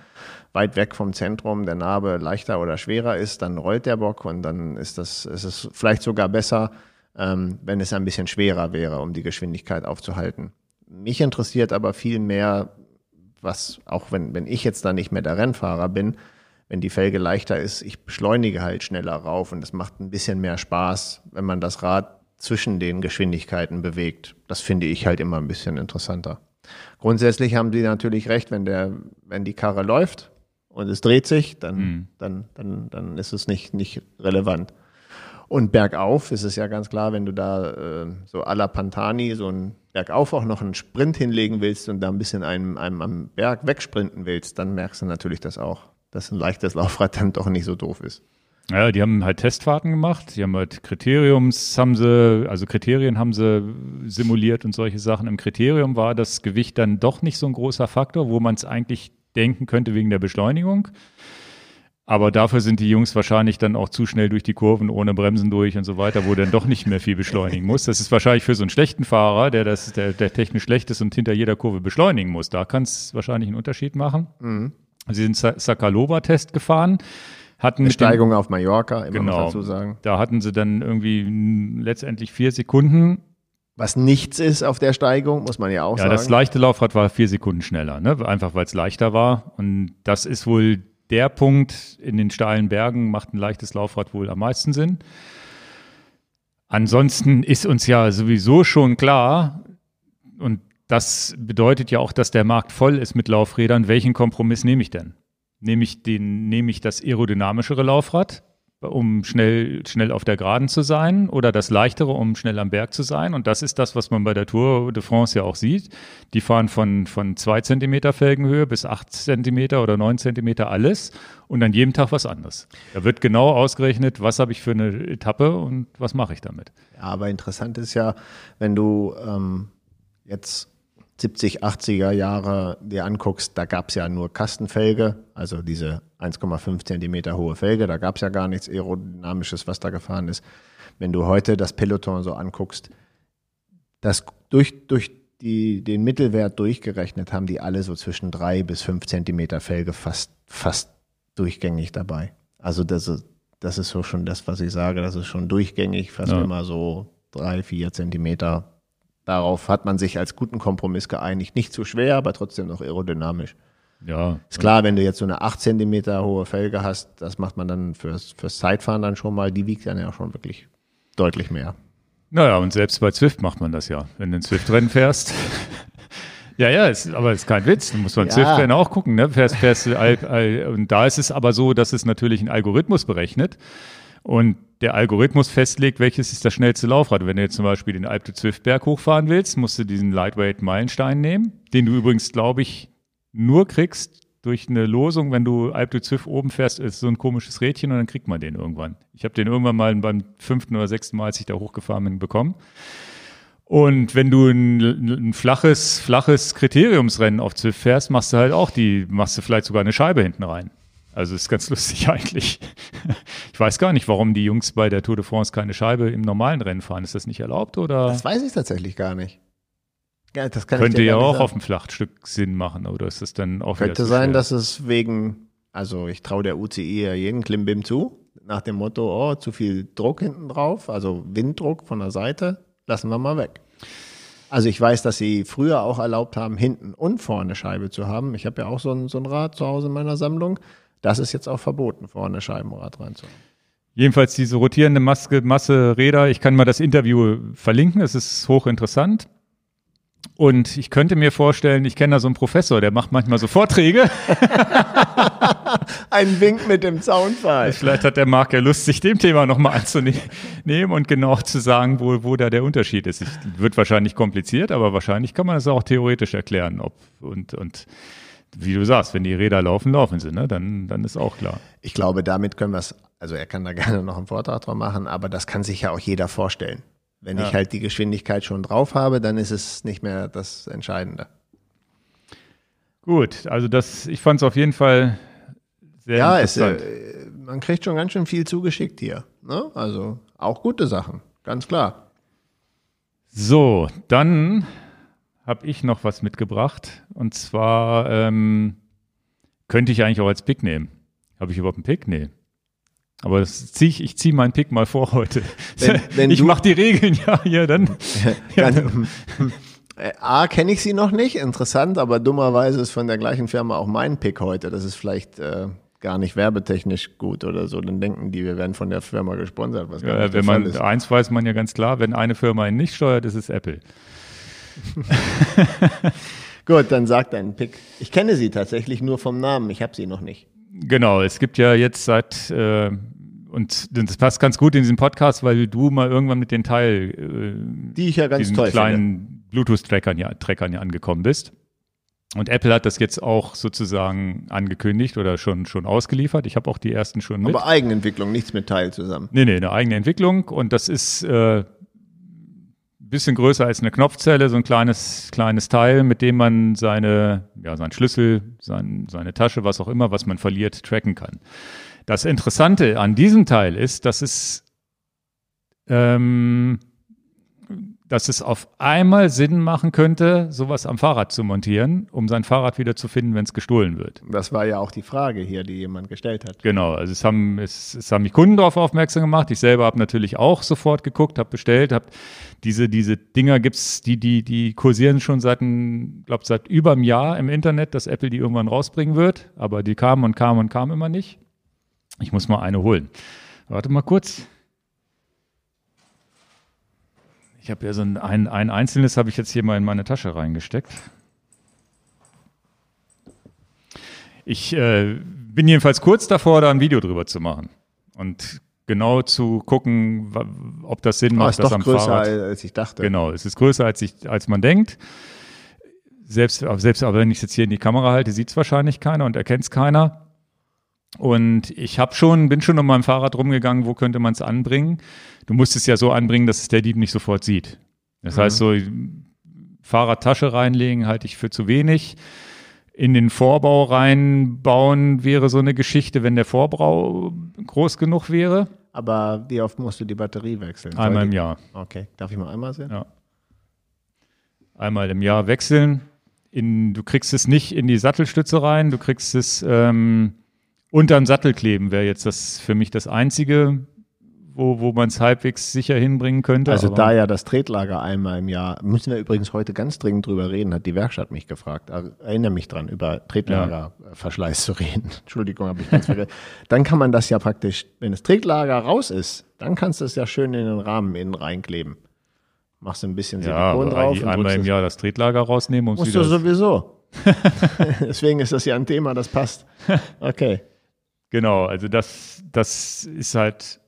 weit weg vom Zentrum der Narbe leichter oder schwerer ist, dann rollt der Bock und dann ist das, ist es vielleicht sogar besser, ähm, wenn es ein bisschen schwerer wäre, um die Geschwindigkeit aufzuhalten. Mich interessiert aber viel mehr, was, auch wenn, wenn ich jetzt da nicht mehr der Rennfahrer bin, wenn die Felge leichter ist, ich beschleunige halt schneller rauf und es macht ein bisschen mehr Spaß, wenn man das Rad zwischen den Geschwindigkeiten bewegt. Das finde ich halt immer ein bisschen interessanter. Grundsätzlich haben Sie natürlich recht, wenn der, wenn die Karre läuft und es dreht sich, dann, Mhm. dann, dann, dann ist es nicht, nicht relevant. Und bergauf ist es ja ganz klar, wenn du da äh, so à la Pantani so ein bergauf auch noch einen Sprint hinlegen willst und da ein bisschen einem, einem am Berg wegsprinten willst, dann merkst du natürlich das auch, dass ein leichtes Laufrad dann doch nicht so doof ist. Ja, die haben halt Testfahrten gemacht, die haben halt Kriteriums, haben sie, also Kriterien haben sie simuliert und solche Sachen. Im Kriterium war das Gewicht dann doch nicht so ein großer Faktor, wo man es eigentlich denken könnte wegen der Beschleunigung. Aber dafür sind die Jungs wahrscheinlich dann auch zu schnell durch die Kurven, ohne Bremsen durch und so weiter, wo dann doch nicht mehr viel beschleunigen muss. Das ist wahrscheinlich für so einen schlechten Fahrer, der, das, der, der technisch schlecht ist und hinter jeder Kurve beschleunigen muss. Da kann es wahrscheinlich einen Unterschied machen. Sie sind Sa- Sakalova-Test gefahren, hatten dem- Steigung auf Mallorca, immer Genau. dazu sagen. Da hatten sie dann irgendwie letztendlich vier Sekunden. Was nichts ist auf der Steigung, muss man ja auch Ja, sagen. das leichte Laufrad war vier Sekunden schneller, ne? einfach weil es leichter war. Und das ist wohl der Punkt in den steilen Bergen, macht ein leichtes Laufrad wohl am meisten Sinn. Ansonsten ist uns ja sowieso schon klar, und das bedeutet ja auch, dass der Markt voll ist mit Laufrädern. Welchen Kompromiss nehme ich denn? Nehme ich, den, nehme ich das aerodynamischere Laufrad, um schnell, schnell auf der Geraden zu sein, oder das leichtere, um schnell am Berg zu sein? Und das ist das, was man bei der Tour de France ja auch sieht. Die fahren von, von zwei Zentimeter Felgenhöhe bis acht Zentimeter oder neun Zentimeter alles und an jedem Tag was anderes. Da wird genau ausgerechnet, was habe ich für eine Etappe und was mache ich damit. Ja, aber interessant ist ja, wenn du ähm, jetzt 70, 80er Jahre dir anguckst, da gab es ja nur Kastenfelge, also diese 1,5 Zentimeter hohe Felge, da gab es ja gar nichts Aerodynamisches, was da gefahren ist. Wenn du heute das Peloton so anguckst, das durch, durch die, den Mittelwert durchgerechnet haben die alle so zwischen drei bis fünf Zentimeter Felge fast, fast durchgängig dabei. Also das ist, das ist so schon das, was ich sage, das ist schon durchgängig, fast Ja. immer so drei, vier Zentimeter. Darauf hat man sich als guten Kompromiss geeinigt. Nicht zu schwer, aber trotzdem noch aerodynamisch. Ja, Ist klar, wenn du jetzt so eine 8 Zentimeter hohe Felge hast, das macht man dann fürs, fürs Zeitfahren dann schon mal, die wiegt dann ja schon wirklich deutlich mehr. Naja, und selbst bei Zwift macht man das ja. Wenn du ein Zwift-Rennen fährst. ja, ja, ist, aber ist kein Witz. Du musst beim Ja. Zwift-Rennen auch gucken. Ne? Fährst, fährst, und da ist es aber so, dass es natürlich ein Algorithmus berechnet. Und der Algorithmus festlegt, welches ist das schnellste Laufrad. Wenn du jetzt zum Beispiel den Alp de Zwift-Berg hochfahren willst, musst du diesen Lightweight-Meilenstein nehmen, den du übrigens, glaube ich, nur kriegst, durch eine Losung, wenn du Alp du Zwiff oben fährst, ist so ein komisches Rädchen und dann kriegt man den irgendwann. Ich habe den irgendwann mal beim fünften oder sechsten Mal, als ich da hochgefahren bin, bekommen. Und wenn du ein, ein, flaches, flaches Kriteriumsrennen auf Zwift fährst, machst du halt auch die, machst du vielleicht sogar eine Scheibe hinten rein. Also ist ganz lustig eigentlich. Ich weiß gar nicht, warum die Jungs bei der Tour de France keine Scheibe im normalen Rennen fahren. Ist das nicht erlaubt oder? Das weiß ich tatsächlich gar nicht. Ja, das Könnte ja auch auf dem Flachstück Sinn machen, oder ist das dann auch Könnte sein, schwer? dass es wegen, also ich traue der UCI ja jeden Klimbim zu, nach dem Motto, oh, zu viel Druck hinten drauf, also Winddruck von der Seite, lassen wir mal weg. Also ich weiß, dass sie früher auch erlaubt haben, hinten und vorne Scheibe zu haben. Ich habe ja auch so ein, so ein Rad zu Hause in meiner Sammlung. Das ist jetzt auch verboten, vorne Scheibenrad reinzuhaben. Jedenfalls diese rotierende Maske, Masse Räder. Ich kann mal das Interview verlinken. Es ist hochinteressant. Und ich könnte mir vorstellen, ich kenne da so einen Professor, der macht manchmal so Vorträge. Ein Wink mit dem Zaunfall. Vielleicht hat der Marc ja Lust, sich dem Thema nochmal anzunehmen und genau zu sagen, wo, wo da der Unterschied ist. Ich, wird wahrscheinlich kompliziert, aber wahrscheinlich kann man das auch theoretisch erklären. Ob, und, und wie du sagst, wenn die Räder laufen, laufen sie, ne? dann, dann ist auch klar. Ich glaube, damit können wir es, also er kann da gerne noch einen Vortrag drauf machen, aber das kann sich ja auch jeder vorstellen. Wenn ja. ich halt die Geschwindigkeit schon drauf habe, dann ist es nicht mehr das Entscheidende. Gut, also das, ich fand es auf jeden Fall sehr ja, interessant. Ja, äh, man kriegt schon ganz schön viel zugeschickt hier. Ne? Also auch gute Sachen, ganz klar. So, dann habe ich noch was mitgebracht. Und zwar ähm, könnte ich eigentlich auch als Pick nehmen. Habe ich überhaupt einen Pick? Nee. Aber das zieh ich, ich ziehe meinen Pick mal vor heute. Wenn, wenn ich mache die Regeln ja hier dann. Ja, dann äh, A, kenne ich sie noch nicht, interessant, aber dummerweise ist von der gleichen Firma auch mein Pick heute. Das ist vielleicht äh, gar nicht werbetechnisch gut oder so. Dann denken die, wir werden von der Firma gesponsert. Was ja, wenn man, eins weiß man ja ganz klar, wenn eine Firma ihn nicht steuert, ist es Apple. Gut, dann sag deinen Pick. Ich kenne sie tatsächlich nur vom Namen, ich habe sie noch nicht. Genau, es gibt ja jetzt seit, äh, und das passt ganz gut in diesen Podcast, weil du mal irgendwann mit den Teil, äh, die ich ja ganz toll kleinen Bluetooth-Trackern ja, Trackern ja angekommen bist. Und Apple hat das jetzt auch sozusagen angekündigt oder schon, schon ausgeliefert. Ich habe auch die ersten schon mit. Aber Eigenentwicklung, nichts mit Teil zusammen. Nee, nee, eine eigene Entwicklung. Und das ist äh, bisschen größer als eine Knopfzelle, so ein kleines, kleines Teil, mit dem man seine, ja, seinen Schlüssel, sein, seine Tasche, was auch immer, was man verliert, tracken kann. Das Interessante an diesem Teil ist, dass es ähm, dass es auf einmal Sinn machen könnte, sowas am Fahrrad zu montieren, um sein Fahrrad wieder zu finden, wenn es gestohlen wird. Das war ja auch die Frage hier, die jemand gestellt hat. Genau, also es haben, es, es haben mich Kunden darauf aufmerksam gemacht. Ich selber habe natürlich auch sofort geguckt, habe bestellt, habe diese, diese Dinger gibt's, die, die, die kursieren schon seit, glaube seit über einem Jahr im Internet, dass Apple die irgendwann rausbringen wird. Aber die kamen und kamen und kamen immer nicht. Ich muss mal eine holen. Warte mal kurz. Ich habe ja so ein, ein, ein einzelnes, habe ich jetzt hier mal in meine Tasche reingesteckt. Ich äh, bin jedenfalls kurz davor, da ein Video drüber zu machen und genau zu gucken, ob das Sinn oh, macht, ist das am größer, Fahrrad. als ich dachte. Genau, es ist größer, als, ich, als man denkt. Selbst, selbst aber wenn ich es jetzt hier in die Kamera halte, sieht es wahrscheinlich keiner und erkennt es keiner. Und ich habe schon, bin schon um meinem Fahrrad rumgegangen, wo könnte man es anbringen. Du musst es ja so anbringen, dass es der Dieb nicht sofort sieht. Das mhm. heißt, so Fahrradtasche reinlegen halte ich für zu wenig. In den Vorbau reinbauen wäre so eine Geschichte, wenn der Vorbau groß genug wäre. Aber wie oft musst du die Batterie wechseln? Einmal im Jahr. Okay, darf ich mal einmal sehen? Ja. Einmal im Jahr wechseln. In, du kriegst es nicht in die Sattelstütze rein, du kriegst es ähm, Unterm Sattel kleben wäre jetzt das für mich das Einzige, wo, wo man es halbwegs sicher hinbringen könnte. Also da ja das Tretlager einmal im Jahr, müssen wir übrigens heute ganz dringend drüber reden, hat die Werkstatt mich gefragt. Erinnere mich dran, über Tretlagerverschleiß ja. zu reden. Entschuldigung, habe ich ganz vergessen. Dann kann man das ja praktisch, wenn das Tretlager raus ist, dann kannst du es ja schön in den Rahmen innen reinkleben. Machst du ein bisschen Silikon ja, drauf. Einmal im Jahr das Tretlager rausnehmen. Um musst du sowieso. Deswegen ist das ja ein Thema, das passt. Okay. Genau, also das, das ist halt,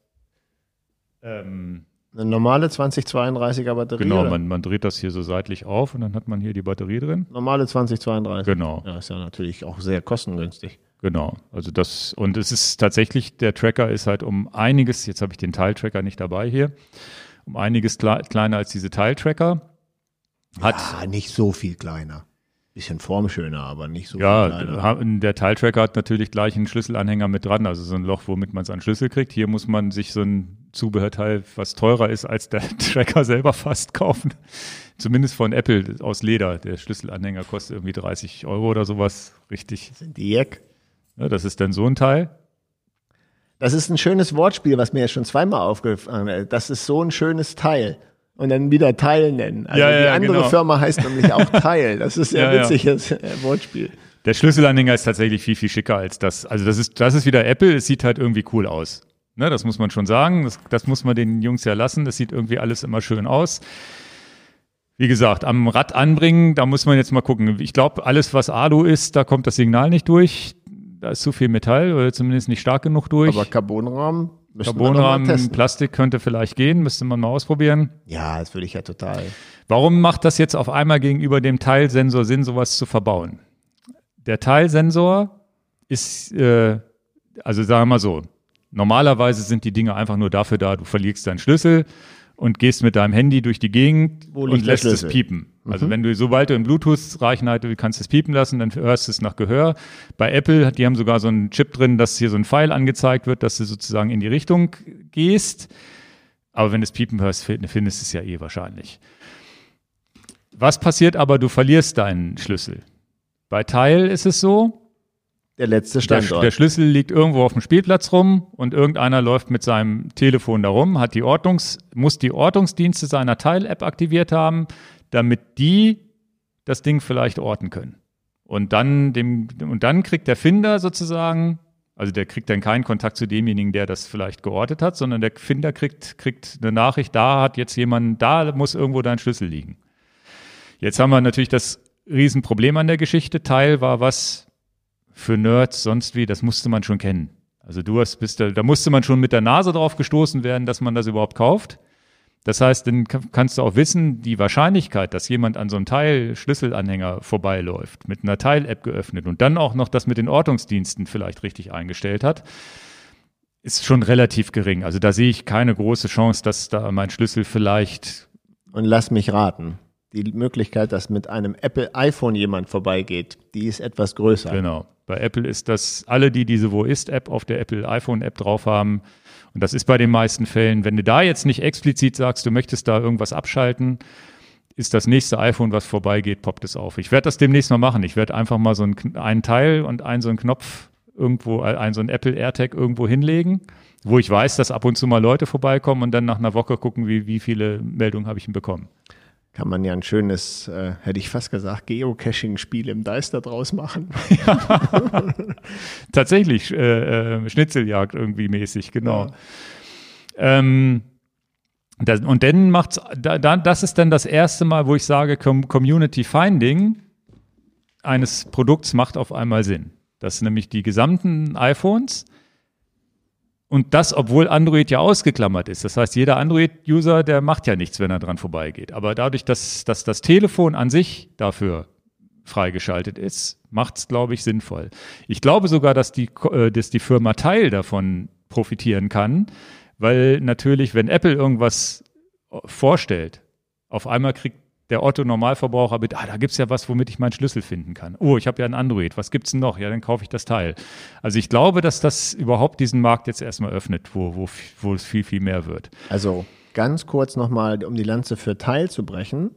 ähm, Eine normale 2032er Batterie? Genau, man, man dreht das hier so seitlich auf und dann hat man hier die Batterie drin. Normale 2032. Genau, Ja, ist ja natürlich auch sehr kostengünstig. genau. Also das, und es ist tatsächlich, der Tracker ist halt um einiges, jetzt habe ich den Teiltracker nicht dabei hier, um einiges kle kleiner als diese Teiltracker. Hat, ah, nicht so viel kleiner. Bisschen formschöner, aber nicht so Ja, viel kleiner. der Teiltracker hat natürlich gleich einen Schlüsselanhänger mit dran, also so ein Loch, womit man es an Schlüssel kriegt. Hier muss man sich so ein Zubehörteil, was teurer ist als der Tracker selber fast kaufen. Zumindest von Apple aus Leder. Der Schlüsselanhänger kostet irgendwie 30 Euro oder sowas. Richtig. Sind die Jack. Ja, das ist dann so ein Teil. Das ist ein schönes Wortspiel, was mir ja schon zweimal aufgefallen ist. Das ist so ein schönes Teil. Und dann wieder Teil nennen. Also Ja, die ja, andere genau. Firma heißt nämlich auch Teil. Das ist ja, Ja, ja. witziges äh, Wortspiel. Der Schlüsselanhänger ist tatsächlich viel, viel schicker als das. Also das ist, das ist wieder Apple. Es sieht halt irgendwie cool aus. Ne, das muss man schon sagen. Das, das muss man den Jungs ja lassen. Das sieht irgendwie alles immer schön aus. Wie gesagt, am Rad anbringen, da muss man jetzt mal gucken. Ich glaube, alles, was Alu ist, da kommt das Signal nicht durch. Da ist zu viel Metall oder zumindest nicht stark genug durch. Aber Carbonrahmen Carbonrahmen. Plastik könnte vielleicht gehen, müsste man mal ausprobieren. Ja, das würde ich ja total. Warum macht das jetzt auf einmal gegenüber dem Teilsensor Sinn, sowas zu verbauen? Der Teilsensor ist, äh, also sagen wir mal so, normalerweise sind die Dinge einfach nur dafür da, du verlierst deinen Schlüssel und gehst mit deinem Handy durch die Gegend und lässt es piepen. Also wenn du, sobald du in Bluetooth-Reichweite willst, kannst du es piepen lassen, dann hörst du es nach Gehör. Bei Apple, die haben sogar so einen Chip drin, dass hier so ein Pfeil angezeigt wird, dass du sozusagen in die Richtung gehst. Aber wenn du es piepen hörst, findest du es ja eh wahrscheinlich. Was passiert aber, du verlierst deinen Schlüssel. Bei Teil ist es so, Der letzte der, Standort. der Schlüssel liegt irgendwo auf dem Spielplatz rum und irgendeiner läuft mit seinem Telefon da rum, hat die Ortungs, muss die Ortungsdienste seiner Teil-App aktiviert haben, damit die das Ding vielleicht orten können. Und dann, dem, und dann kriegt der Finder sozusagen, also der kriegt dann keinen Kontakt zu demjenigen, der das vielleicht geortet hat, sondern der Finder kriegt, kriegt eine Nachricht, da hat jetzt jemand, da muss irgendwo dein Schlüssel liegen. Jetzt haben wir natürlich das Riesenproblem an der Geschichte. Teil war was für Nerds sonst wie, das musste man schon kennen. Also du hast, bist da, da musste man schon mit der Nase drauf gestoßen werden, dass man das überhaupt kauft. Das heißt, dann ka- kannst du auch wissen, die Wahrscheinlichkeit, dass jemand an so einem Teil-Schlüsselanhänger vorbeiläuft, mit einer Teil-App geöffnet und dann auch noch das mit den Ortungsdiensten vielleicht richtig eingestellt hat, ist schon relativ gering. Also da sehe ich keine große Chance, dass da mein Schlüssel vielleicht Und lass mich raten. Die Möglichkeit, dass mit einem Apple iPhone jemand vorbeigeht, die ist etwas größer. Genau. Bei Apple ist das, alle, die diese Wo ist-App auf der Apple iPhone-App drauf haben, und das ist bei den meisten Fällen, wenn du da jetzt nicht explizit sagst, du möchtest da irgendwas abschalten, ist das nächste iPhone, was vorbeigeht, poppt es auf. Ich werde das demnächst mal machen. Ich werde einfach mal so einen, einen Teil und einen so einen Knopf irgendwo, äh, einen so einen Apple AirTag irgendwo hinlegen, wo ich weiß, dass ab und zu mal Leute vorbeikommen und dann nach einer Woche gucken, wie, wie viele Meldungen habe ich denn bekommen. Kann man ja ein schönes, äh, hätte ich fast gesagt, Geocaching-Spiel im Deister draus machen. Tatsächlich, äh, äh, Schnitzeljagd irgendwie mäßig, genau. Ähm, das, und dann macht's, da, da, das ist dann das erste Mal, wo ich sage, Com Community Finding eines Produkts macht auf einmal Sinn. Das sind nämlich die gesamten iPhones und das, obwohl Android ja ausgeklammert ist. Das heißt, jeder Android-User, der macht ja nichts, wenn er dran vorbeigeht. Aber dadurch, dass, dass das Telefon an sich dafür freigeschaltet ist, macht es, glaube ich, sinnvoll. Ich glaube sogar, dass die, äh, dass die Firma Teil davon profitieren kann, weil natürlich, wenn Apple irgendwas äh, vorstellt, auf einmal kriegt der Otto-Normalverbraucher mit, ah, da gibt's ja was, womit ich meinen Schlüssel finden kann. Oh, ich habe ja ein Android, was gibt's denn noch? Ja, dann kaufe ich das Teil. Also ich glaube, dass das überhaupt diesen Markt jetzt erstmal öffnet, wo, wo, wo es viel, viel mehr wird. Also ganz kurz nochmal, um die Lanze für Teil zu brechen,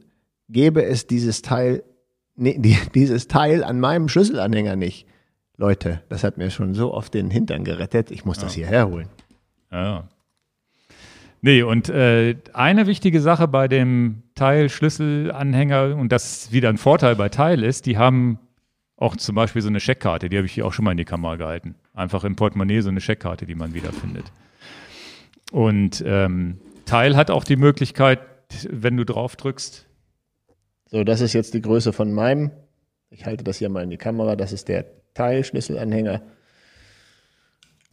gäbe es dieses Teil, nee, die, dieses Teil an meinem Schlüsselanhänger nicht. Leute, das hat mir schon so oft den Hintern gerettet, ich muss das hierher holen. Ja. Nee, und äh, eine wichtige Sache bei dem Teil Schlüsselanhänger, und das wieder ein Vorteil bei Teil ist, die haben auch zum Beispiel so eine Scheckkarte, die habe ich hier auch schon mal in die Kamera gehalten. Einfach im Portemonnaie so eine Scheckkarte, die man wiederfindet. Und ähm, Teil hat auch die Möglichkeit, wenn du drauf drückst, So, das ist jetzt die Größe von meinem. Ich halte das hier mal in die Kamera. Das ist der Teilschlüsselanhänger.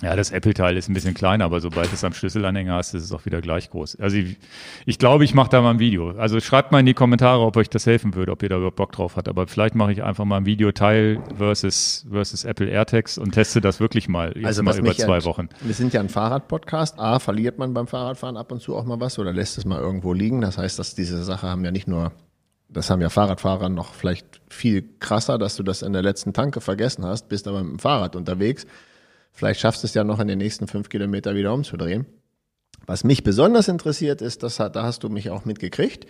Ja, das Apple-Teil ist ein bisschen kleiner, aber sobald du es am Schlüsselanhänger hast, ist es auch wieder gleich groß. Also ich, ich glaube, ich mache da mal ein Video. Also schreibt mal in die Kommentare, ob euch das helfen würde, ob ihr da überhaupt Bock drauf habt. Aber vielleicht mache ich einfach mal ein Video Teil versus, versus Apple AirTags und teste das wirklich mal jetzt Also mal über zwei Wochen. Wir sind ja ein Fahrradpodcast. A, verliert man beim Fahrradfahren ab und zu auch mal was oder lässt es mal irgendwo liegen. Das heißt, dass diese Sache haben ja nicht nur, das haben ja Fahrradfahrer noch vielleicht viel krasser, dass du das in der letzten Tanke vergessen hast, bist aber mit dem Fahrrad unterwegs. Vielleicht schaffst du es ja noch in den nächsten fünf Kilometer wieder umzudrehen. Was mich besonders interessiert ist, das hat, da hast du mich auch mitgekriegt.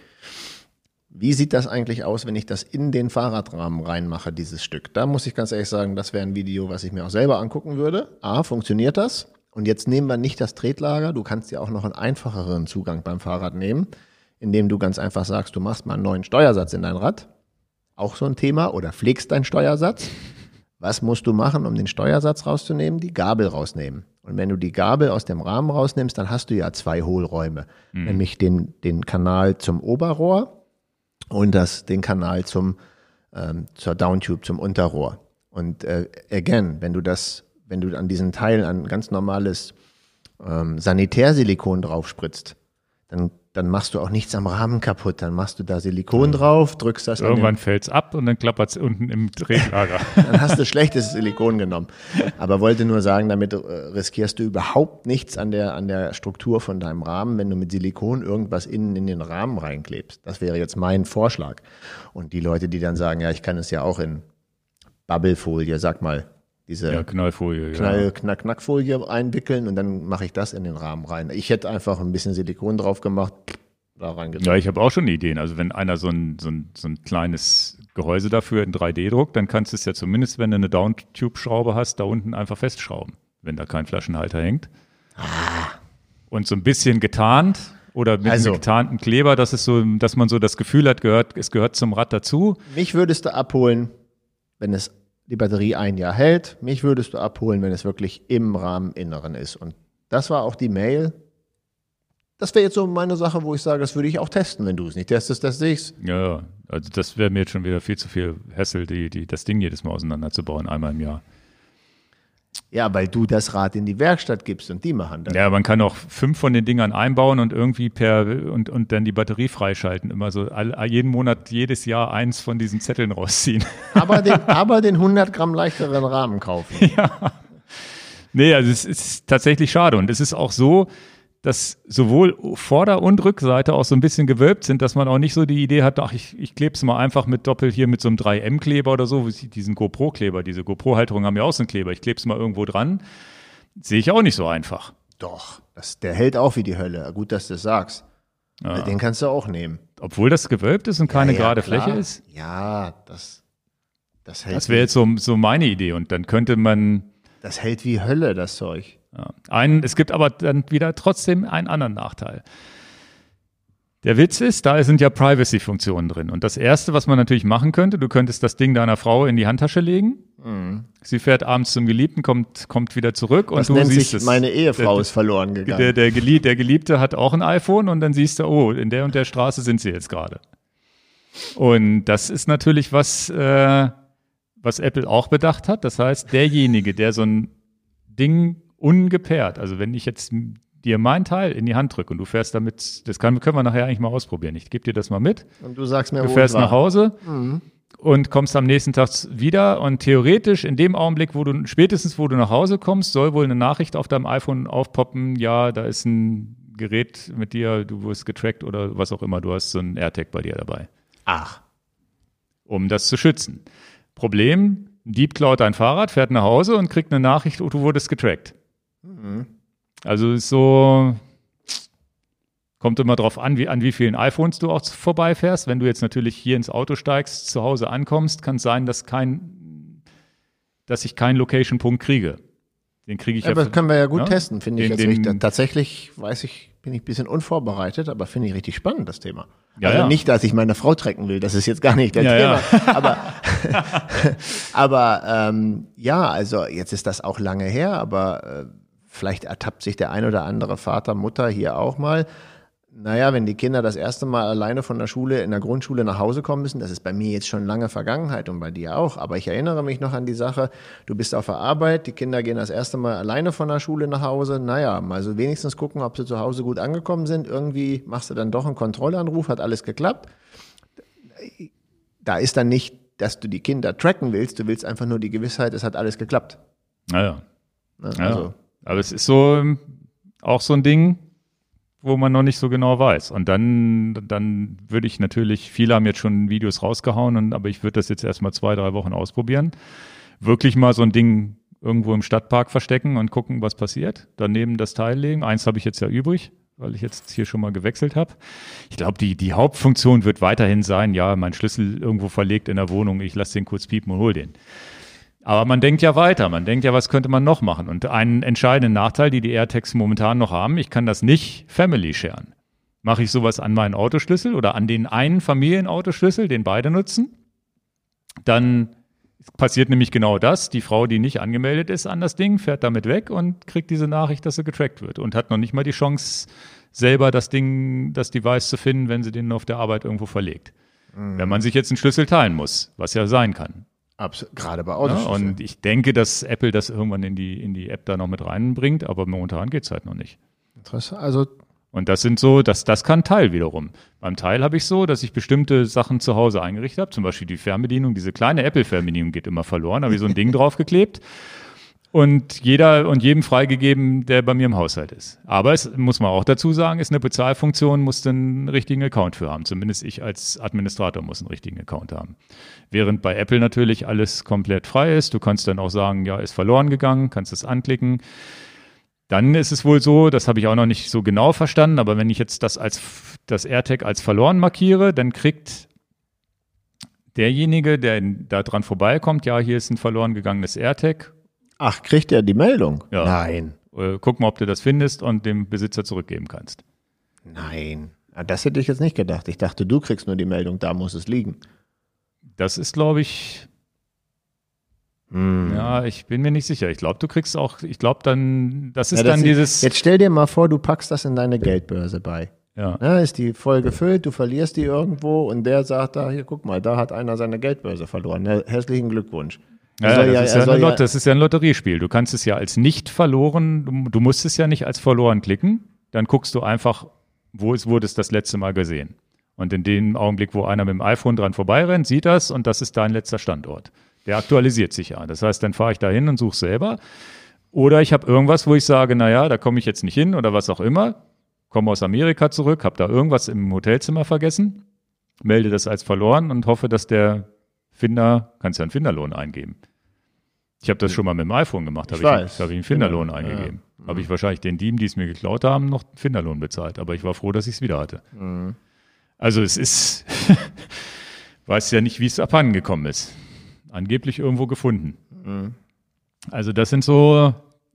Wie sieht das eigentlich aus, wenn ich das in den Fahrradrahmen reinmache, dieses Stück? Da muss ich ganz ehrlich sagen, das wäre ein Video, was ich mir auch selber angucken würde. A, funktioniert das? Und jetzt nehmen wir nicht das Tretlager. Du kannst ja auch noch einen einfacheren Zugang beim Fahrrad nehmen, indem du ganz einfach sagst, du machst mal einen neuen Steuersatz in dein Rad. Auch so ein Thema. Oder pflegst deinen Steuersatz. Was musst du machen, um den Steuersatz rauszunehmen? Die Gabel rausnehmen. Und wenn du die Gabel aus dem Rahmen rausnimmst, dann hast du ja zwei Hohlräume. Nämlich den, den Kanal zum Oberrohr und das, den Kanal zum, ähm, zur Downtube, zum Unterrohr. Und äh, again, wenn du das, wenn du an diesen Teil ein ganz normales ähm, Sanitärsilikon drauf spritzt, dann, dann machst du auch nichts am Rahmen kaputt. Dann machst du da Silikon drauf, drückst das Irgendwann fällt's ab und dann klappert es unten im Tretlager. dann hast du schlechtes Silikon genommen. Aber wollte nur sagen, damit äh, riskierst du überhaupt nichts an der, an der Struktur von deinem Rahmen, wenn du mit Silikon irgendwas innen in den Rahmen reinklebst. Das wäre jetzt mein Vorschlag. Und die Leute, die dann sagen, ja, ich kann es ja auch in Bubblefolie, sag mal, diese ja, Knallfolie. Knall, ja. Knack, Knackfolie einwickeln und dann mache ich das in den Rahmen rein. Ich hätte einfach ein bisschen Silikon drauf gemacht, da reingedrückt. Ja, ich habe auch schon Ideen. Also wenn einer so ein, so ein, so ein kleines Gehäuse dafür in 3D druckt, dann kannst du es ja zumindest, wenn du eine Downtube-Schraube hast, da unten einfach festschrauben, wenn da kein Flaschenhalter hängt. Und so ein bisschen getarnt oder mit Also- einem getarnten Kleber, dass es so, dass man so das Gefühl hat, gehört, es gehört zum Rad dazu. Mich würdest du abholen, wenn es die Batterie ein Jahr hält. Mich würdest du abholen, wenn es wirklich im Rahmeninneren ist. Und das war auch die Mail. Das wäre jetzt so meine Sache, wo ich sage, das würde ich auch testen. Wenn du es nicht testest, teste ich's. Ja, ja. also das wäre mir jetzt schon wieder viel zu viel Hassel, die, die, das Ding jedes Mal auseinanderzubauen, einmal im Jahr. Ja, weil du das Rad in die Werkstatt gibst und die machen das. Ja, man kann auch fünf von den Dingern einbauen und irgendwie per und, und dann die Batterie freischalten. Immer so all, jeden Monat, jedes Jahr eins von diesen Zetteln rausziehen. Aber, den, aber den 100 Gramm leichteren Rahmen kaufen. nee, also es ist tatsächlich schade. Und es ist auch so, dass sowohl Vorder- und Rückseite auch so ein bisschen gewölbt sind, dass man auch nicht so die Idee hat, ach, ich, ich klebe es mal einfach mit Doppel hier mit so einem 3M-Kleber oder so, wie diesen GoPro-Kleber, diese GoPro-Halterungen haben ja auch so einen Kleber. Ich klebe es mal irgendwo dran. Sehe ich auch nicht so einfach. Doch, das, der hält auch wie die Hölle. Gut, dass du das sagst. Den kannst du auch nehmen. Obwohl das gewölbt ist und keine Ja, ja, gerade klar. Fläche ist. Ja, das, das hält, Das wäre jetzt so, so meine Idee. Und dann könnte man, das hält wie Hölle, das Zeug. Ja, einen, es gibt aber dann wieder trotzdem einen anderen Nachteil. Der Witz ist, da sind ja Privacy-Funktionen drin. Und das Erste, was man natürlich machen könnte, du könntest das Ding deiner Frau in die Handtasche legen. Sie fährt abends zum Geliebten, kommt, kommt wieder zurück und Das du nennt siehst es. meine Ehefrau Der- ist verloren gegangen. Der, der, Gelieb, der Geliebte hat auch ein iPhone und dann siehst du, oh, in der und der Straße sind sie jetzt gerade. Und das ist natürlich was, äh, was Apple auch bedacht hat. Das heißt, derjenige, der so ein Ding ungepaart, also wenn ich jetzt dir mein Teil in die Hand drücke und du fährst damit, das kann, können wir nachher eigentlich mal ausprobieren. Ich gebe dir das mal mit. Und du sagst mir, Du fährst nach Hause und kommst am nächsten Tag wieder und theoretisch in dem Augenblick, wo du spätestens wo du nach Hause kommst, soll wohl eine Nachricht auf deinem iPhone aufpoppen, ja, da ist ein Gerät mit dir, du wirst getrackt oder was auch immer, du hast so ein AirTag bei dir dabei, Ach, um das zu schützen. Problem, Dieb klaut dein Fahrrad, fährt nach Hause und kriegt eine Nachricht, oh, du wurdest getrackt. Also ist so, kommt immer drauf an, wie, an wie vielen iPhones du auch vorbeifährst. Wenn du jetzt natürlich hier ins Auto steigst, zu Hause ankommst, kann es sein, dass kein, dass ich keinen Location-Punkt kriege. Den kriege ich aber ja. das können wir ja gut Ja? testen, finde ich Den- jetzt den-. Tatsächlich weiß ich, bin ich ein bisschen unvorbereitet, aber finde ich richtig spannend, das Thema. Ja, also ja. nicht, dass ich meine Frau trecken will, das ist jetzt gar nicht der Ja, Thema. Aber, aber ähm, ja, also jetzt ist das auch lange her, aber äh, vielleicht ertappt sich der ein oder andere Vater, Mutter hier auch mal. naja, wenn die Kinder das erste Mal alleine von der Schule in der Grundschule nach Hause kommen müssen, das ist bei mir jetzt schon lange Vergangenheit und bei dir auch, aber ich erinnere mich noch an die Sache, du bist auf der Arbeit, die Kinder gehen das erste Mal alleine von der Schule nach Hause, naja, mal so wenigstens gucken, ob sie zu Hause gut angekommen sind, irgendwie machst du dann doch einen Kontrollanruf, hat alles geklappt. Da ist dann nicht, dass du die Kinder tracken willst, du willst einfach nur die Gewissheit, es hat alles geklappt. Naja. Ne? Ja. Aber es ist so ähm, auch so ein Ding, wo man noch nicht so genau weiß. Und dann, dann würde ich natürlich, viele haben jetzt schon Videos rausgehauen, und, aber ich würde das jetzt erstmal zwei, drei Wochen ausprobieren. Wirklich mal so ein Ding irgendwo im Stadtpark verstecken und gucken, was passiert. Daneben das Teil legen. Eins habe ich jetzt ja übrig, weil ich jetzt hier schon mal gewechselt habe. Ich glaube, die, die Hauptfunktion wird weiterhin sein, ja, mein Schlüssel irgendwo verlegt in der Wohnung, ich lasse den kurz piepen und hol den. Aber man denkt ja weiter, man denkt ja, was könnte man noch machen? Und einen entscheidenden Nachteil, die die AirTags momentan noch haben, ich kann das nicht Family sharen. Mache ich sowas an meinen Autoschlüssel oder an den einen Familienautoschlüssel, den beide nutzen, dann passiert nämlich genau das. Die Frau, die nicht angemeldet ist an das Ding, fährt damit weg und kriegt diese Nachricht, dass sie getrackt wird und hat noch nicht mal die Chance, selber das Ding, das Device zu finden, wenn sie den auf der Arbeit irgendwo verlegt. Wenn man sich jetzt einen Schlüssel teilen muss, was ja sein kann. Abs- gerade bei Ja, Autoschlüsseln. und ich denke, dass Apple das irgendwann in die, in die App da noch mit reinbringt, aber momentan geht's halt noch nicht. Interessant. Also Und das sind so, das, das kann Teil wiederum. Beim Teil habe ich so, dass ich bestimmte Sachen zu Hause eingerichtet habe, zum Beispiel die Fernbedienung, diese kleine Apple-Fernbedienung geht immer verloren, habe ich so ein Ding draufgeklebt und jeder und jedem freigegeben, der bei mir im Haushalt ist. Aber es muss man auch dazu sagen, ist eine Bezahlfunktion, muss einen richtigen Account für haben. Zumindest ich als Administrator muss einen richtigen Account haben. Während bei Apple natürlich alles komplett frei ist. Du kannst dann auch sagen, ja, ist verloren gegangen, kannst es anklicken. Dann ist es wohl so, das habe ich auch noch nicht so genau verstanden, aber wenn ich jetzt das als das AirTag als verloren markiere, dann kriegt derjenige, der da dran vorbeikommt, ja, hier ist ein verloren gegangenes AirTag. Ach, kriegt er die Meldung? Ja. Nein. Äh, guck mal, ob du das findest und dem Besitzer zurückgeben kannst. Nein. Das hätte ich jetzt nicht gedacht. Ich dachte, du kriegst nur die Meldung, da muss es liegen. Das ist, glaube ich, Hm. ja, ich bin mir nicht sicher. Ich glaube, du kriegst auch, ich glaube dann, das ist Ja, das dann dieses, Jetzt stell dir mal vor, du packst das in deine Geldbörse bei. ja, Ja, ist die voll gefüllt, du verlierst die irgendwo und der sagt da, hier guck mal, da hat einer seine Geldbörse verloren. Na, herzlichen Glückwunsch. Ja, das, ist ja soll eine Lot das ist ja ein Lotteriespiel. Du kannst es ja als nicht verloren, du, du musst es ja nicht als verloren klicken. Dann guckst du einfach, wo es wurde es das letzte Mal gesehen. Und in dem Augenblick, wo einer mit dem iPhone dran vorbeirennt, sieht das und das ist dein letzter Standort. Der aktualisiert sich ja. Das heißt, dann fahre ich da hin und suche selber. Oder ich habe irgendwas, wo ich sage, naja, da komme ich jetzt nicht hin oder was auch immer. Komme aus Amerika zurück, habe da irgendwas im Hotelzimmer vergessen, melde das als verloren und hoffe, dass der Finder, kannst ja einen Finderlohn eingeben. Ich habe das schon mal mit dem iPhone gemacht, Ich habe ich, weiß. hab ich einen Finderlohn Genau, eingegeben. Habe ich wahrscheinlich den Dieben, die es mir geklaut haben, noch einen Finderlohn bezahlt. Aber ich war froh, dass ich es wieder hatte. Mhm. Also es ist, weiß ja nicht, wie es abhanden gekommen ist. Angeblich irgendwo gefunden. Mhm. Also das sind so,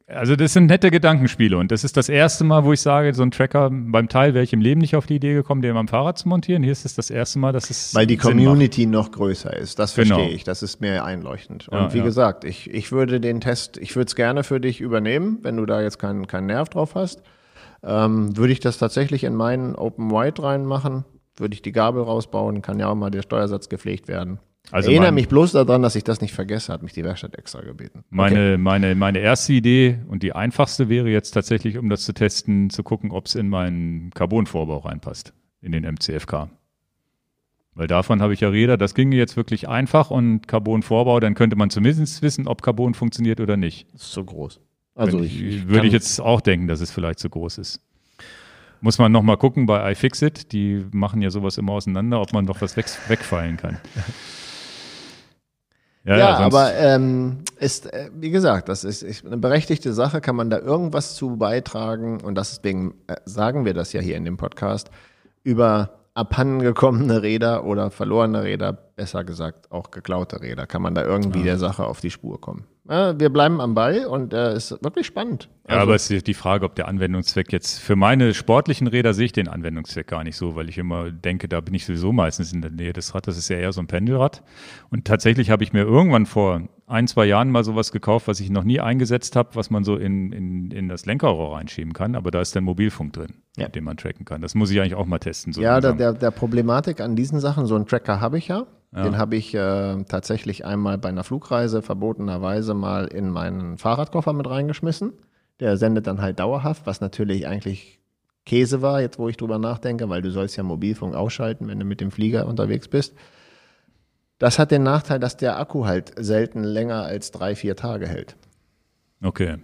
also das sind nette Gedankenspiele und das ist das erste Mal, wo ich sage, so ein Tracker beim Teil wäre ich im Leben nicht auf die Idee gekommen, den am Fahrrad zu montieren. Hier ist es das erste Mal, dass es Weil die Sinn macht. Community noch größer ist. Das verstehe Genau. ich. Das ist mir einleuchtend. Und Ja, wie ja. gesagt, ich, ich würde den Test, ich würde es gerne für dich übernehmen, wenn du da jetzt keinen keinen Nerv drauf hast. Ähm, würde ich das tatsächlich in meinen Open White reinmachen, würde ich die Gabel rausbauen, kann ja auch mal der Steuersatz gepflegt werden. Also Erinnere mein- mich bloß daran, dass ich das nicht vergesse, hat mich die Werkstatt extra gebeten. Meine, meine, meine erste Idee und die einfachste wäre jetzt tatsächlich, um das zu testen, zu gucken, ob es in meinen Carbon-Vorbau reinpasst, in den MCFK. Weil davon habe ich ja Räder, das ginge jetzt wirklich einfach und Carbon-Vorbau, dann könnte man zumindest wissen, ob Carbon funktioniert oder nicht. Das ist zu groß. Also ich, ich würde ich jetzt auch denken, dass es vielleicht zu groß ist. Muss man nochmal gucken bei iFixit, die machen ja sowas immer auseinander, ob man noch was weg, wegfallen kann. Ja, sonst- aber ähm, ist, äh, wie gesagt, das ist, ist eine berechtigte Sache. Kann man da irgendwas zu beitragen? Und deswegen äh, sagen wir das ja hier in dem Podcast über abhandengekommene Räder oder verlorene Räder, besser gesagt auch geklaute Räder. Kann man da irgendwie der Sache auf die Spur kommen? Ja, wir bleiben am Ball und äh, ist wirklich spannend. Ja, aber es ist die Frage, ob der Anwendungszweck jetzt für meine sportlichen Räder sehe ich den Anwendungszweck gar nicht so, weil ich immer denke, da bin ich sowieso meistens in der Nähe des Rades. Das ist ja eher so ein Pendelrad. Und tatsächlich habe ich mir irgendwann vor ein, zwei Jahren mal sowas gekauft, was ich noch nie eingesetzt habe, was man so in, in, in das Lenkerrohr reinschieben kann. Aber da ist dann Mobilfunk drin, Ja. mit dem man tracken kann. Das muss ich eigentlich auch mal testen. So ja, der, der, der Problematik an diesen Sachen, so einen Tracker habe ich ja. Ja. Den habe ich äh, tatsächlich einmal bei einer Flugreise verbotenerweise mal in meinen Fahrradkoffer mit reingeschmissen. Der sendet dann halt dauerhaft, was natürlich eigentlich Käse war, jetzt wo ich drüber nachdenke, weil du sollst ja Mobilfunk ausschalten, wenn du mit dem Flieger unterwegs bist. Das hat den Nachteil, dass der Akku halt selten länger als drei, vier Tage hält. Okay.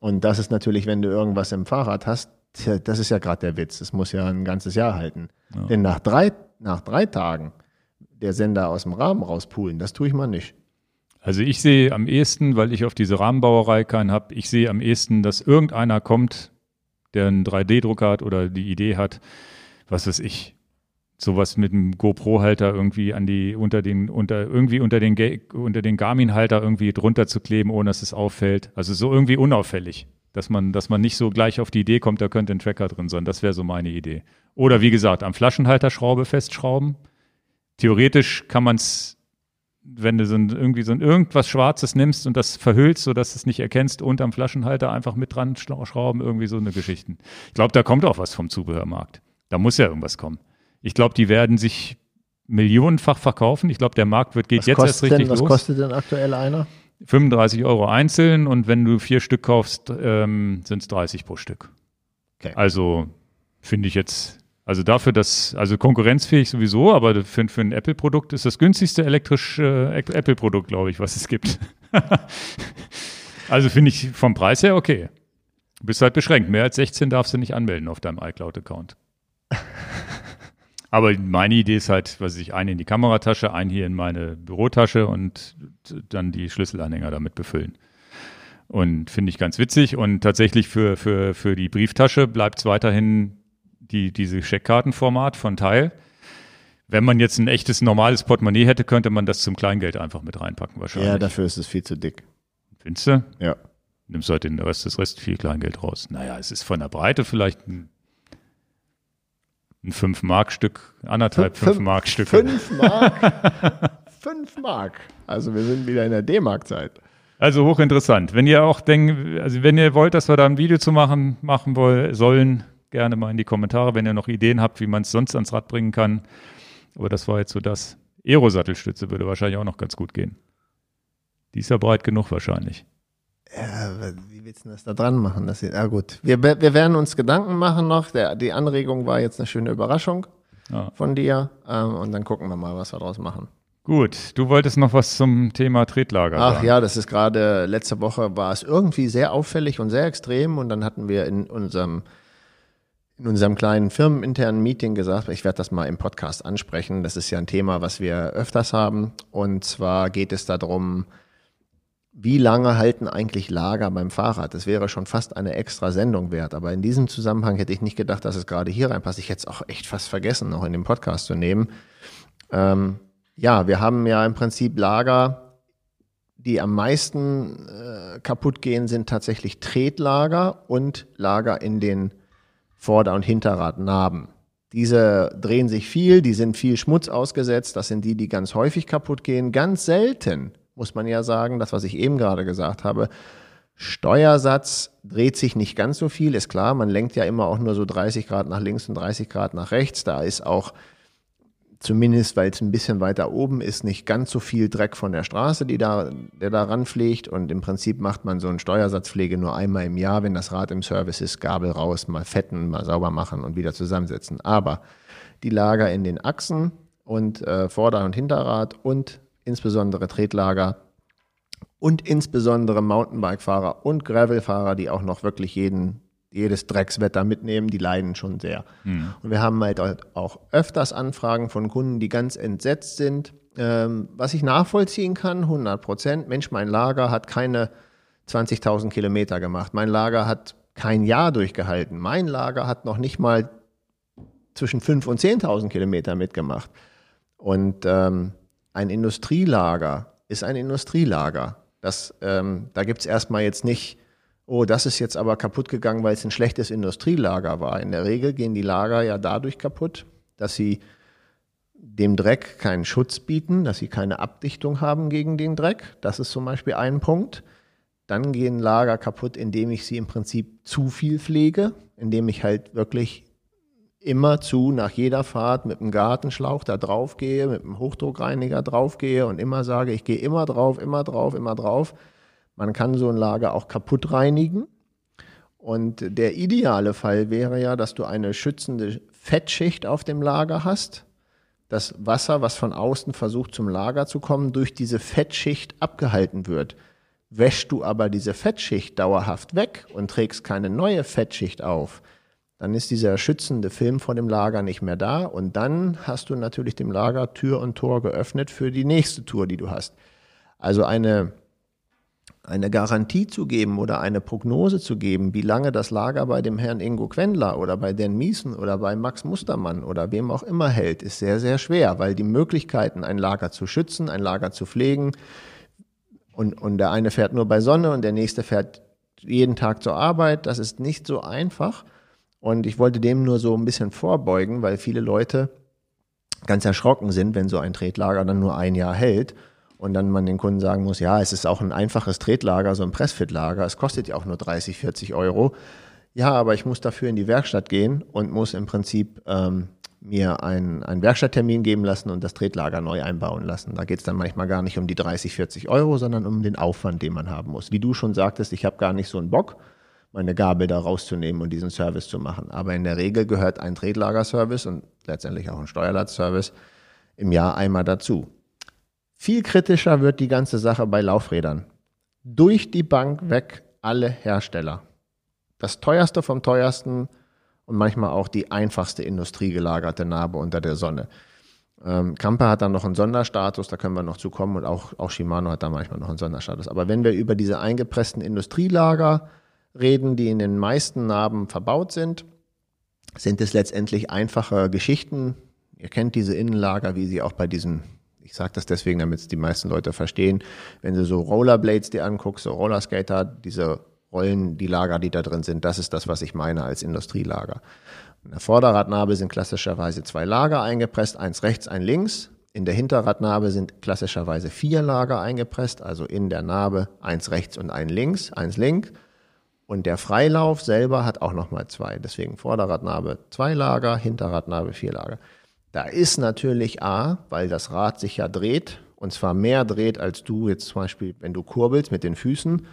Und das ist natürlich, wenn du irgendwas im Fahrrad hast, tja, das ist ja gerade der Witz. Das muss ja ein ganzes Jahr halten. Ja. Denn nach drei, nach drei Tagen der Sender aus dem Rahmen rauspulen, das tue ich mal nicht. Also ich sehe am ehesten, weil ich auf diese Rahmenbauerei keinen habe, ich sehe am ehesten, dass irgendeiner kommt, der einen 3D-Drucker hat oder die Idee hat, was weiß ich, sowas mit einem GoPro-Halter irgendwie an die, unter den, unter, irgendwie unter den, unter den Garmin-Halter irgendwie drunter zu kleben, ohne dass es auffällt. Also so irgendwie unauffällig. Dass man, dass man nicht so gleich auf die Idee kommt, da könnte ein Tracker drin sein. Das wäre so meine Idee. Oder wie gesagt, am Flaschenhalterschraube festschrauben. Theoretisch kann man es wenn du so ein, irgendwie so ein irgendwas Schwarzes nimmst und das verhüllst, sodass du es nicht erkennst, unterm Flaschenhalter einfach mit dran schrauben, irgendwie so eine Geschichten. Ich glaube, da kommt auch was vom Zubehörmarkt. Da muss ja irgendwas kommen. Ich glaube, die werden sich millionenfach verkaufen. Ich glaube, der Markt wird, geht Was jetzt erst richtig denn, was los. kostet denn aktuell einer? 35 Euro einzeln und wenn du vier Stück kaufst, ähm, sind es 30 pro Stück. Okay. Also finde ich jetzt, also dafür, dass, also konkurrenzfähig sowieso, aber für, für ein Apple-Produkt ist das günstigste elektrische äh, Apple-Produkt, glaube ich, was es gibt. also finde ich vom Preis her okay. Du bist halt beschränkt. Mehr als 16 darfst du nicht anmelden auf deinem iCloud-Account. Aber meine Idee ist halt, was ich, einen in die Kameratasche, einen hier in meine Bürotasche und dann die Schlüsselanhänger damit befüllen. Und finde ich ganz witzig. Und tatsächlich für, für, für die Brieftasche bleibt es weiterhin die, diese Scheckkartenformat von Teil. Wenn man jetzt ein echtes normales Portemonnaie hätte, könnte man das zum Kleingeld einfach mit reinpacken wahrscheinlich. Ja, dafür ist es viel zu dick. Findest du? Ja. Nimmst halt den Rest des Rest viel Kleingeld raus. Naja, es ist von der Breite vielleicht ein, ein 5-Mark-Stück, anderthalb Fünf- 5-Mark-Stück. Fünf Mark. Fünf Mark. Also wir sind wieder in der D-Mark-Zeit. Also hochinteressant. Wenn ihr auch denkt, also wenn ihr wollt, dass wir da ein Video zu machen, machen woll, sollen, gerne mal in die Kommentare, wenn ihr noch Ideen habt, wie man es sonst ans Rad bringen kann. Aber das war jetzt so das. Aero-Sattelstütze würde wahrscheinlich auch noch ganz gut gehen. Die ist ja breit genug wahrscheinlich. Ja, wie willst du das da dran machen? Das ist, ja gut, wir, wir werden uns Gedanken machen noch. Der, die Anregung war jetzt eine schöne Überraschung Ja. von dir. Ähm, und dann gucken wir mal, was wir daraus machen. Gut, du wolltest noch was zum Thema Tretlager Ach sagen. ja, das ist gerade letzte Woche war es irgendwie sehr auffällig und sehr extrem. Und dann hatten wir in unserem in unserem kleinen firmeninternen Meeting gesagt, ich werde das mal im Podcast ansprechen. Das ist ja ein Thema, was wir öfters haben. Und zwar geht es darum, wie lange halten eigentlich Lager beim Fahrrad? Das wäre schon fast eine extra Sendung wert. Aber in diesem Zusammenhang hätte ich nicht gedacht, dass es gerade hier reinpasst. Ich hätte es auch echt fast vergessen, noch in den Podcast zu nehmen. Ähm, ja, wir haben ja im Prinzip Lager, die am meisten äh, kaputt gehen, sind tatsächlich Tretlager und Lager in den Vorder- und Hinterradnarben. Diese drehen sich viel, die sind viel Schmutz ausgesetzt. Das sind die, die ganz häufig kaputt gehen. Ganz selten, muss man ja sagen, das, was ich eben gerade gesagt habe, Steuersatz dreht sich nicht ganz so viel, ist klar. Man lenkt ja immer auch nur so 30 Grad nach links und 30 Grad nach rechts. Da ist auch zumindest, weil es ein bisschen weiter oben ist, nicht ganz so viel Dreck von der Straße, die da, der da ranfliegt. Und im Prinzip macht man so eine Steuersatzpflege nur einmal im Jahr, wenn das Rad im Service ist, Gabel raus, mal fetten, mal sauber machen und wieder zusammensetzen. Aber die Lager in den Achsen und äh, Vorder- und Hinterrad und insbesondere Tretlager und insbesondere Mountainbike-Fahrer und Gravel-Fahrer, die auch noch wirklich jeden, jedes Dreckswetter mitnehmen, die leiden schon sehr. Und wir haben halt auch öfters Anfragen von Kunden, die ganz entsetzt sind, ähm, was ich nachvollziehen kann, 100 Prozent. Mensch, mein Lager hat keine 20.000 Kilometer gemacht. Mein Lager hat kein Jahr durchgehalten. Mein Lager hat noch nicht mal zwischen 5.000 und 10.000 Kilometer mitgemacht. Und ähm, ein Industrielager ist ein Industrielager. Das, ähm, da gibt es erstmal jetzt nicht, oh, das ist jetzt aber kaputt gegangen, weil es ein schlechtes Industrielager war. In der Regel gehen die Lager ja dadurch kaputt, dass sie dem Dreck keinen Schutz bieten, dass sie keine Abdichtung haben gegen den Dreck. Das ist zum Beispiel ein Punkt. Dann gehen Lager kaputt, indem ich sie im Prinzip zu viel pflege, indem ich halt wirklich immer zu nach jeder Fahrt mit dem Gartenschlauch da drauf gehe, mit dem Hochdruckreiniger drauf gehe und immer sage, ich gehe immer drauf, immer drauf, immer drauf. Man kann so ein Lager auch kaputt reinigen. Und der ideale Fall wäre ja, dass du eine schützende Fettschicht auf dem Lager hast. Das Wasser, was von außen versucht zum Lager zu kommen, durch diese Fettschicht abgehalten wird. Wäschst du aber diese Fettschicht dauerhaft weg und trägst keine neue Fettschicht auf, dann ist dieser schützende Film vor dem Lager nicht mehr da und dann hast du natürlich dem Lager Tür und Tor geöffnet für die nächste Tour, die du hast. Also eine, eine Garantie zu geben oder eine Prognose zu geben, wie lange das Lager bei dem Herrn Ingo Quendler oder bei Dan Miesen oder bei Max Mustermann oder wem auch immer hält, ist sehr, sehr schwer, weil die Möglichkeiten, ein Lager zu schützen, ein Lager zu pflegen, und, und der eine fährt nur bei Sonne und der nächste fährt jeden Tag zur Arbeit, das ist nicht so einfach. Und ich wollte dem nur so ein bisschen vorbeugen, weil viele Leute ganz erschrocken sind, wenn so ein Tretlager dann nur ein Jahr hält und dann man den Kunden sagen muss, ja, es ist auch ein einfaches Tretlager, so ein Pressfitlager, es kostet ja auch nur 30, 40 Euro. Ja, aber ich muss dafür in die Werkstatt gehen und muss im Prinzip ähm, mir einen, einen Werkstatttermin geben lassen und das Tretlager neu einbauen lassen. Da geht es dann manchmal gar nicht um die 30, 40 Euro, sondern um den Aufwand, den man haben muss. Wie du schon sagtest, ich habe gar nicht so einen Bock meine Gabel da rauszunehmen und diesen Service zu machen. Aber in der Regel gehört ein Tretlagerservice und letztendlich auch ein Steuerladservice im Jahr einmal dazu. Viel kritischer wird die ganze Sache bei Laufrädern. Durch die Bank weg alle Hersteller. Das teuerste vom teuersten und manchmal auch die einfachste industriegelagerte Narbe unter der Sonne. Ähm, Kampa hat dann noch einen Sonderstatus, da können wir noch zu kommen und auch, auch Shimano hat da manchmal noch einen Sonderstatus. Aber wenn wir über diese eingepressten Industrielager reden, die in den meisten Narben verbaut sind, sind es letztendlich einfache Geschichten. Ihr kennt diese Innenlager, wie sie auch bei diesen, ich sage das deswegen, damit es die meisten Leute verstehen, wenn du so Rollerblades dir anguckst, so Rollerskater, diese Rollen, die Lager, die da drin sind, das ist das, was ich meine als Industrielager. In der Vorderradnabe sind klassischerweise zwei Lager eingepresst, eins rechts, ein links. In der Hinterradnabe sind klassischerweise vier Lager eingepresst, also in der Narbe eins rechts und ein links, eins links. Und der Freilauf selber hat auch nochmal zwei. Deswegen Vorderradnabe zwei Lager, Hinterradnabe vier Lager. Da ist natürlich A, weil das Rad sich ja dreht, und zwar mehr dreht, als du jetzt zum Beispiel, wenn du kurbelst mit den Füßen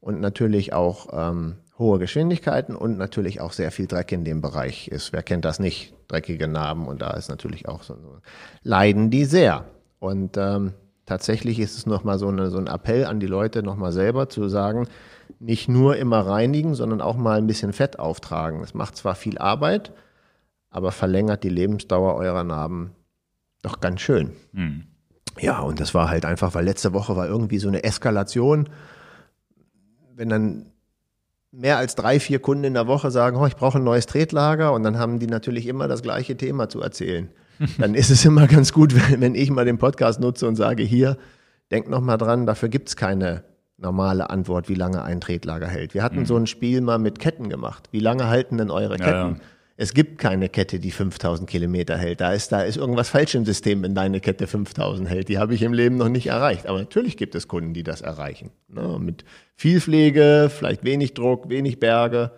und natürlich auch ähm, hohe Geschwindigkeiten und natürlich auch sehr viel Dreck in dem Bereich ist. Wer kennt das nicht? Dreckige Narben und da ist natürlich auch so, leiden die sehr. Und ähm, tatsächlich ist es nochmal so, eine, so ein Appell an die Leute, nochmal selber zu sagen, nicht nur immer reinigen, sondern auch mal ein bisschen Fett auftragen. Das macht zwar viel Arbeit, aber verlängert die Lebensdauer eurer Narben doch ganz schön. Mhm. Ja, und das war halt einfach, weil letzte Woche war irgendwie so eine Eskalation. Wenn dann mehr als drei, vier Kunden in der Woche sagen, oh, ich brauche ein neues Tretlager und dann haben die natürlich immer das gleiche Thema zu erzählen. Dann ist es immer ganz gut, wenn, ich mal den Podcast nutze und sage, hier, denk noch mal dran, dafür gibt es keine normale Antwort, wie lange ein Tretlager hält. Wir hatten mhm. so ein Spiel mal mit Ketten gemacht. Wie lange halten denn eure Ketten? Ja, ja. Es gibt keine Kette, die 5000 Kilometer hält. Da ist, da ist irgendwas falsch im System, wenn deine Kette 5000 hält. Die habe ich im Leben noch nicht erreicht. Aber natürlich gibt es Kunden, die das erreichen. Ne? Mit viel Pflege, vielleicht wenig Druck, wenig Berge.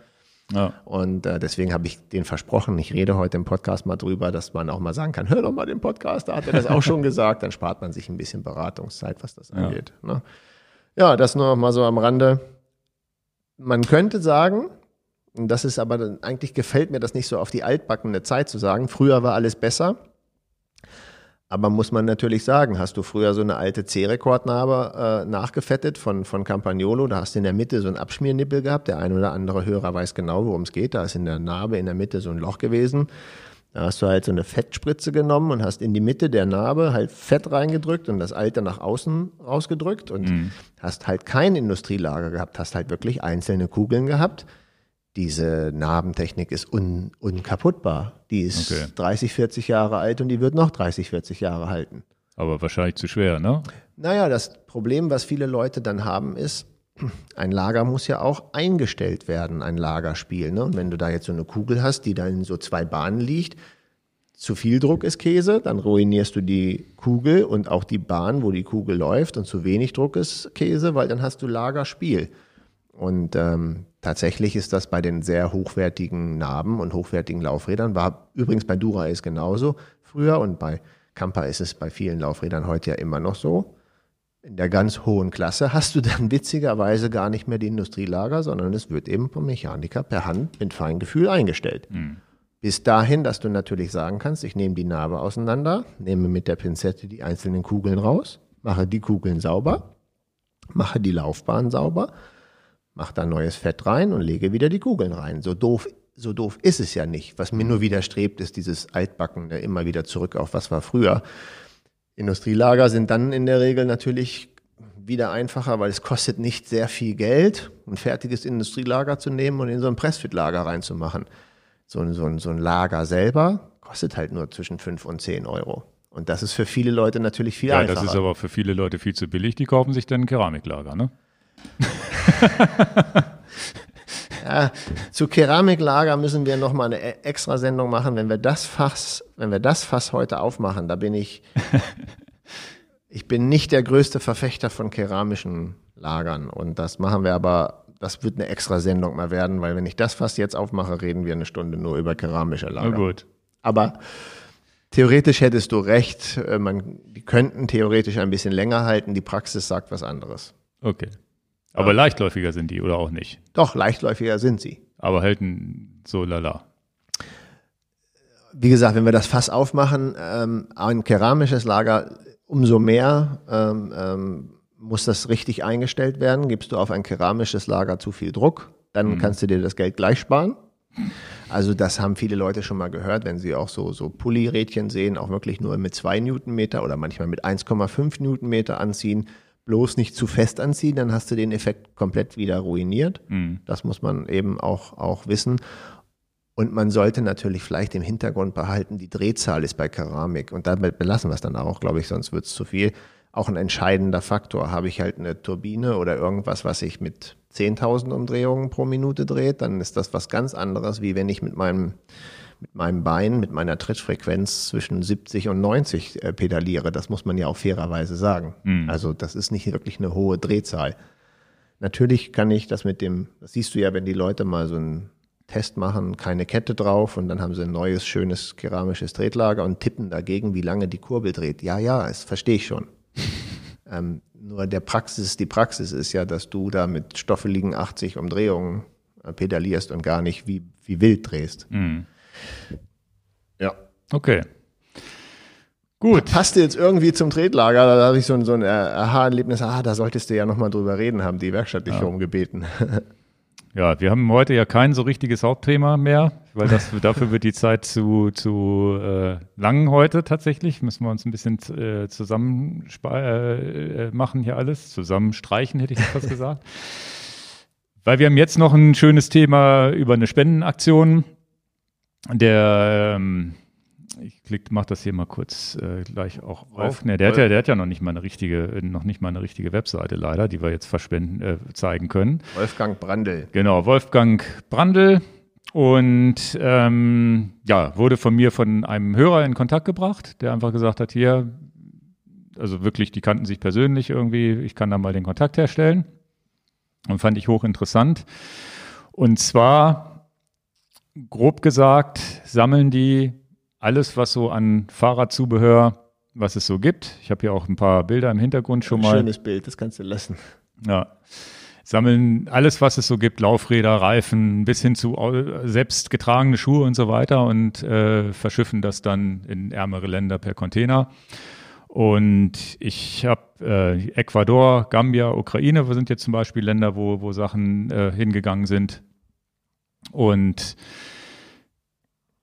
Ja. Und äh, deswegen habe ich den versprochen, ich rede heute im Podcast mal drüber, dass man auch mal sagen kann, hör doch mal den Podcast, da hat er das auch schon gesagt, dann spart man sich ein bisschen Beratungszeit, was das angeht. Ne? Ja, das nur noch mal so am Rande. Man könnte sagen, und das ist aber, eigentlich gefällt mir das nicht so auf die altbackene Zeit zu sagen, früher war alles besser. Aber muss man natürlich sagen, hast du früher so eine alte C-Rekordnarbe äh, nachgefettet von, von Campagnolo, da hast du in der Mitte so einen Abschmiernippel gehabt. Der ein oder andere Hörer weiß genau, worum es geht. Da ist in der Narbe in der Mitte so ein Loch gewesen. Da hast du halt so eine Fettspritze genommen und hast in die Mitte der Narbe halt Fett reingedrückt und das Alte nach außen rausgedrückt und mhm. hast halt kein Industrielager gehabt, hast halt wirklich einzelne Kugeln gehabt. Diese Narbentechnik ist un, unkaputtbar. Die ist okay. 30, 40 Jahre alt und die wird noch 30, 40 Jahre halten. Aber wahrscheinlich zu schwer, ne? Naja, das Problem, was viele Leute dann haben, ist, ein Lager muss ja auch eingestellt werden, ein Lagerspiel. Ne? Und wenn du da jetzt so eine Kugel hast, die da in so zwei Bahnen liegt, zu viel Druck ist Käse, dann ruinierst du die Kugel und auch die Bahn, wo die Kugel läuft. Und zu wenig Druck ist Käse, weil dann hast du Lagerspiel. Und ähm, tatsächlich ist das bei den sehr hochwertigen Narben und hochwertigen Laufrädern, war übrigens bei Dura ist genauso früher und bei Kampa ist es bei vielen Laufrädern heute ja immer noch so. In der ganz hohen Klasse hast du dann witzigerweise gar nicht mehr die Industrielager, sondern es wird eben vom Mechaniker per Hand mit Feingefühl eingestellt. Mhm. Bis dahin, dass du natürlich sagen kannst, ich nehme die Narbe auseinander, nehme mit der Pinzette die einzelnen Kugeln raus, mache die Kugeln sauber, mache die Laufbahn sauber, mache da neues Fett rein und lege wieder die Kugeln rein. So doof, so doof ist es ja nicht. Was mir nur widerstrebt, ist dieses Altbacken, immer wieder zurück auf was war früher. Industrielager sind dann in der Regel natürlich wieder einfacher, weil es kostet nicht sehr viel Geld, ein fertiges Industrielager zu nehmen und in so ein Pressfit-Lager reinzumachen so ein, so, ein, so ein Lager selber kostet halt nur zwischen 5 und 10 Euro. Und das ist für viele Leute natürlich viel ja, einfacher. Ja, das ist aber für viele Leute viel zu billig. Die kaufen sich dann ein Keramiklager, ne? ja, zu Keramiklager müssen wir nochmal eine e-, extra Sendung machen. Wenn wir das Fass, wenn wir das Fass heute aufmachen, da bin ich, ich bin nicht der größte Verfechter von keramischen Lagern. Und das machen wir aber das wird eine extra Sendung mal werden, weil wenn ich das fast jetzt aufmache, reden wir eine Stunde nur über keramische Lager. Na gut. Aber theoretisch hättest du recht, äh, man, die könnten theoretisch ein bisschen länger halten, die Praxis sagt was anderes. Okay. Aber leichtläufiger sind die oder auch nicht? Doch, leichtläufiger sind sie. Aber halten so lala. Wie gesagt, wenn wir das Fass aufmachen, ähm, ein keramisches Lager, umso mehr ähm, ähm, muss das richtig eingestellt werden. Gibst du auf ein keramisches Lager zu viel Druck, dann mhm. kannst du dir das Geld gleich sparen. Also das haben viele Leute schon mal gehört, wenn sie auch so, so Pullirädchen sehen, auch wirklich nur mit zwei Newtonmeter oder manchmal mit 1,5 Newtonmeter anziehen. Bloß nicht zu fest anziehen, dann hast du den Effekt komplett wieder ruiniert. Mhm. Das muss man eben auch, auch wissen. Und man sollte natürlich vielleicht im Hintergrund behalten, die Drehzahl ist bei Keramik. Und damit belassen wir es dann auch, glaube ich, sonst wird es zu viel auch ein entscheidender Faktor. Habe ich halt eine Turbine oder irgendwas, was sich mit 10.000 Umdrehungen pro Minute dreht, dann ist das was ganz anderes, wie wenn ich mit meinem, mit meinem Bein, mit meiner Trittfrequenz zwischen 70 und 90 äh, pedaliere. Das muss man ja auch fairerweise sagen. Mhm. Also das ist nicht wirklich eine hohe Drehzahl. Natürlich kann ich das mit dem, das siehst du ja, wenn die Leute mal so einen Test machen, keine Kette drauf und dann haben sie ein neues, schönes keramisches Tretlager und tippen dagegen, wie lange die Kurbel dreht. Ja, ja, das verstehe ich schon. Ähm, nur der Praxis, die Praxis ist ja, dass du da mit stoffeligen 80 Umdrehungen äh, pedalierst und gar nicht wie, wie wild drehst. Mhm. Ja. Okay. Gut. Passte jetzt irgendwie zum Tretlager, da habe ich so ein, so ein Aha-Erlebnis, ah, da solltest du ja nochmal drüber reden, haben die Werkstatt dich ja. umgebeten. Ja, wir haben heute ja kein so richtiges Hauptthema mehr, weil das, dafür wird die Zeit zu, zu äh, lang heute tatsächlich. Müssen wir uns ein bisschen äh, zusammen äh, machen hier alles. Zusammenstreichen hätte ich fast gesagt. Weil wir haben jetzt noch ein schönes Thema über eine Spendenaktion. Der ähm, ich klick, mach das hier mal kurz äh, gleich auch auf. Ne, der, hat ja, der hat ja noch nicht mal eine richtige, noch nicht mal eine richtige Webseite leider, die wir jetzt verspenden, äh, zeigen können. Wolfgang Brandl. Genau, Wolfgang Brandl. Und ähm, ja, wurde von mir von einem Hörer in Kontakt gebracht, der einfach gesagt hat, hier, also wirklich, die kannten sich persönlich irgendwie, ich kann da mal den Kontakt herstellen. Und fand ich hochinteressant. Und zwar, grob gesagt, sammeln die alles, was so an Fahrradzubehör, was es so gibt. Ich habe hier auch ein paar Bilder im Hintergrund schon mal. Schönes Bild, das kannst du lassen. Ja. Sammeln alles, was es so gibt, Laufräder, Reifen, bis hin zu selbst getragene Schuhe und so weiter und äh, verschiffen das dann in ärmere Länder per Container. Und ich habe äh, Ecuador, Gambia, Ukraine, sind jetzt zum Beispiel Länder, wo, wo Sachen äh, hingegangen sind. Und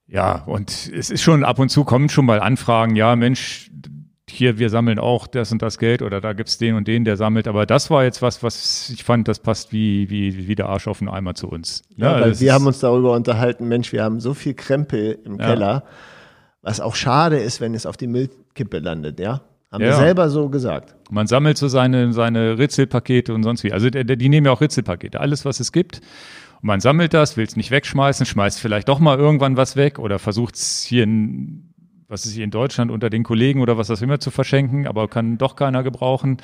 ja, und es ist schon ab und zu kommen schon mal Anfragen, ja, Mensch, hier, wir sammeln auch das und das Geld oder da gibt's den und den, der sammelt. Aber das war jetzt was, was ich fand, das passt wie, wie, wie der Arsch auf den Eimer zu uns. Ja, ja weil wir haben uns darüber unterhalten, Mensch, wir haben so viel Krempel im ja. Keller, was auch schade ist, wenn es auf die Müllkippe landet, ja. Haben ja. wir selber so gesagt. Man sammelt so seine, seine Ritzelpakete und sonst wie. Also die, die nehmen ja auch Ritzelpakete, alles, was es gibt man sammelt das, will es nicht wegschmeißen, schmeißt vielleicht doch mal irgendwann was weg oder versucht es hier in, was ist hier in Deutschland unter den Kollegen oder was das immer zu verschenken, aber kann doch keiner gebrauchen.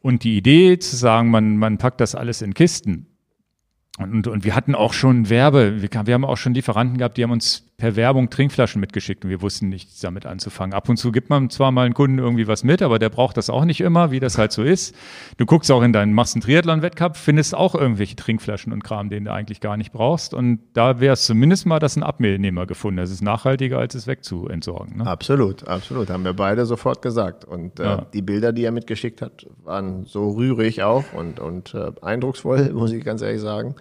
Und die Idee zu sagen, man, man packt das alles in Kisten, und, und wir hatten auch schon Werbe, wir, wir, haben auch schon Lieferanten gehabt, die haben uns per Werbung Trinkflaschen mitgeschickt und wir wussten nichts damit anzufangen. Ab und zu gibt man zwar mal einen Kunden irgendwie was mit, aber der braucht das auch nicht immer, wie das halt so ist. Du guckst auch in deinen, machst einen Triathlon-Wettkampf, findest auch irgendwelche Trinkflaschen und Kram, den du eigentlich gar nicht brauchst. Und da wäre es zumindest mal, dass ein Abnehmer gefunden. Das ist nachhaltiger, als es wegzuentsorgen. Ne? Absolut, absolut. Haben wir beide sofort gesagt. Und äh, ja. die Bilder, die er mitgeschickt hat, waren so rührig auch und, und äh, eindrucksvoll, muss ich ganz ehrlich sagen.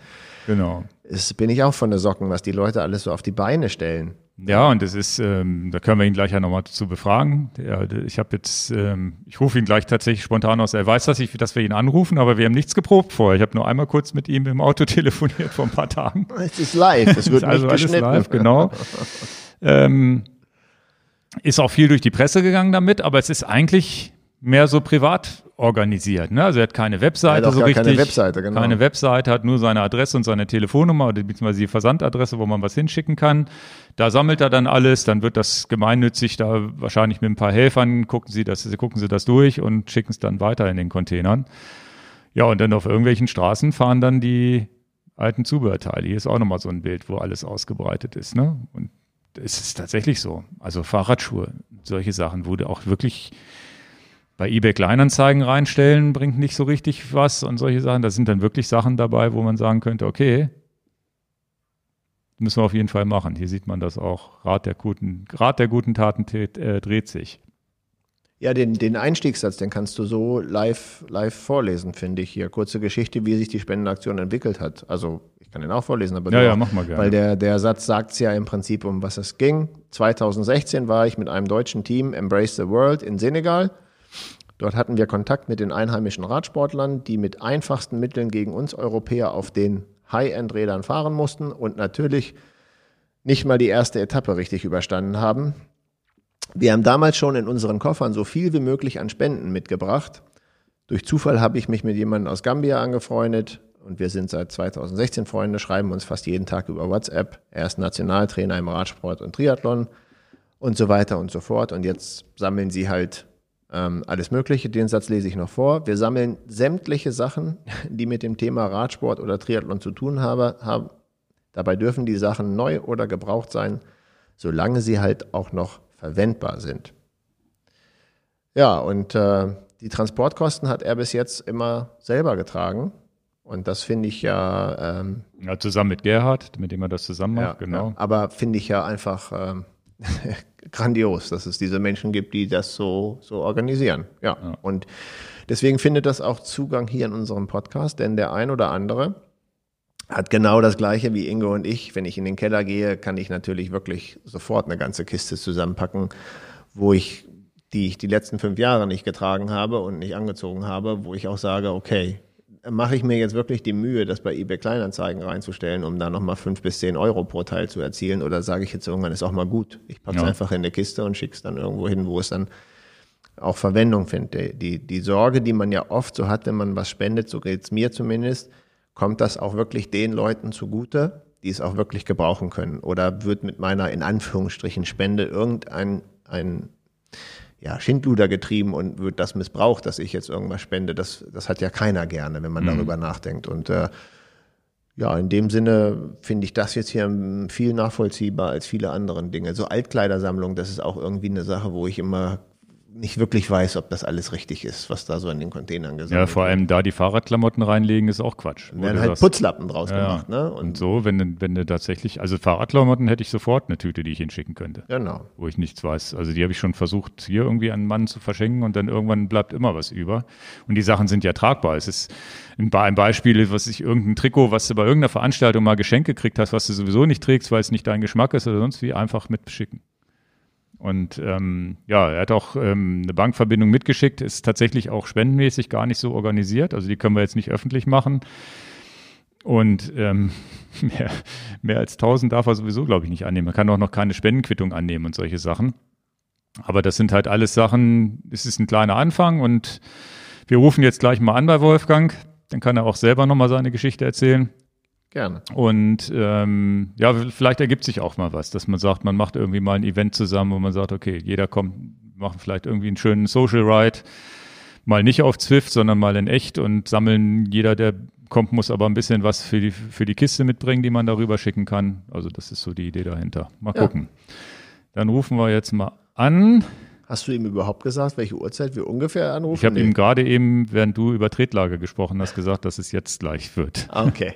Genau. Das bin ich auch von der Socken, was die Leute alles so auf die Beine stellen. Ja, und das ist, ähm, da können wir ihn gleich ja nochmal zu befragen. Der, ich habe jetzt, ähm, ich rufe ihn gleich tatsächlich spontan aus. Er weiß, dass, ich, dass wir ihn anrufen, aber wir haben nichts geprobt vorher. Ich habe nur einmal kurz mit ihm im Auto telefoniert vor ein paar Tagen. Es ist live, es wird also nicht geschnitten. Alles live, genau. ähm, ist auch viel durch die Presse gegangen damit, aber es ist eigentlich mehr so privat organisiert. Ne? Also er hat keine Webseite hat so richtig. Keine Webseite, genau. Keine Webseite, hat nur seine Adresse und seine Telefonnummer oder beziehungsweise die Versandadresse, wo man was hinschicken kann. Da sammelt er dann alles, dann wird das gemeinnützig da wahrscheinlich mit ein paar Helfern, gucken sie das, gucken sie das durch und schicken es dann weiter in den Containern. Ja, und dann auf irgendwelchen Straßen fahren dann die alten Zubehörteile. Hier ist auch nochmal so ein Bild, wo alles ausgebreitet ist. Ne? Und es ist tatsächlich so. Also Fahrradschuhe, solche Sachen, wo du auch wirklich bei eBay Kleinanzeigen reinstellen bringt nicht so richtig was und solche Sachen. Da sind dann wirklich Sachen dabei, wo man sagen könnte, okay, müssen wir auf jeden Fall machen. Hier sieht man das auch. Rat der guten, Rat der guten Taten äh, dreht sich. Ja, den, den Einstiegssatz, den kannst du so live, live vorlesen, finde ich hier. Kurze Geschichte, wie sich die Spendenaktion entwickelt hat. Also ich kann den auch vorlesen, aber ja, ja, mach mal gerne. Weil der, der Satz sagt es ja im Prinzip, um was es ging. 2016 war ich mit einem deutschen Team Embrace the World in Senegal Dort hatten wir Kontakt mit den einheimischen Radsportlern, die mit einfachsten Mitteln gegen uns Europäer auf den High-End-Rädern fahren mussten und natürlich nicht mal die erste Etappe richtig überstanden haben. Wir haben damals schon in unseren Koffern so viel wie möglich an Spenden mitgebracht. Durch Zufall habe ich mich mit jemandem aus Gambia angefreundet und wir sind seit 2016 Freunde, schreiben uns fast jeden Tag über WhatsApp. Er ist Nationaltrainer im Radsport und Triathlon und so weiter und so fort. Und jetzt sammeln sie halt ähm, alles Mögliche. Den Satz lese ich noch vor. Wir sammeln sämtliche Sachen, die mit dem Thema Radsport oder Triathlon zu tun haben. Dabei dürfen die Sachen neu oder gebraucht sein, solange sie halt auch noch verwendbar sind. Ja, und äh, die Transportkosten hat er bis jetzt immer selber getragen. Und das finde ich ja. Ähm, ja, zusammen mit Gerhard, mit dem er das zusammen macht, ja, genau. Ja, aber finde ich ja einfach ähm, grandios, dass es diese Menschen gibt, die das so, so organisieren. Ja. ja. Und deswegen findet das auch Zugang hier in unserem Podcast, denn der ein oder andere hat genau das Gleiche wie Ingo und ich. Wenn ich in den Keller gehe, kann ich natürlich wirklich sofort eine ganze Kiste zusammenpacken, wo ich, die ich die letzten fünf Jahre nicht getragen habe und nicht angezogen habe, wo ich auch sage, okay, mache ich mir jetzt wirklich die Mühe, das bei eBay Kleinanzeigen reinzustellen, um da nochmal fünf bis zehn Euro pro Teil zu erzielen? Oder sage ich jetzt irgendwann, ist auch mal gut. Ich packe es ja. einfach in eine Kiste und schicke es dann irgendwo hin, wo es dann auch Verwendung findet. Die, die Sorge, die man ja oft so hat, wenn man was spendet, so geht es mir zumindest, kommt das auch wirklich den Leuten zugute, die es auch wirklich gebrauchen können? Oder wird mit meiner in Anführungsstrichen Spende irgendein ein ja, Schindluder getrieben und wird das missbraucht, dass ich jetzt irgendwas spende. Das, das hat ja keiner gerne, wenn man mhm. darüber nachdenkt. Und äh, ja, in dem Sinne finde ich das jetzt hier viel nachvollziehbar als viele andere Dinge. So Altkleidersammlung, das ist auch irgendwie eine Sache, wo ich immer nicht wirklich weiß, ob das alles richtig ist, was da so in den Containern gesagt wird. Ja, vor allem da die Fahrradklamotten reinlegen, ist auch Quatsch. Dann werden halt sagst, Putzlappen draus ja, gemacht. Ne? Und, und, so, wenn du, wenn du tatsächlich, also Fahrradklamotten hätte ich sofort eine Tüte, die ich hinschicken könnte. Genau. Wo ich nichts weiß. Also die habe ich schon versucht, hier irgendwie an einen Mann zu verschenken und dann irgendwann bleibt immer was über. Und die Sachen sind ja tragbar. Es ist ein Beispiel, was ich irgendein Trikot, was du bei irgendeiner Veranstaltung mal geschenkt gekriegt hast, was du sowieso nicht trägst, weil es nicht dein Geschmack ist oder sonst wie, einfach mitschicken. Und ähm, ja, er hat auch ähm, eine Bankverbindung mitgeschickt, ist tatsächlich auch spendenmäßig gar nicht so organisiert. Also die können wir jetzt nicht öffentlich machen. Und ähm, mehr, mehr als 1000 darf er sowieso, glaube ich, nicht annehmen. Er kann auch noch keine Spendenquittung annehmen und solche Sachen. Aber das sind halt alles Sachen, es ist ein kleiner Anfang und wir rufen jetzt gleich mal an bei Wolfgang. Dann kann er auch selber nochmal seine Geschichte erzählen. Gerne. Und ähm, ja, vielleicht ergibt sich auch mal was, dass man sagt, man macht irgendwie mal ein Event zusammen, wo man sagt, okay, jeder kommt, machen vielleicht irgendwie einen schönen Social Ride, mal nicht auf Zwift, sondern mal in echt und sammeln, jeder, der kommt, muss aber ein bisschen was für die, für die Kiste mitbringen, die man darüber schicken kann. Also das ist so die Idee dahinter. Mal Ja. gucken. Dann rufen wir jetzt mal an. Hast du ihm überhaupt gesagt, welche Uhrzeit wir ungefähr anrufen? Ich habe Nee. ihm gerade eben, während du über Tretlager gesprochen hast, gesagt, dass es jetzt gleich wird. Ah, okay.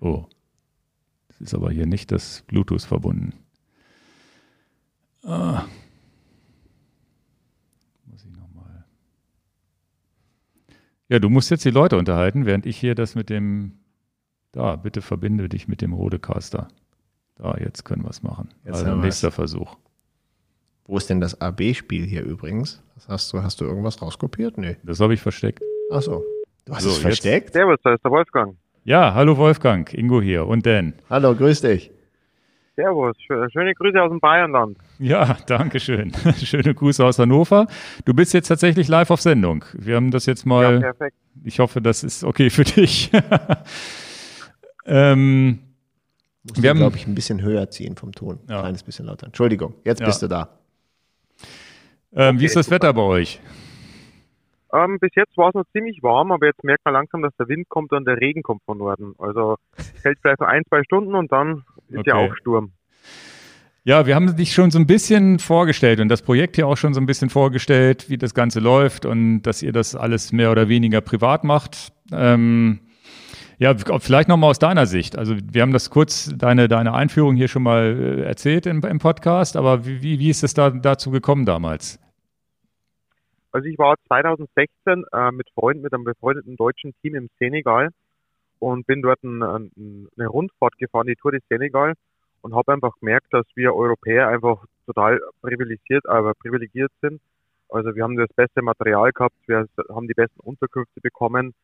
Oh. Das ist aber hier nicht das Bluetooth verbunden. Ah. Muss ich nochmal. Ja, du musst jetzt die Leute unterhalten, während ich hier das mit dem. Da, bitte verbinde dich mit dem Rodecaster. Da, jetzt können wir es machen. Jetzt also nächster Versuch. Wo ist denn das AB-Spiel hier übrigens? Was hast du, hast du irgendwas rauskopiert? Nee. Das habe ich versteckt. Ach so. Du hast So, es jetzt- versteckt? Servus, da ist der Wolfgang. Ja, hallo Wolfgang, Ingo hier und Dan. Hallo, grüß dich. Servus, schö- schöne Grüße aus dem Bayernland. Ja, danke schön. Schöne Grüße aus Hannover. Du bist jetzt tatsächlich live auf Sendung. Wir haben das jetzt mal. Ja, perfekt. Ich hoffe, das ist okay für dich. ähm, Musst Wir haben- glaube ich, ein bisschen höher ziehen vom Ton. Ja. Ein kleines bisschen lauter. Entschuldigung, jetzt Ja. bist du da. ähm, wie ist das Wetter bei euch? Ähm, bis jetzt war es noch ziemlich warm, aber jetzt merkt man langsam, dass der Wind kommt und der Regen kommt von Norden. Also es hält vielleicht noch ein, zwei Stunden und dann ist ja Okay. auch Sturm. Ja, wir haben dich schon so ein bisschen vorgestellt und das Projekt hier auch schon so ein bisschen vorgestellt, wie das Ganze läuft und dass ihr das alles mehr oder weniger privat macht. Ähm, ja, vielleicht nochmal aus deiner Sicht. Also wir haben das kurz, deine, deine Einführung hier schon mal äh, erzählt im, im Podcast, aber wie, wie, wie ist es da, dazu gekommen damals? Also ich war 2016 äh, mit Freunden, mit einem befreundeten deutschen Team im Senegal und bin dort ein, ein, eine Rundfahrt gefahren, die Tour des Senegal und habe einfach gemerkt, dass wir Europäer einfach total privilegiert, aber privilegiert sind. Also wir haben das beste Material gehabt, wir haben die besten Unterkünfte bekommen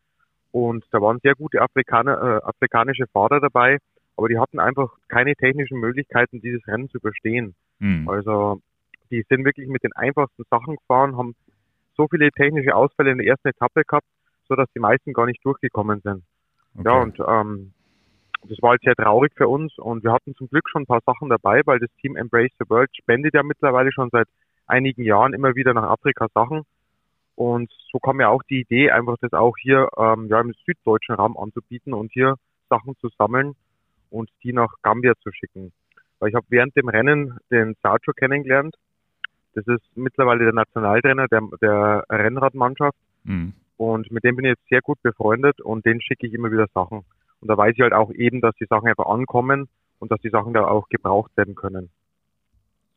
und da waren sehr gute Afrikaner, äh, afrikanische Fahrer dabei, aber die hatten einfach keine technischen Möglichkeiten, dieses Rennen zu überstehen. Hm. Also die sind wirklich mit den einfachsten Sachen gefahren, haben so viele technische Ausfälle in der ersten Etappe gehabt, so dass die meisten gar nicht durchgekommen sind. Okay. Ja, und ähm, das war halt sehr traurig für uns und wir hatten zum Glück schon ein paar Sachen dabei, weil das Team Embrace the World spendet ja mittlerweile schon seit einigen Jahren immer wieder nach Afrika Sachen. Und so kam ja auch die Idee, einfach das auch hier ähm, ja, im süddeutschen Raum anzubieten und hier Sachen zu sammeln und die nach Gambia zu schicken. Weil ich habe während dem Rennen den Sergio kennengelernt. Das ist mittlerweile der Nationaltrainer der, der Rennradmannschaft. Hm. Und mit dem bin ich jetzt sehr gut befreundet und den schicke ich immer wieder Sachen. Und da weiß ich halt auch eben, dass die Sachen einfach ankommen und dass die Sachen da auch gebraucht werden können.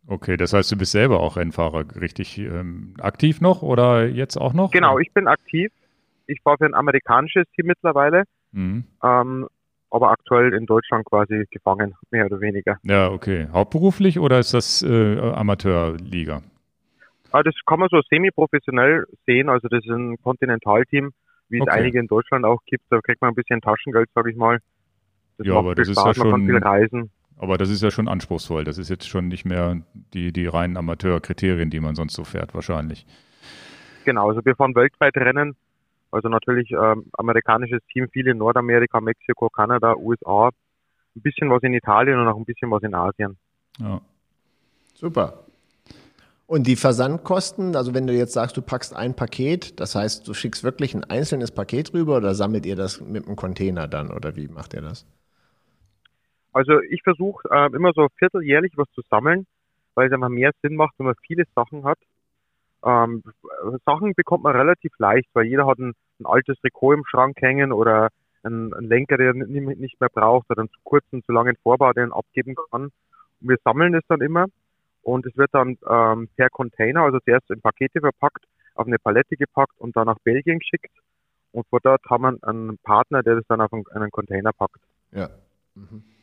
Okay, das heißt, du bist selber auch Rennfahrer richtig ähm, aktiv noch oder jetzt auch noch? Genau, ich bin aktiv. Ich fahre für ein amerikanisches Team mittlerweile, Mhm. ähm, aber aktuell in Deutschland quasi gefangen, mehr oder weniger. Ja, okay. Hauptberuflich oder ist das äh, Amateurliga? Aber das kann man so semi-professionell sehen. Also das ist ein Kontinentalteam, wie es Okay. einige in Deutschland auch gibt. Da kriegt man ein bisschen Taschengeld, sag ich mal. Das Ja, macht aber das ist Spaß, ja man schon- viel reisen. Aber das ist ja schon anspruchsvoll. Das ist jetzt schon nicht mehr die, die reinen Amateurkriterien, die man sonst so fährt, wahrscheinlich. Genau, also wir fahren weltweit Rennen. Also natürlich ähm, amerikanisches Team, viel in Nordamerika, Mexiko, Kanada, USA. Ein bisschen was in Italien und auch ein bisschen was in Asien. Ja. Super. Und die Versandkosten, also wenn du jetzt sagst, du packst ein Paket, das heißt, du schickst wirklich ein einzelnes Paket rüber oder sammelt ihr das mit einem Container dann oder wie macht ihr das? Also ich versuche äh, immer so vierteljährlich was zu sammeln, weil es einfach mehr Sinn macht, wenn man viele Sachen hat. Ähm, Sachen bekommt man relativ leicht, weil jeder hat ein, ein altes Trikot im Schrank hängen oder einen, einen Lenker, der nicht nicht mehr braucht oder einen zu kurzen, zu langen Vorbau, den er abgeben kann. Und wir sammeln es dann immer und es wird dann ähm, per Container, also zuerst in Pakete verpackt, auf eine Palette gepackt und dann nach Belgien geschickt. Und von dort haben wir einen Partner, der das dann auf einen, einen Container packt. Ja.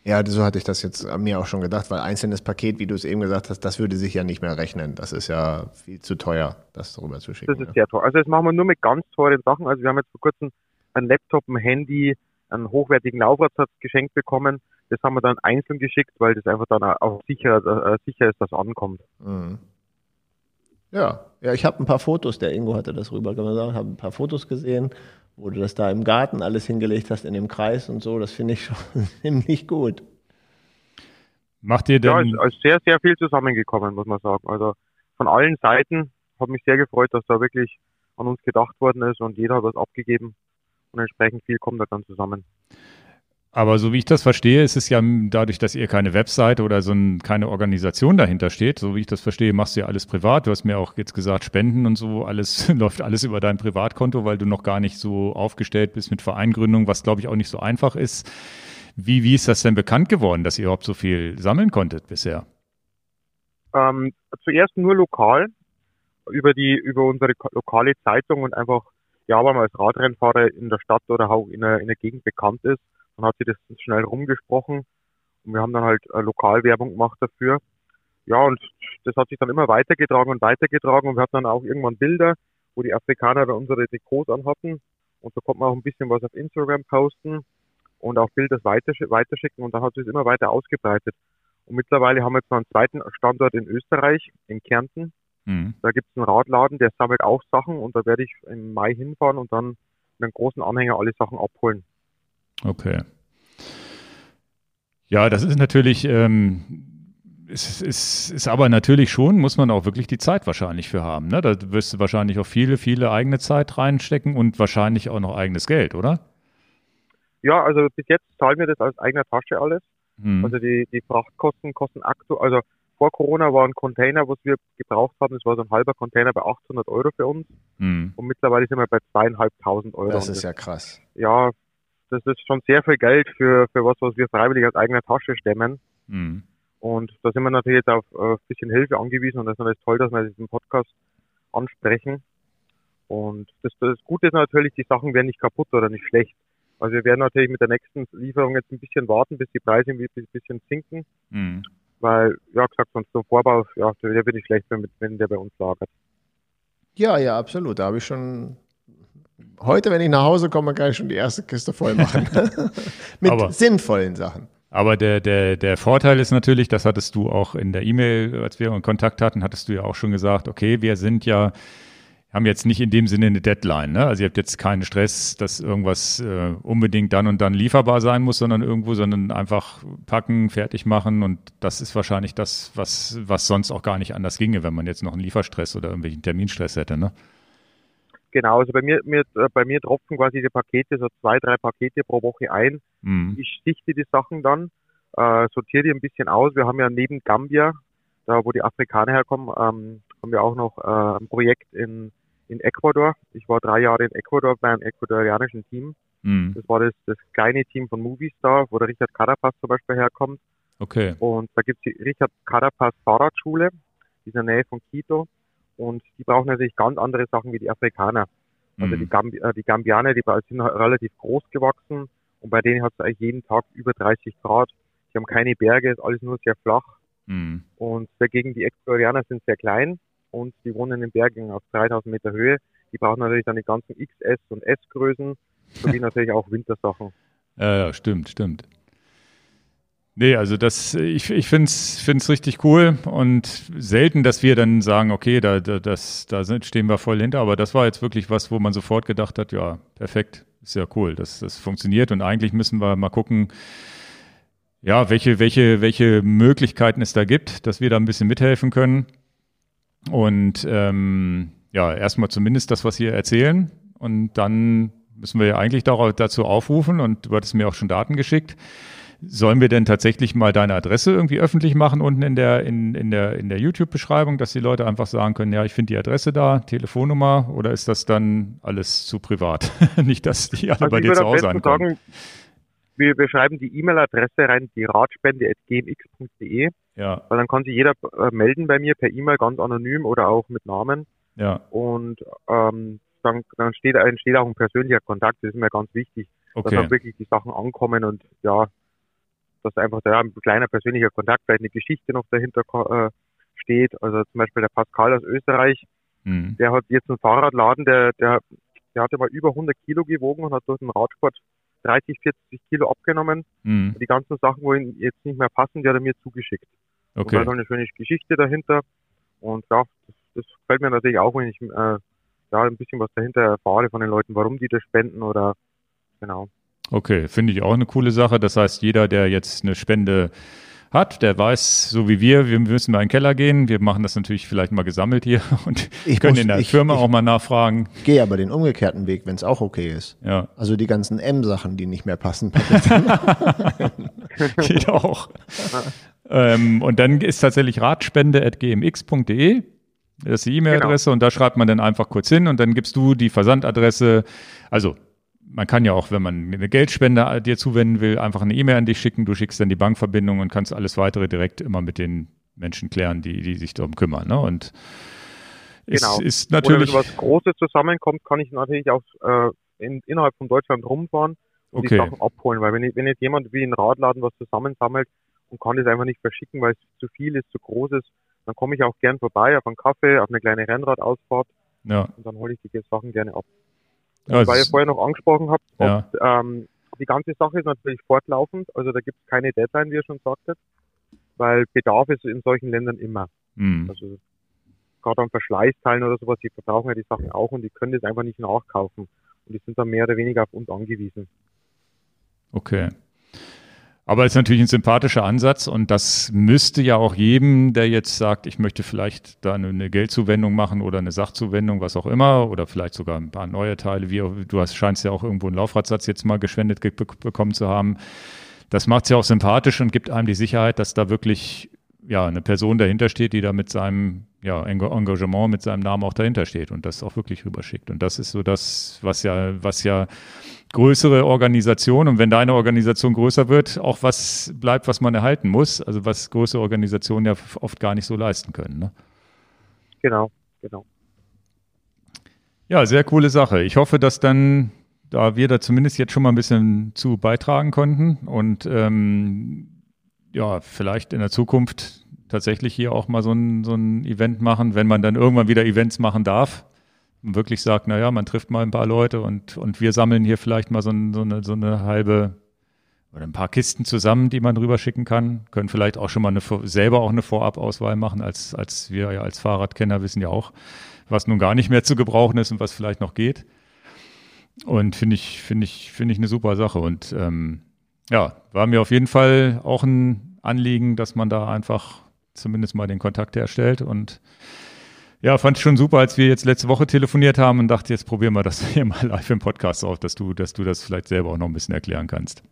Ja, so hatte ich das jetzt mir auch schon gedacht, weil einzelnes Paket, wie du es eben gesagt hast, das würde sich ja nicht mehr rechnen. Das ist ja viel zu teuer, das darüber zu schicken. Das ist ja. sehr teuer. Also das machen wir nur mit ganz teuren Sachen. Also wir haben jetzt vor kurzem ein Laptop, ein Handy, einen hochwertigen Laufradsatz geschenkt bekommen. Das haben wir dann einzeln geschickt, weil das einfach dann auch sicher, äh, sicher ist, dass ankommt. Mhm. Ja, ja, ich habe ein paar Fotos, der Ingo hatte das rübergesagt, habe ein paar Fotos gesehen wo du das da im Garten alles hingelegt hast in dem Kreis und so. Das finde ich schon ziemlich gut. Macht ihr denn? Ja, es ist sehr, sehr viel zusammengekommen, muss man sagen. Also von allen Seiten hat mich sehr gefreut, dass da wirklich an uns gedacht worden ist und jeder hat was abgegeben und entsprechend viel kommt da dann zusammen. Aber so wie ich das verstehe, ist es ja dadurch, dass ihr keine Webseite oder so ein, keine Organisation dahinter steht, so wie ich das verstehe, machst du ja alles privat. Du hast mir auch jetzt gesagt, Spenden und so, alles läuft alles über dein Privatkonto, weil du noch gar nicht so aufgestellt bist mit Vereingründung, was glaube ich auch nicht so einfach ist. Wie, wie ist das denn bekannt geworden, dass ihr überhaupt so viel sammeln konntet bisher? Ähm, zuerst nur lokal über die über unsere lokale Zeitung und einfach ja, weil man als Radrennfahrer in der Stadt oder auch in der, in der Gegend bekannt ist dann hat sich das schnell rumgesprochen und wir haben dann halt äh, Lokalwerbung gemacht dafür. Ja, und das hat sich dann immer weitergetragen und weitergetragen und wir hatten dann auch irgendwann Bilder, wo die Afrikaner dann unsere Trikots anhatten und so konnte man auch ein bisschen was auf Instagram posten und auch Bilder weiterschicken und dann hat sich das immer weiter ausgebreitet. Und mittlerweile haben wir jetzt noch einen zweiten Standort in Österreich, in Kärnten. Mhm. Da gibt es einen Radladen, der sammelt auch Sachen und da werde ich im Mai hinfahren und dann mit einem großen Anhänger alle Sachen abholen. Okay. Ja, das ist natürlich, ähm, ist, ist, ist aber natürlich schon, muss man auch wirklich die Zeit wahrscheinlich für haben. Ne? Da wirst du wahrscheinlich auch viele, viele eigene Zeit reinstecken und wahrscheinlich auch noch eigenes Geld, oder? Ja, also bis jetzt zahlen wir das aus eigener Tasche alles. Hm. Also die, die Frachtkosten kosten aktuell, also vor Corona war ein Container, was wir gebraucht haben, das war so ein halber Container bei 800 Euro für uns. Hm. Und mittlerweile sind wir bei zweieinhalbtausend Euro. Das ist ja krass. Ja, das ist schon sehr viel Geld für, für was, was wir freiwillig aus eigener Tasche stemmen. Mhm. Und da sind wir natürlich jetzt auf, ein bisschen Hilfe angewiesen und das ist natürlich toll, dass wir diesen Podcast ansprechen. Und das, das Gute ist natürlich, die Sachen werden nicht kaputt oder nicht schlecht. Also wir werden natürlich mit der nächsten Lieferung jetzt ein bisschen warten, bis die Preise ein bisschen sinken. Mhm. Weil, ja gesagt, sonst so ein Vorbau, ja, der wird nicht schlecht, wenn, wenn der bei uns lagert. Ja, ja, absolut. Da habe ich schon heute, wenn ich nach Hause komme, kann ich schon die erste Kiste voll machen. Mit aber, sinnvollen Sachen. Aber der, der, der Vorteil ist natürlich, das hattest du auch in der E-Mail, als wir in Kontakt hatten, hattest du ja auch schon gesagt, okay, wir sind ja, haben jetzt nicht in dem Sinne eine Deadline. Ne? Also ihr habt jetzt keinen Stress, dass irgendwas äh, unbedingt dann und dann lieferbar sein muss, sondern irgendwo, sondern einfach packen, fertig machen. Und das ist wahrscheinlich das, was, was sonst auch gar nicht anders ginge, wenn man jetzt noch einen Lieferstress oder irgendwelchen Terminstress hätte. Ne? Genau, also bei mir, mir äh, bei mir tropfen quasi die Pakete, so zwei, drei Pakete pro Woche ein. Mhm. Ich sichte die Sachen dann, äh, sortiere die ein bisschen aus. Wir haben ja neben Gambia, da wo die Afrikaner herkommen, ähm, haben wir auch noch äh, ein Projekt in, in Ecuador. Ich war drei Jahre in Ecuador bei einem ecuadorianischen Team. Mhm. Das war das, das kleine Team von Movistar, wo der Richard Carapaz zum Beispiel herkommt. Okay. Und da gibt es die Richard Carapaz Fahrradschule, in der Nähe von Quito. Und die brauchen natürlich ganz andere Sachen wie die Afrikaner. Also mhm. die, Gambi äh, die Gambianer, die sind relativ groß gewachsen und bei denen hat es eigentlich jeden Tag über 30 Grad. Die haben keine Berge, ist alles nur sehr flach. Mhm. Und dagegen die Ecuadorianer sind sehr klein und die wohnen in den Bergen auf 3000 Meter Höhe. Die brauchen natürlich dann die ganzen XS und S-Größen sowie natürlich auch Wintersachen. Ja, ja, stimmt, stimmt. Nee, also das, ich, ich finde es richtig cool und selten, dass wir dann sagen, okay, da, da, das, da stehen wir voll hinter, aber das war jetzt wirklich was, wo man sofort gedacht hat, ja, perfekt, ist ja cool, das, das funktioniert und eigentlich müssen wir mal gucken, ja, welche, welche, welche Möglichkeiten es da gibt, dass wir da ein bisschen mithelfen können. Und ähm, ja, erstmal zumindest das, was wir erzählen. Und dann müssen wir ja eigentlich dazu aufrufen und du hattest mir auch schon Daten geschickt Sollen wir denn tatsächlich mal deine Adresse irgendwie öffentlich machen unten in der, in, in der, in der YouTube-Beschreibung, dass die Leute einfach sagen können, ja, ich finde die Adresse da, Telefonnummer oder ist das dann alles zu privat? Nicht, dass die alle also bei dir zu Hause ankommen. Sagen, wir, wir schreiben die E-Mail-Adresse rein, die radspende.gmx.de. Ja. Weil dann kann sich jeder äh, melden bei mir per E-Mail, ganz anonym oder auch mit Namen. Ja. Und ähm, dann, dann steht, entsteht auch ein persönlicher Kontakt, das ist mir ganz wichtig, okay. dass auch wirklich die Sachen ankommen und ja, dass einfach da ein kleiner persönlicher Kontakt, vielleicht eine Geschichte noch dahinter äh, steht. Also zum Beispiel der Pascal aus Österreich, mhm. der hat jetzt einen Fahrradladen, der, der, der hatte mal über 100 Kilo gewogen und hat durch den Radsport 30, 40 Kilo abgenommen. Mhm. Die ganzen Sachen, wo ihn jetzt nicht mehr passen, die hat er mir zugeschickt. Okay. Und da ist eine schöne Geschichte dahinter. Und ja, das, das gefällt mir natürlich auch, wenn ich äh, ja, ein bisschen was dahinter erfahre von den Leuten, warum die das spenden oder genau. Okay, finde ich auch eine coole Sache. Das heißt, jeder, der jetzt eine Spende hat, der weiß, so wie wir, wir müssen mal in den Keller gehen. Wir machen das natürlich vielleicht mal gesammelt hier und Ich können muss- in der ich- Firma ich- auch mal nachfragen. Gehe aber den umgekehrten Weg, wenn es auch okay ist. Ja, Also die ganzen M-Sachen, die nicht mehr passen, geht auch. ähm, und dann ist tatsächlich ratspende.gmx.de. Das ist die E-Mail-Adresse und da schreibt man dann einfach kurz hin und dann gibst du die Versandadresse. Also man kann ja auch, wenn man eine Geldspende dir zuwenden will, einfach eine E-Mail an dich schicken. Du schickst dann die Bankverbindung und kannst alles weitere direkt immer mit den Menschen klären, die, die sich darum kümmern. Ne? Und es Genau. ist Oder natürlich. wenn was Großes zusammenkommt, kann ich natürlich auch äh, in, innerhalb von Deutschland rumfahren und Okay. die Sachen abholen. Weil wenn, wenn jetzt jemand wie ein Radladen was zusammensammelt und kann das einfach nicht verschicken, weil es zu viel ist, zu groß ist, dann komme ich auch gern vorbei auf einen Kaffee, auf eine kleine Rennradausfahrt Ja, und dann hole ich die Sachen gerne ab. Ja, weil ihr vorher noch angesprochen habt, Ja. ähm, die ganze Sache ist natürlich fortlaufend, also da gibt es keine Deadline, wie ihr schon sagtet, weil Bedarf ist in solchen Ländern immer. hm. Also gerade an Verschleißteilen oder sowas, die verbrauchen ja die Sachen auch und die können das einfach nicht nachkaufen. Und die sind dann mehr oder weniger auf uns angewiesen. Okay. Aber es ist natürlich ein sympathischer Ansatz und das müsste ja auch jedem, der jetzt sagt, ich möchte vielleicht da eine, Geldzuwendung machen oder eine Sachzuwendung, was auch immer, oder vielleicht sogar ein paar neue Teile, wie du hast, scheinst ja auch irgendwo einen Laufradsatz jetzt mal geschwendet ge be bekommen zu haben. Das macht es ja auch sympathisch und gibt einem die Sicherheit, dass da wirklich ja, eine Person dahinter steht, die da mit seinem ja, Eng- Engagement, mit seinem Namen auch dahinter steht und das auch wirklich rüberschickt. Und das ist so das, was ja, was ja größere Organisation und wenn deine Organisation größer wird, auch was bleibt, was man erhalten muss, also was größere Organisationen ja oft gar nicht so leisten können. Ne? Genau, genau. Ja, sehr coole Sache. Ich hoffe, dass dann, da wir da zumindest jetzt schon mal ein bisschen zu beitragen konnten und ähm, ja, vielleicht in der Zukunft tatsächlich hier auch mal so ein, so ein Event machen, wenn man dann irgendwann wieder Events machen darf. Wirklich sagt, naja, man trifft mal ein paar Leute und, und wir sammeln hier vielleicht mal so, ein, so, eine, so eine halbe oder ein paar Kisten zusammen, die man rüberschicken kann. Können vielleicht auch schon mal eine, selber auch eine Vorabauswahl machen, als, als wir ja als Fahrradkenner wissen ja auch, was nun gar nicht mehr zu gebrauchen ist und was vielleicht noch geht. Und finde ich, finde ich, finde ich eine super Sache. Und ähm, ja, war mir auf jeden Fall auch ein Anliegen, dass man da einfach zumindest mal den Kontakt herstellt. Und ja, fand ich schon super, als wir jetzt letzte Woche telefoniert haben und dachte, jetzt probieren wir das hier mal live im Podcast auf, dass du, dass du das vielleicht selber auch noch ein bisschen erklären kannst.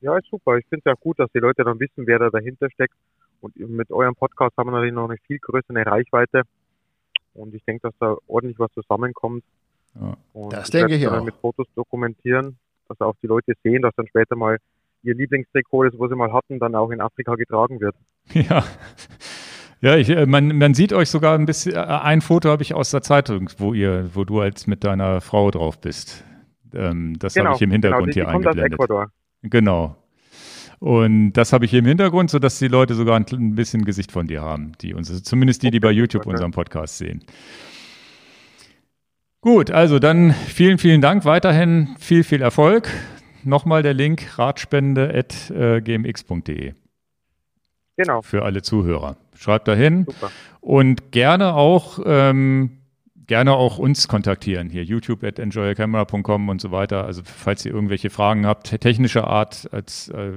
Ja, ist super. Ich finde es ja gut, dass die Leute dann wissen, wer da dahinter steckt. Und mit eurem Podcast haben wir natürlich noch eine viel größere Reichweite. Und ich denke, dass da ordentlich was zusammenkommt. Ja. Und Das ich denke ich dann auch. mit Fotos dokumentieren, dass auch die Leute sehen, dass dann später mal ihr Lieblingstrikot, das was sie mal hatten, dann auch in Afrika getragen wird. Ja. Ja, ich, äh, man, man sieht euch sogar ein bisschen, äh, ein Foto habe ich aus der Zeitung, wo ihr, wo du als mit deiner Frau drauf bist. Ähm, das habe ich im Hintergrund genau, die, hier die kommt aus eingeblendet. Ecuador. Genau. Und das habe ich hier im Hintergrund, sodass die Leute sogar ein, ein bisschen Gesicht von dir haben, die uns, zumindest die, die bei YouTube unseren Podcast sehen. Gut, also dann vielen, vielen Dank. Weiterhin viel, viel Erfolg. Nochmal der Link ratspende.gmx.de Genau, für alle Zuhörer. Schreibt dahin super. und gerne auch ähm, gerne auch uns kontaktieren hier youtube at enjoyacamera.com und so weiter. Also falls ihr irgendwelche Fragen habt technischer Art, als äh,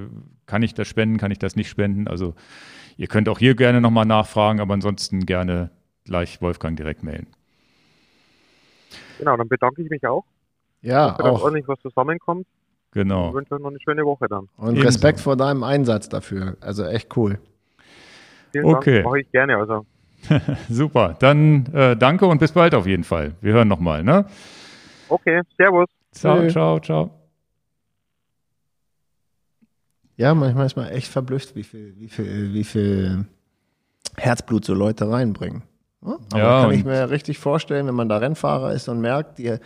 kann ich das spenden, kann ich das nicht spenden. Also ihr könnt auch hier gerne nochmal nachfragen, aber ansonsten gerne gleich Wolfgang direkt mailen. Genau, dann bedanke ich mich auch, Ja, dass auch. ordentlich was zusammenkommt. Und Genau. wünsche euch noch eine schöne Woche dann. Und Ebenso. Respekt vor deinem Einsatz dafür. Also echt cool. Vielen Okay. Dank, mache ich gerne. Also Super. Dann äh, danke und bis bald auf jeden Fall. Wir hören nochmal, ne? okay, Servus. Ciao, Tschö. ciao, ciao. Ja, manchmal ist man echt verblüfft, wie viel, wie viel, wie viel Herzblut so Leute reinbringen. Ja, Aber Ja, kann ich mir richtig vorstellen, wenn man da Rennfahrer ist und merkt, die,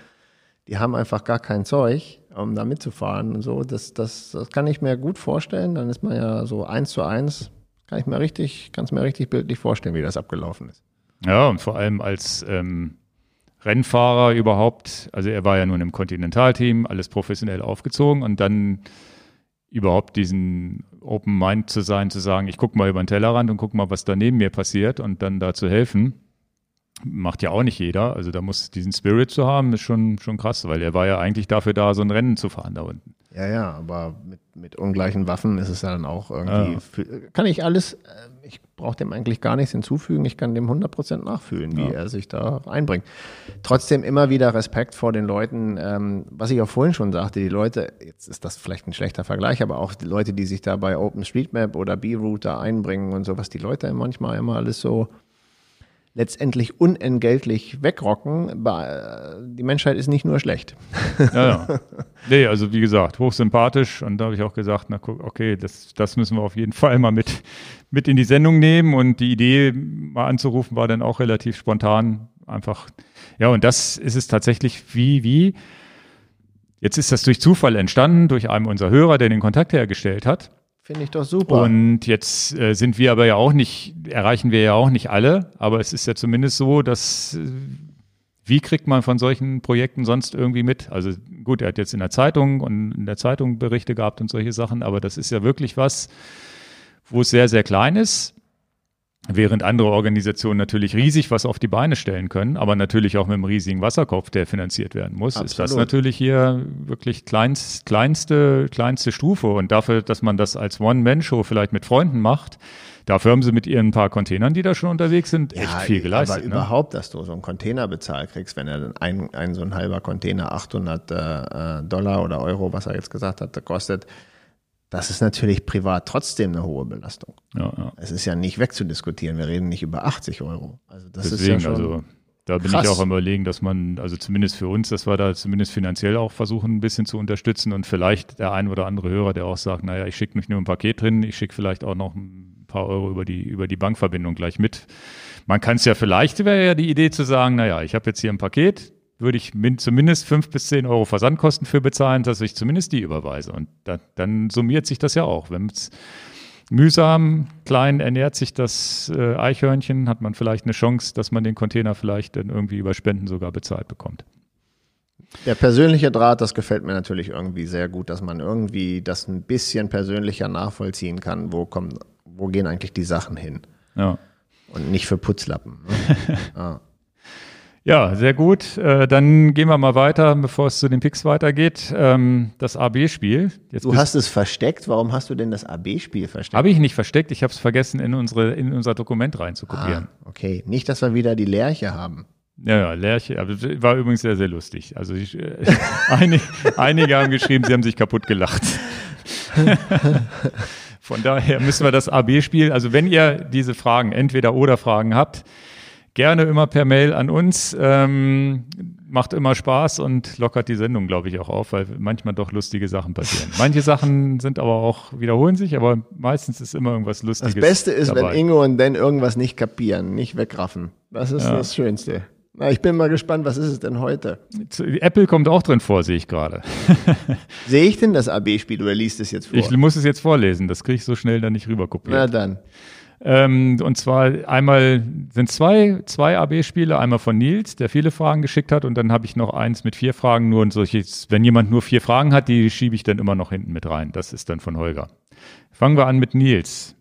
die haben einfach gar kein Zeug, um da mitzufahren und so. Das, das, das kann ich mir gut vorstellen. Dann ist man ja so eins zu eins. Kann ich mir richtig, kann es mir richtig bildlich vorstellen, wie das abgelaufen ist. Ja, und vor allem als ähm, Rennfahrer überhaupt, also er war ja nun im Kontinentalteam, alles professionell aufgezogen und dann überhaupt diesen Open Mind zu sein, zu sagen, ich gucke mal über den Tellerrand und gucke mal, was da neben mir passiert und dann da zu helfen. macht ja auch nicht jeder. Also da muss diesen Spirit zu haben, ist schon, schon krass, weil er war ja eigentlich dafür da, so ein Rennen zu fahren da unten. Ja, ja, aber mit, mit ungleichen Waffen ist es ja dann auch irgendwie. Ja. Für, kann ich alles, äh, ich brauche dem eigentlich gar nichts hinzufügen. Ich kann dem 100% nachfühlen, wie ja. er sich da einbringt. Trotzdem immer wieder Respekt vor den Leuten, ähm, was ich auch vorhin schon sagte, die Leute, jetzt ist das vielleicht ein schlechter Vergleich, aber auch die Leute, die sich da bei OpenStreetMap oder B-Route einbringen und so, was die Leute manchmal immer alles so letztendlich unentgeltlich wegrocken. Die Menschheit ist nicht nur schlecht. Ja, ja. Nee, also wie gesagt, hochsympathisch. Und da habe ich auch gesagt, na guck, okay, das, das müssen wir auf jeden Fall mal mit, mit in die Sendung nehmen. Und die Idee, mal anzurufen, war dann auch relativ spontan. Einfach, ja, und das ist es tatsächlich wie, wie. Jetzt ist das durch Zufall entstanden, durch einen unserer Hörer, der den Kontakt hergestellt hat. Finde ich doch super. Und jetzt äh, sind wir aber ja auch nicht, erreichen wir ja auch nicht alle, aber es ist ja zumindest so, dass äh, wie kriegt man von solchen Projekten sonst irgendwie mit? Also gut, er hat jetzt in der Zeitung und in der Zeitung Berichte gehabt und solche Sachen, aber das ist ja wirklich was, wo es sehr, sehr klein ist. Während andere Organisationen natürlich riesig was auf die Beine stellen können, aber natürlich auch mit einem riesigen Wasserkopf, der finanziert werden muss, Absolut. ist das natürlich hier wirklich kleinst, kleinste, kleinste Stufe. Und dafür, dass man das als One-Man-Show vielleicht mit Freunden macht, dafür haben sie mit ihren paar Containern, die da schon unterwegs sind, echt ja, viel geleistet. Aber ne? überhaupt, dass du so einen Container bezahlt kriegst, wenn er dann ein, ein so ein halber Container 800 äh, Dollar oder Euro, was er jetzt gesagt hat, kostet, das ist natürlich privat trotzdem eine hohe Belastung. Ja, ja. Es ist ja nicht wegzudiskutieren. Wir reden nicht über 80 Euro. Also das Deswegen, ist ja schon also da bin krass. ich auch am überlegen, dass man, also zumindest für uns, dass wir da zumindest finanziell auch versuchen, ein bisschen zu unterstützen und vielleicht der ein oder andere Hörer, der auch sagt, naja, ich schicke nicht nur ein Paket drin, ich schicke vielleicht auch noch ein paar Euro über die, über die Bankverbindung gleich mit. Man kann es ja vielleicht, wäre ja die Idee zu sagen, naja, ich habe jetzt hier ein Paket, würde ich zumindest fünf bis zehn Euro Versandkosten für bezahlen, dass ich zumindest die überweise. Und da, dann summiert sich das ja auch. Wenn es mühsam klein ernährt sich das äh, Eichhörnchen, hat man vielleicht eine Chance, dass man den Container vielleicht dann irgendwie über Spenden sogar bezahlt bekommt. Der persönliche Draht, das gefällt mir natürlich irgendwie sehr gut, dass man irgendwie das ein bisschen persönlicher nachvollziehen kann. Wo kommen, wo gehen eigentlich die Sachen hin? Ja. Und nicht für Putzlappen. Ne? ja. Ja, sehr gut. Äh, dann gehen wir mal weiter, bevor es zu den Picks weitergeht. Ähm, das AB-Spiel. Du hast es versteckt. Warum hast du denn das AB-Spiel versteckt? Habe ich nicht versteckt. Ich habe es vergessen, in, unsere, in unser Dokument reinzukopieren. Ah, okay. Nicht, dass wir wieder die Lerche haben. Ja, ja, Lerche. Aber war übrigens sehr, sehr lustig. Also ich, äh, einige, einige haben geschrieben, sie haben sich kaputt gelacht. Von daher müssen wir das AB-Spiel, also wenn ihr diese Fragen, entweder oder Fragen habt, gerne immer per Mail an uns. Ähm, macht immer Spaß und lockert die Sendung, glaube ich, auch auf, weil manchmal doch lustige Sachen passieren. Manche Sachen sind aber auch, wiederholen sich, aber meistens ist immer irgendwas Lustiges. Das Beste ist, dabei. wenn Ingo und Dan irgendwas nicht kapieren, nicht wegraffen. Das ist ja. das Schönste. Na, ich bin mal gespannt, was ist es denn heute? Apple kommt auch drin vor, sehe ich gerade. sehe ich denn das AB-Spiel oder liest es jetzt vor? Ich muss es jetzt vorlesen, das kriege ich so schnell dann nicht rüberkopiert. Na dann. Ähm, und zwar einmal sind zwei, zwei AB-Spiele, einmal von Nils, der viele Fragen geschickt hat, und dann habe ich noch eins mit vier Fragen, nur und solches, wenn jemand nur vier Fragen hat, die schiebe ich dann immer noch hinten mit rein. Das ist dann von Holger. Fangen wir an mit Nils.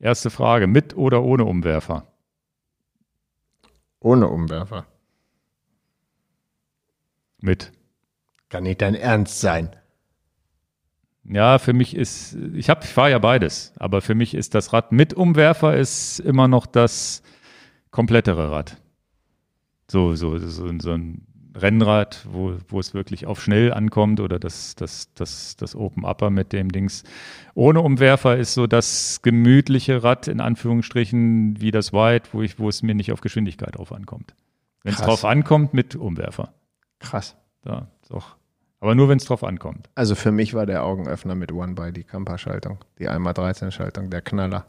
Erste Frage, mit oder ohne Umwerfer? Ohne Umwerfer. Mit. Kann nicht dein Ernst sein. Ja, für mich ist, ich habe, ich fahre ja beides, aber für mich ist das Rad mit Umwerfer ist immer noch das komplettere Rad. So, so, so, so ein Rennrad, wo, wo es wirklich auf schnell ankommt oder das, das, das, das Open Upper mit dem Dings. Ohne Umwerfer ist so das gemütliche Rad, in Anführungsstrichen, wie das White, wo, ich, wo es mir nicht auf Geschwindigkeit drauf ankommt. Wenn es drauf ankommt, mit Umwerfer. Krass. Da, ist auch aber nur, wenn es drauf ankommt. Also für mich war der Augenöffner mit One by die Kampa-Schaltung, die 1x13-Schaltung, der Knaller.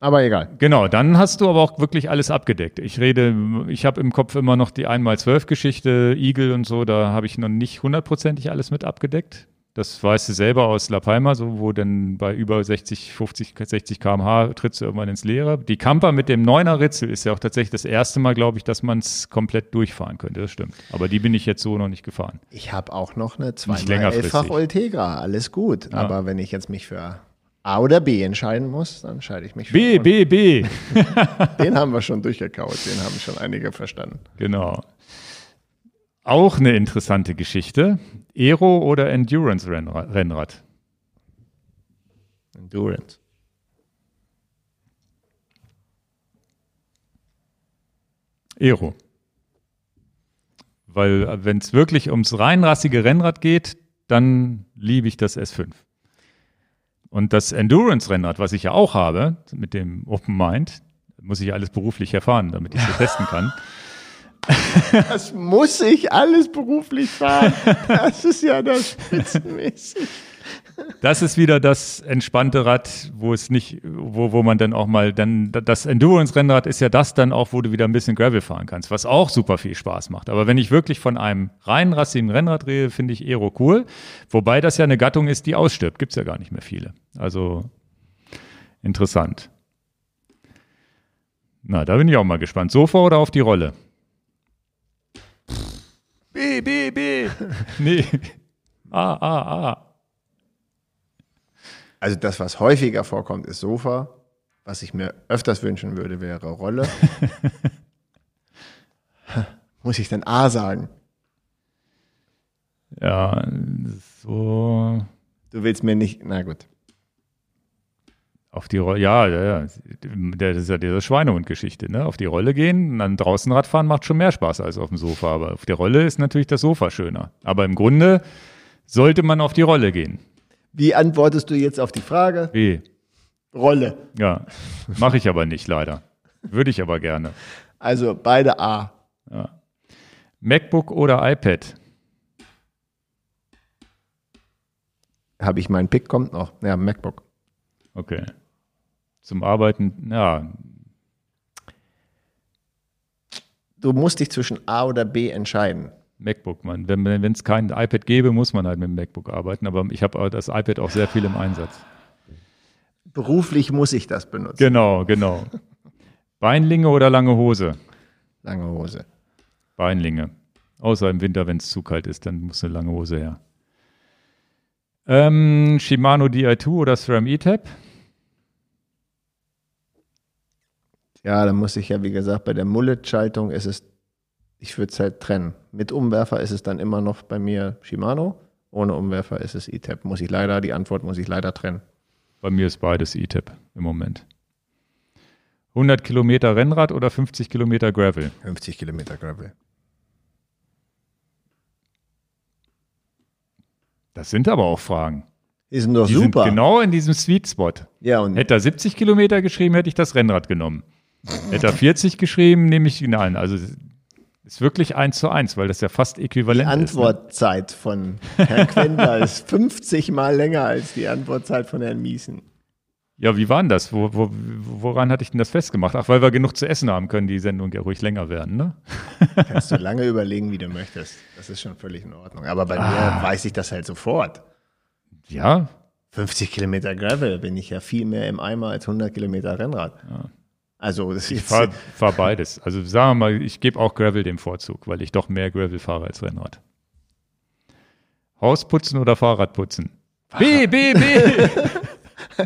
Aber egal. Genau, dann hast du aber auch wirklich alles abgedeckt. Ich rede, ich habe im Kopf immer noch die 1x12-Geschichte, Eagle und so, da habe ich noch nicht hundertprozentig alles mit abgedeckt. Das weißt du selber aus La Palma, so, wo dann bei über 60, 50, 60 km/h trittst du irgendwann ins Leere. Die Camper mit dem 9er Ritzel ist ja auch tatsächlich das erste Mal, glaube ich, dass man es komplett durchfahren könnte. Das stimmt. Aber die bin ich jetzt so noch nicht gefahren. Ich habe auch noch eine 2 elffach Ultegra. Alles gut. Ja. Aber wenn ich jetzt mich für A oder B entscheiden muss, dann entscheide ich mich für B. B, B. Den haben wir schon durchgekaut, den haben schon einige verstanden. Genau. Auch eine interessante Geschichte. Aero oder Endurance-Rennrad? Endurance. Aero. Weil wenn es wirklich ums reinrassige Rennrad geht, dann liebe ich das S5. Und das Endurance-Rennrad, was ich ja auch habe, mit dem Open Mind, muss ich alles beruflich erfahren, damit ich es testen kann. Das muss ich alles beruflich fahren. Das ist ja das spitzenmäßig. Das ist wieder das entspannte Rad, wo es nicht, wo, wo man dann auch mal, dann das Endurance-Rennrad ist ja das dann auch, wo du wieder ein bisschen Gravel fahren kannst, was auch super viel Spaß macht. Aber wenn ich wirklich von einem rein rassigen Rennrad rede, finde ich Aero cool. Wobei das ja eine Gattung ist, die ausstirbt. Gibt's ja gar nicht mehr viele. Also interessant. Na, da bin ich auch mal gespannt. Sofa oder auf die Rolle? B, B, B. nee. A, A, A. Also das, was häufiger vorkommt, ist Sofa. Was ich mir öfters wünschen würde, wäre Rolle. Muss ich denn A sagen? Ja, so Du willst mir nicht, na gut. Auf die Rolle, ja, ja, ja. Das ist ja diese Schweinehund-Geschichte, ne? Auf die Rolle gehen und dann draußen Radfahren macht schon mehr Spaß als auf dem Sofa. Aber auf der Rolle ist natürlich das Sofa schöner. Aber im Grunde sollte man auf die Rolle gehen. Wie antwortest du jetzt auf die Frage? B. Rolle. Ja, mache ich aber nicht leider. Würde ich aber gerne. Also beide A. MacBook oder iPad? Habe ich meinen Pick, kommt noch. Ja, MacBook. Okay. Zum Arbeiten, ja, Du musst dich zwischen A oder B entscheiden. MacBook, man. Wenn es kein iPad gäbe, muss man halt mit dem MacBook arbeiten. Aber ich habe das iPad auch sehr viel im Einsatz. Beruflich muss ich das benutzen. Genau, genau. Beinlinge oder lange Hose? Lange Hose. Beinlinge. Außer im Winter, wenn es zu kalt ist, dann muss eine lange Hose her. Ähm, Shimano Di2 oder SRAM E-Tab? Ja, da muss ich ja, wie gesagt, bei der Mullet-Schaltung ist es, ich würde es halt trennen. Mit Umwerfer ist es dann immer noch bei mir Shimano. Ohne Umwerfer ist es E-Tab. Muss ich leider, die Antwort muss ich leider trennen. Bei mir ist beides E-Tab im Moment. 100 Kilometer Rennrad oder 50 Kilometer Gravel? 50 Kilometer Gravel. Das sind aber auch Fragen. Die sind doch Die super. sind genau in diesem Sweet Spot. Ja, und Hätte er 70 Kilometer geschrieben, hätte ich das Rennrad genommen. Hätte er 40 geschrieben, nehme ich ihn ein. Also es ist wirklich eins zu eins, weil das ja fast die äquivalent ist. Ne? Antwortzeit von Herrn Quendler ist 50 mal länger als die Antwortzeit von Herrn Miesen. Ja, wie war denn das? Wo, wo, woran hatte ich denn das festgemacht? Ach, weil wir genug zu essen haben, können die Sendung ja ruhig länger werden, ne? Kannst du lange überlegen, wie du möchtest. Das ist schon völlig in Ordnung. Aber bei mir weiß ich das halt sofort. Ja, 50 Kilometer Gravel bin ich ja viel mehr im Eimer als 100 Kilometer Rennrad. Also das ist ich fahre fahr beides. Also sagen wir mal, ich gebe auch Gravel den Vorzug, weil ich doch mehr Gravel fahre als Rennrad. Hausputzen oder Fahrradputzen? B, B, B!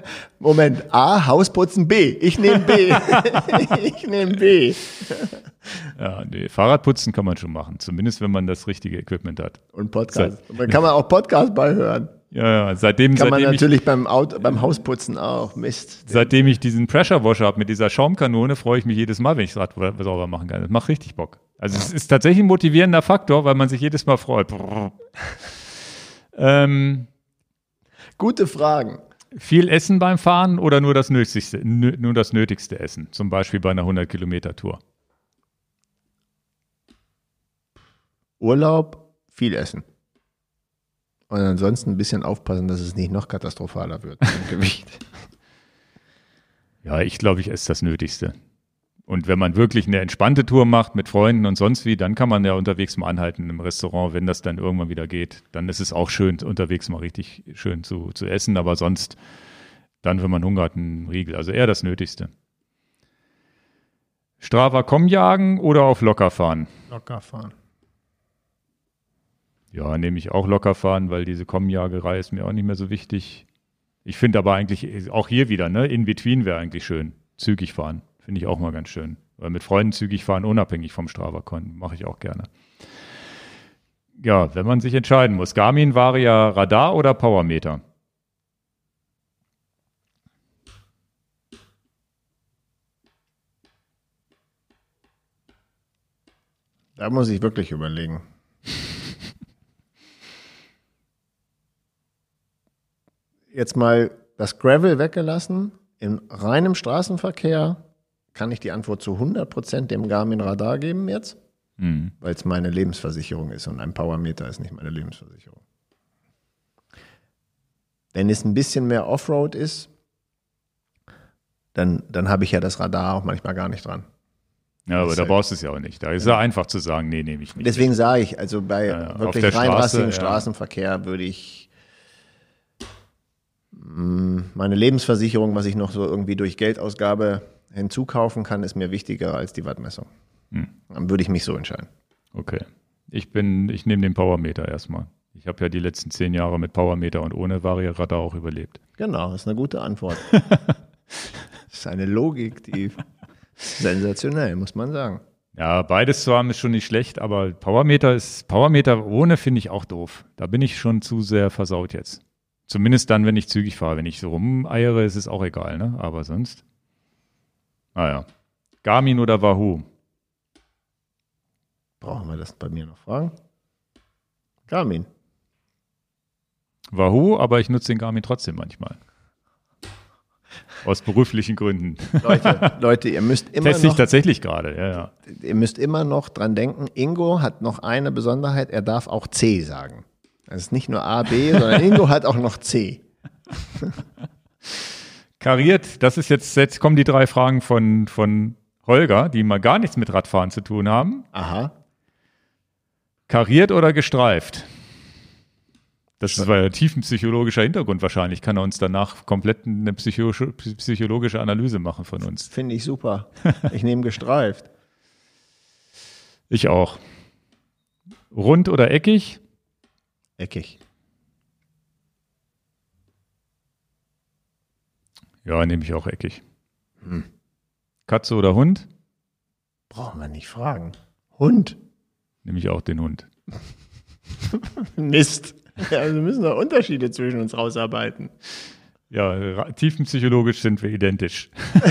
Moment, A, Hausputzen, B. Ich nehme B. ich nehme B. ja, nee, Fahrradputzen kann man schon machen, zumindest wenn man das richtige Equipment hat. Und Podcast. Da kann man auch Podcast beihören. Ja, ja, seitdem, Kann man seitdem, ich, natürlich beim, Auto, beim Hausputzen auch. Mist. seitdem ich diesen Pressure Washer habe mit dieser Schaumkanone, freue ich mich jedes Mal, wenn ich das Rad sauber machen kann. Das macht richtig Bock. Also es ist tatsächlich ein motivierender Faktor, weil man sich jedes Mal freut. ähm, Gute Fragen. Viel Essen beim Fahren oder nur das Nötigste, nö- nur das Nötigste Essen? Zum Beispiel bei einer 100 Kilometer Tour. Urlaub, viel essen. Und ansonsten ein bisschen aufpassen, dass es nicht noch katastrophaler wird mit dem Gewicht. Ja, ich glaube, ich esse das Nötigste. Und wenn man wirklich eine entspannte Tour macht mit Freunden und sonst wie, dann kann man ja unterwegs mal anhalten im Restaurant, wenn das dann irgendwann wieder geht. Dann ist es auch schön, unterwegs mal richtig schön zu, zu essen, aber sonst dann, wenn man Hunger hat, ein Riegel. Also eher das Nötigste. Strava komm jagen oder auf locker fahren? Locker fahren. Ja, nehme ich auch locker fahren, weil diese Kommjagerei ist mir auch nicht mehr so wichtig. Ich finde aber eigentlich auch hier wieder, ne, in between wäre eigentlich schön. Zügig fahren. Finde ich auch mal ganz schön. Weil mit Freunden zügig fahren, unabhängig vom Strava-Konten, mache ich auch gerne. Ja, wenn man sich entscheiden muss. Garmin Varia Radar oder Powermeter? Da muss ich wirklich überlegen. Jetzt mal das Gravel weggelassen. In reinem Straßenverkehr kann ich die Antwort zu 100% dem Garmin Radar geben jetzt, Mhm. weil es meine Lebensversicherung ist und ein Powermeter ist nicht meine Lebensversicherung. Wenn es ein bisschen mehr Offroad ist, dann, dann habe ich ja das Radar auch manchmal gar nicht dran. Ja, aber da brauchst du es ja auch nicht. Da ist es ja einfach zu sagen, nee, nehme ich nicht. Deswegen sage ich, also bei Ja, wirklich reinrassigen Straße, ja. Straßenverkehr würde ich mh, meine Lebensversicherung, was ich noch so irgendwie durch Geldausgabe hinzukaufen kann, ist mir wichtiger als die Wattmessung. Hm. Dann würde ich mich so entscheiden. Okay. Ich bin, ich nehme den Powermeter erstmal. Ich habe ja die letzten zehn Jahre mit Powermeter und ohne Varia-Radar auch überlebt. Genau, das ist eine gute Antwort. das ist eine Logik, die sensationell, muss man sagen. Ja, beides zu haben ist schon nicht schlecht, aber Powermeter ist, Powermeter ohne finde ich auch doof. Da bin ich schon zu sehr versaut jetzt. Zumindest dann, wenn ich zügig fahre. Wenn ich so rumeiere, ist es auch egal, ne? Aber sonst. Naja. Garmin oder Wahoo? Brauchen wir das bei mir noch fragen? Garmin. Wahoo, aber ich nutze den Garmin trotzdem manchmal. Aus beruflichen Gründen. Leute, Leute, ihr müsst immer Teste ich noch tatsächlich gerade, ja, ja. ihr müsst immer noch dran denken, Ingo hat noch eine Besonderheit, er darf auch C sagen. Es ist nicht nur A, B, sondern Ingo hat auch noch C. Kariert, das ist jetzt, jetzt kommen die drei Fragen von, von Holger, die mal gar nichts mit Radfahren zu tun haben. Aha. Kariert oder gestreift? Das ist ein tiefenpsychologischer Hintergrund wahrscheinlich. Kann er uns danach komplett eine psycho- psychologische Analyse machen von uns. Finde ich super. Ich nehme gestreift. Ich auch. Rund oder eckig? Eckig. Ja, nehme ich auch eckig. Katze oder Hund? Brauchen wir nicht fragen. Hund. Nehme ich auch den Hund. Mist. Ja, wir müssen da Unterschiede zwischen uns rausarbeiten. Ja, tiefenpsychologisch sind wir identisch.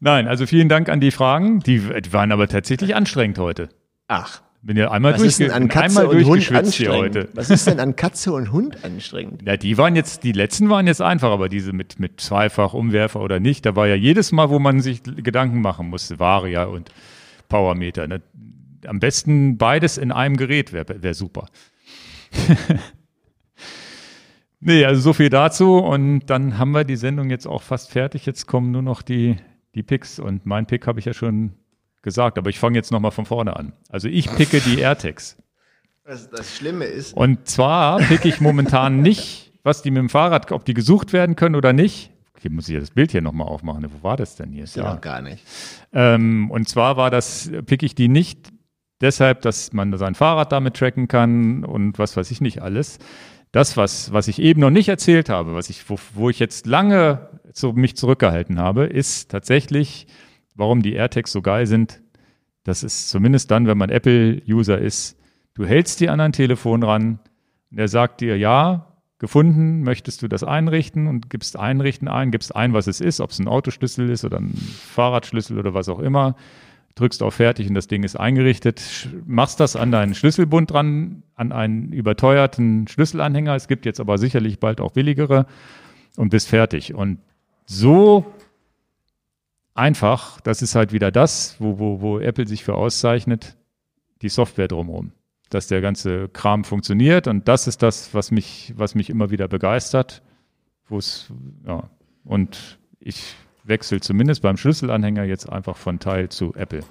Nein, also vielen Dank an die Fragen. Die waren aber tatsächlich anstrengend heute. Ach, Bin ja einmal, was ist denn an Katze einmal und Hund anstrengend? Was ist denn an Katze und Hund anstrengend? Ja, die waren jetzt, die letzten waren jetzt einfach, aber diese mit, mit Zweifach, Umwerfer oder nicht, da war ja jedes Mal, wo man sich Gedanken machen musste, Varia und Powermeter. Ne? Am besten beides in einem Gerät wäre wär super. nee, also so viel dazu und dann haben wir die Sendung jetzt auch fast fertig. Jetzt kommen nur noch die, die Picks und mein Pick habe ich ja schon gesagt, aber ich fange jetzt nochmal von vorne an. Also ich picke die AirTags. Das, das Schlimme ist, Und zwar picke ich momentan nicht, was die mit dem Fahrrad, ob die gesucht werden können oder nicht. Hier muss ich ja das Bild hier nochmal aufmachen. Wo war das denn hier? Ist ja ja. gar nicht. Ähm, und zwar war das, picke ich die nicht deshalb, dass man sein Fahrrad damit tracken kann und was weiß ich nicht alles. Das, was, was ich eben noch nicht erzählt habe, was ich, wo, wo ich jetzt lange so mich zurückgehalten habe, ist tatsächlich, warum die AirTags so geil sind. Das ist zumindest dann, wenn man Apple-User ist. Du hältst die an ein Telefon ran und er sagt dir, ja, gefunden, möchtest du das einrichten und gibst einrichten ein, gibst ein, was es ist, ob es ein Autoschlüssel ist oder ein Fahrradschlüssel oder was auch immer, drückst auf fertig und das Ding ist eingerichtet, machst das an deinen Schlüsselbund dran, an einen überteuerten Schlüsselanhänger, es gibt jetzt aber sicherlich bald auch billigere und bist fertig. Und so einfach, das ist halt wieder das, wo, wo, wo Apple sich für auszeichnet, die Software drumherum. Dass der ganze Kram funktioniert und das ist das, was mich, was mich immer wieder begeistert. Ja, und ich wechsle zumindest beim Schlüsselanhänger jetzt einfach von Teil zu Apple.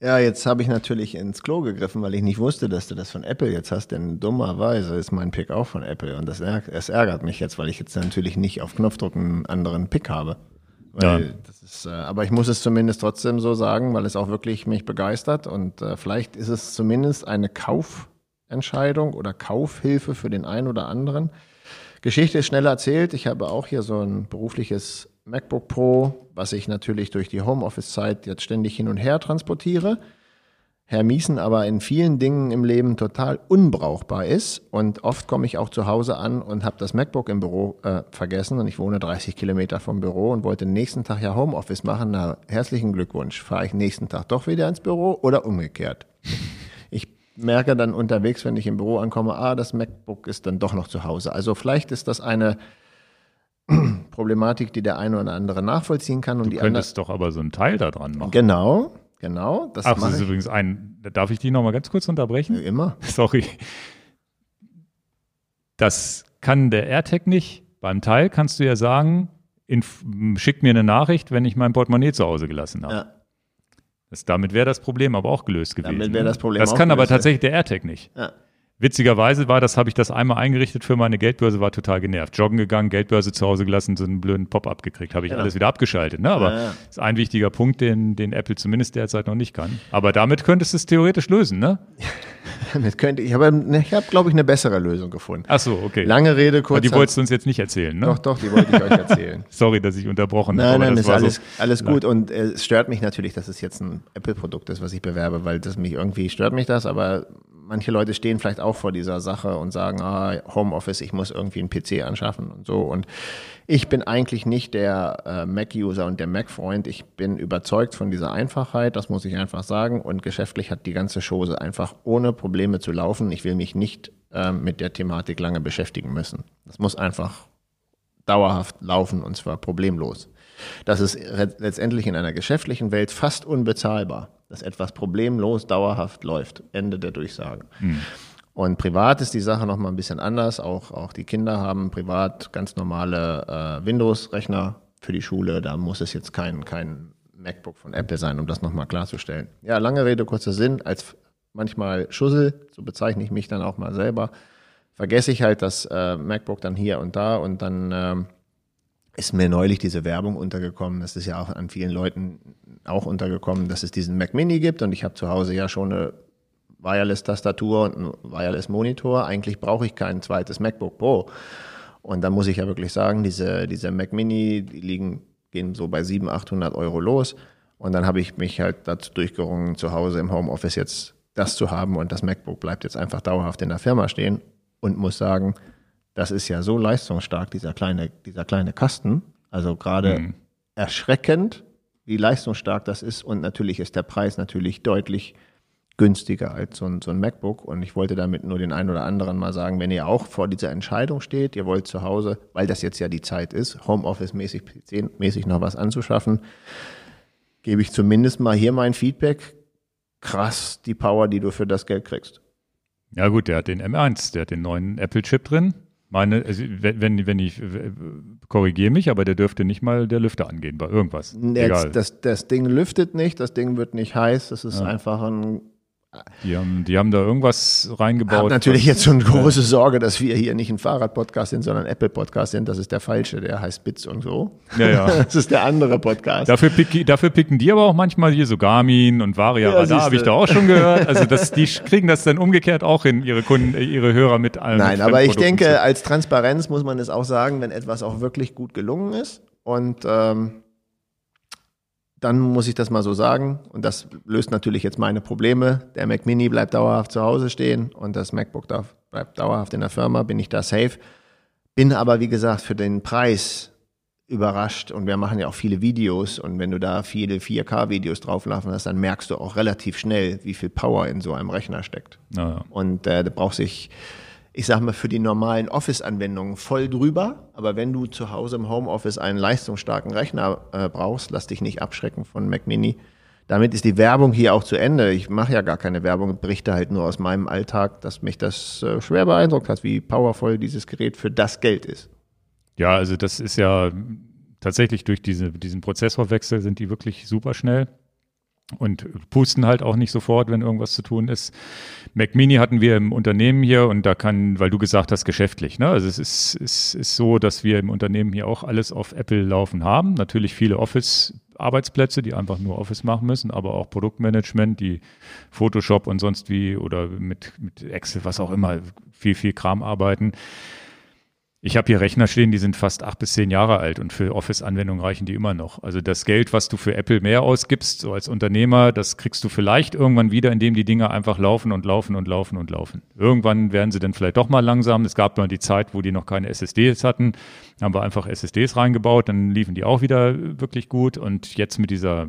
Ja, jetzt habe ich natürlich ins Klo gegriffen, weil ich nicht wusste, dass du das von Apple jetzt hast, denn dummerweise ist mein Pick auch von Apple und das, es ärgert mich jetzt, weil ich jetzt natürlich nicht auf Knopfdruck einen anderen Pick habe. Weil Ja. das ist, äh, aber ich muss es zumindest trotzdem so sagen, weil es auch wirklich mich begeistert und äh, vielleicht ist es zumindest eine Kauf, Entscheidung oder Kaufhilfe für den einen oder anderen. Geschichte ist schnell erzählt. Ich habe auch hier so ein berufliches MacBook Pro, was ich natürlich durch die Homeoffice-Zeit jetzt ständig hin und her transportiere. Herr Miesen aber in vielen Dingen im Leben total unbrauchbar ist. Und oft komme ich auch zu Hause an und habe das MacBook im Büro äh, vergessen und ich wohne 30 Kilometer vom Büro und wollte nächsten Tag ja Homeoffice machen. Na, herzlichen Glückwunsch. Fahre ich nächsten Tag doch wieder ins Büro oder umgekehrt? Ich merke dann unterwegs, wenn ich im Büro ankomme, ah, das MacBook ist dann doch noch zu Hause. Also vielleicht ist das eine Problematik, die der eine oder andere nachvollziehen kann. Und Du die könntest doch aber so einen Teil da dran machen. Genau, genau. Das Ach, das ist ich übrigens ein, darf ich die nochmal ganz kurz unterbrechen? immer. Sorry. Das kann der AirTag nicht. Beim Teil kannst du ja sagen, schick mir eine Nachricht, wenn ich mein Portemonnaie zu Hause gelassen habe. Ja. Das, damit wäre das Problem aber auch gelöst gewesen. Damit wäre das Problem Das auch kann aber gelöst, ja. tatsächlich der AirTag nicht. Ja. Witzigerweise war das, habe ich das einmal eingerichtet für meine Geldbörse, war total genervt. Joggen gegangen, Geldbörse zu Hause gelassen, so einen blöden Pop-up gekriegt, habe ich Genau. alles wieder abgeschaltet. Ne? Aber Ja, ja. ist ein wichtiger Punkt, den, den Apple zumindest derzeit noch nicht kann. Aber damit könntest du es theoretisch lösen, ne? Damit könnte ich, aber ich habe, glaube ich, eine bessere Lösung gefunden. Ach so, okay. Lange Rede, Aber kurz. die wolltest du uns jetzt nicht erzählen, ne? doch, doch, die wollte ich euch erzählen. Sorry, dass ich unterbrochen habe. Nein, aber nein, das ist war alles, so. alles gut. Und äh, es stört mich natürlich, dass es jetzt ein Apple-Produkt ist, was ich bewerbe, weil das mich irgendwie stört mich das, aber manche Leute stehen vielleicht auch vor dieser Sache und sagen, ah, Homeoffice, ich muss irgendwie einen PC anschaffen und so. Und ich bin eigentlich nicht der äh, Mac-User und der Mac-Freund. Ich bin überzeugt von dieser Einfachheit, das muss ich einfach sagen. Und geschäftlich hat die ganze Chose einfach ohne Probleme zu laufen. Ich will mich nicht äh, mit der Thematik lange beschäftigen müssen. Das muss einfach dauerhaft laufen und zwar problemlos. Das ist letztendlich in einer geschäftlichen Welt fast unbezahlbar, dass etwas problemlos dauerhaft läuft. Ende der Durchsage. Und privat ist die Sache noch mal ein bisschen anders. Auch, auch die Kinder haben privat ganz normale äh, Windows-Rechner für die Schule. Da muss es jetzt kein, kein MacBook von Apple sein, um das noch mal klarzustellen. Ja, lange Rede, kurzer Sinn. Als manchmal Schussel, so bezeichne ich mich dann auch mal selber, vergesse ich halt das äh, MacBook dann hier und da und dann ähm, ist mir neulich diese Werbung untergekommen. Das ist ja auch an vielen Leuten auch untergekommen, dass es diesen Mac Mini gibt und ich habe zu Hause ja schon eine Wireless-Tastatur und einen Wireless-Monitor. Eigentlich brauche ich kein zweites MacBook Pro. Und da muss ich ja wirklich sagen, diese, diese Mac Mini, die liegen, gehen so bei 700, 800 Euro los. Und dann habe ich mich halt dazu durchgerungen, zu Hause im Homeoffice jetzt das zu haben und das MacBook bleibt jetzt einfach dauerhaft in der Firma stehen und muss sagen, das ist ja so leistungsstark, dieser kleine, dieser kleine Kasten. Also gerade erschreckend, wie leistungsstark das ist. Und natürlich ist der Preis natürlich deutlich günstiger als so ein, so ein MacBook. Und ich wollte damit nur den einen oder anderen mal sagen, wenn ihr auch vor dieser Entscheidung steht, ihr wollt zu Hause, weil das jetzt ja die Zeit ist, Homeoffice-mäßig, PC-mäßig noch was anzuschaffen, gebe ich zumindest mal hier mein Feedback. Krass, die Power, die du für das Geld kriegst. Ja gut, der hat den M1, der hat den neuen Apple-Chip drin. Meine, also wenn, wenn, wenn ich korrigiere mich, aber der dürfte nicht mal der Lüfter angehen bei irgendwas. Egal. Jetzt, das, das Ding lüftet nicht, das Ding wird nicht heiß, das ist einfach ein Die haben, die haben da irgendwas reingebaut. habe natürlich jetzt schon große Sorge, dass wir hier nicht ein Fahrrad-Podcast sind, sondern ein Apple-Podcast sind. Das ist der falsche, der heißt Bits und so. Ja, ja. Das ist der andere Podcast. Dafür, pick, dafür picken die aber auch manchmal hier so Garmin und Varia Ja, Radar, habe ich da auch schon gehört. Also das, die kriegen das dann umgekehrt auch hin, ihre Kunden, äh, ihre Hörer mit allen. Nein, aber ich denke, als Transparenz muss man es auch sagen, wenn etwas auch wirklich gut gelungen ist. Und ähm, dann muss ich das mal so sagen. Und das löst natürlich jetzt meine Probleme. Der Mac Mini bleibt dauerhaft zu Hause stehen und das MacBook bleibt dauerhaft in der Firma. Bin ich da safe? Bin aber, wie gesagt, für den Preis überrascht. Und wir machen ja auch viele Videos. Und wenn du da viele 4K-Videos drauflaufen hast, dann merkst du auch relativ schnell, wie viel Power in so einem Rechner steckt. Naja. Und äh, da brauchst sich, ich sag mal, für die normalen Office-Anwendungen voll drüber. Aber wenn du zu Hause im Homeoffice einen leistungsstarken Rechner äh, brauchst, lass dich nicht abschrecken von Mac Mini. Damit ist die Werbung hier auch zu Ende. Ich mache ja gar keine Werbung, berichte halt nur aus meinem Alltag, dass mich das äh, schwer beeindruckt hat, wie powervoll dieses Gerät für das Geld ist. Ja, also das ist ja tatsächlich durch diese, diesen Prozessorwechsel sind die wirklich super schnell und pusten halt auch nicht sofort, wenn irgendwas zu tun ist. Mac Mini hatten wir im Unternehmen hier und da kann, weil du gesagt hast, geschäftlich. Ne? Also es ist, ist, ist so, dass wir im Unternehmen hier auch alles auf Apple laufen haben. Natürlich viele Office Arbeitsplätze, die einfach nur Office machen müssen, aber auch Produktmanagement, die Photoshop und sonst wie oder mit, mit Excel, was auch immer, viel, viel Kram arbeiten. Ich habe hier Rechner stehen, die sind fast acht bis zehn Jahre alt und für Office-Anwendungen reichen die immer noch. Also das Geld, was du für Apple mehr ausgibst, so als Unternehmer, das kriegst du vielleicht irgendwann wieder, indem die Dinge einfach laufen und laufen und laufen und laufen. Irgendwann werden sie dann vielleicht doch mal langsam. Es gab mal die Zeit, wo die noch keine SSDs hatten, haben wir einfach SSDs reingebaut, dann liefen die auch wieder wirklich gut. Und jetzt mit dieser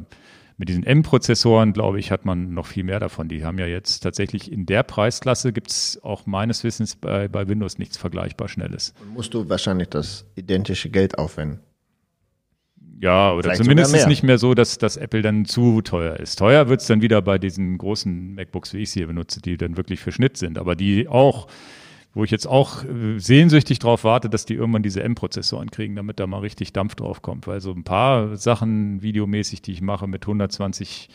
mit diesen M-Prozessoren, glaube ich, hat man noch viel mehr davon. Die haben ja jetzt tatsächlich in der Preisklasse gibt es auch meines Wissens bei, bei Windows nichts vergleichbar Schnelles. Dann musst du wahrscheinlich das identische Geld aufwenden. Ja, oder Vielleicht zumindest ist mehr. nicht mehr so, dass, dass Apple dann zu teuer ist. Teuer wird es dann wieder bei diesen großen MacBooks, wie ich sie hier benutze, die dann wirklich für Schnitt sind, aber die auch, wo ich jetzt auch äh, sehnsüchtig drauf warte, dass die irgendwann diese M-Prozessoren kriegen, damit da mal richtig Dampf drauf kommt. Weil so ein paar Sachen videomäßig, die ich mache mit 120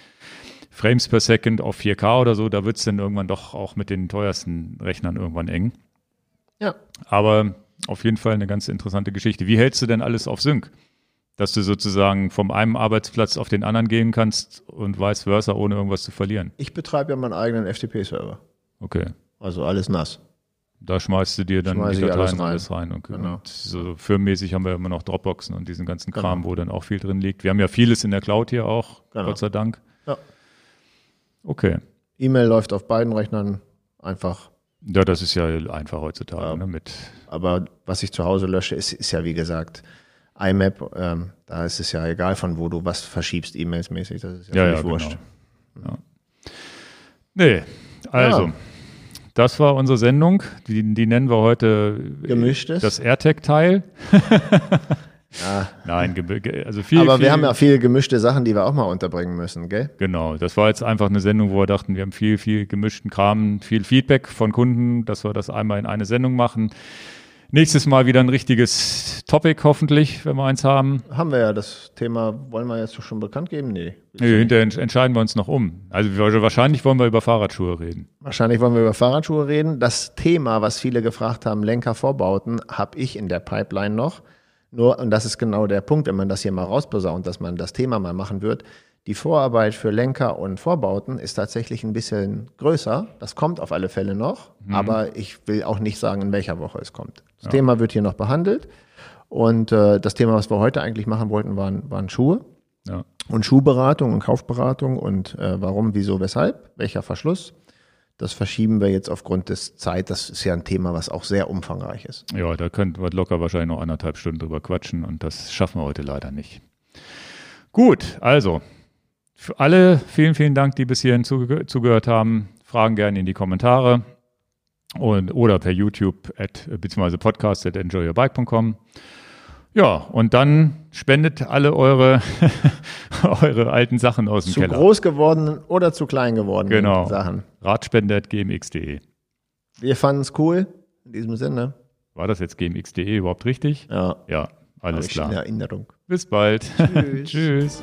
Frames per Second auf 4K oder so, da wird es dann irgendwann doch auch mit den teuersten Rechnern irgendwann eng. Ja. Aber auf jeden Fall eine ganz interessante Geschichte. Wie hältst du denn alles auf Sync? Dass du sozusagen vom einem Arbeitsplatz auf den anderen gehen kannst und vice versa, ohne irgendwas zu verlieren. Ich betreibe ja meinen eigenen FTP-Server. Okay. Also alles nass. Da schmeißt du dir dann Schmeiß die Dateien alles rein. alles rein. Okay. Genau. Und so firmenmäßig haben wir immer noch Dropboxen und diesen ganzen Kram, Genau. wo dann auch viel drin liegt. Wir haben ja vieles in der Cloud hier auch, Genau. Gott sei Dank. Ja. Okay. E-Mail läuft auf beiden Rechnern einfach. Ja, das ist ja einfach heutzutage, Ja. ne? Mit Aber was ich zu Hause lösche, ist, ist ja wie gesagt IMAP. Ähm, da ist es ja egal, von wo du was verschiebst, E-Mails mäßig. Das ist ja, Ja, völlig ja, genau. wurscht. Ja. Nee, also. Das war unsere Sendung. Die, die nennen wir heute äh, Gemischtes. das AirTag-Teil. Ja. Nein, ge- ge- also viel. Aber viel, wir haben ja viele gemischte Sachen, die wir auch mal unterbringen müssen, gell? Genau, das war jetzt einfach eine Sendung, wo wir dachten, wir haben viel, viel gemischten Kram, viel Feedback von Kunden, dass wir das einmal in eine Sendung machen. Nächstes Mal wieder ein richtiges Topic, hoffentlich, wenn wir eins haben. Haben wir ja das Thema, wollen wir jetzt schon bekannt geben? Nee. Nee, hinterher ents- entscheiden wir uns noch um. Also wir- wahrscheinlich wollen wir über Fahrradschuhe reden. Wahrscheinlich wollen wir über Fahrradschuhe reden. Das Thema, was viele gefragt haben, Lenkervorbauten, habe ich in der Pipeline noch. Nur, und das ist genau der Punkt, wenn man das hier mal rausposaunt, dass man das Thema mal machen wird. Die Vorarbeit für Lenker und Vorbauten ist tatsächlich ein bisschen größer. Das kommt auf alle Fälle noch, aber ich will auch nicht sagen, in welcher Woche es kommt. Das Thema wird hier noch behandelt. Und äh, das Thema, was wir heute eigentlich machen wollten, waren, waren Schuhe Ja. und Schuhberatung und Kaufberatung und äh, warum, wieso, weshalb, welcher Verschluss. Das verschieben wir jetzt aufgrund des Zeit. Das ist ja ein Thema, was auch sehr umfangreich ist. Ja, da könnten wir locker wahrscheinlich noch anderthalb Stunden drüber quatschen und das schaffen wir heute leider nicht. Gut, also für alle vielen, vielen Dank, die bis hierhin zuge zugehört haben. Fragen gerne in die Kommentare und, oder per YouTube at, beziehungsweise podcast at enjoyyourbike.com. Ja, und dann spendet alle eure, eure alten Sachen aus dem Zu Keller. groß gewordenen oder zu klein gewordenen Genau. Sachen. Radspende at gmx.de. Wir fanden es cool. In diesem Sinne. War das jetzt gmx.de überhaupt richtig? Ja, Ja, alles klar. Erinnerung. Bis bald. Tschüss. Tschüss.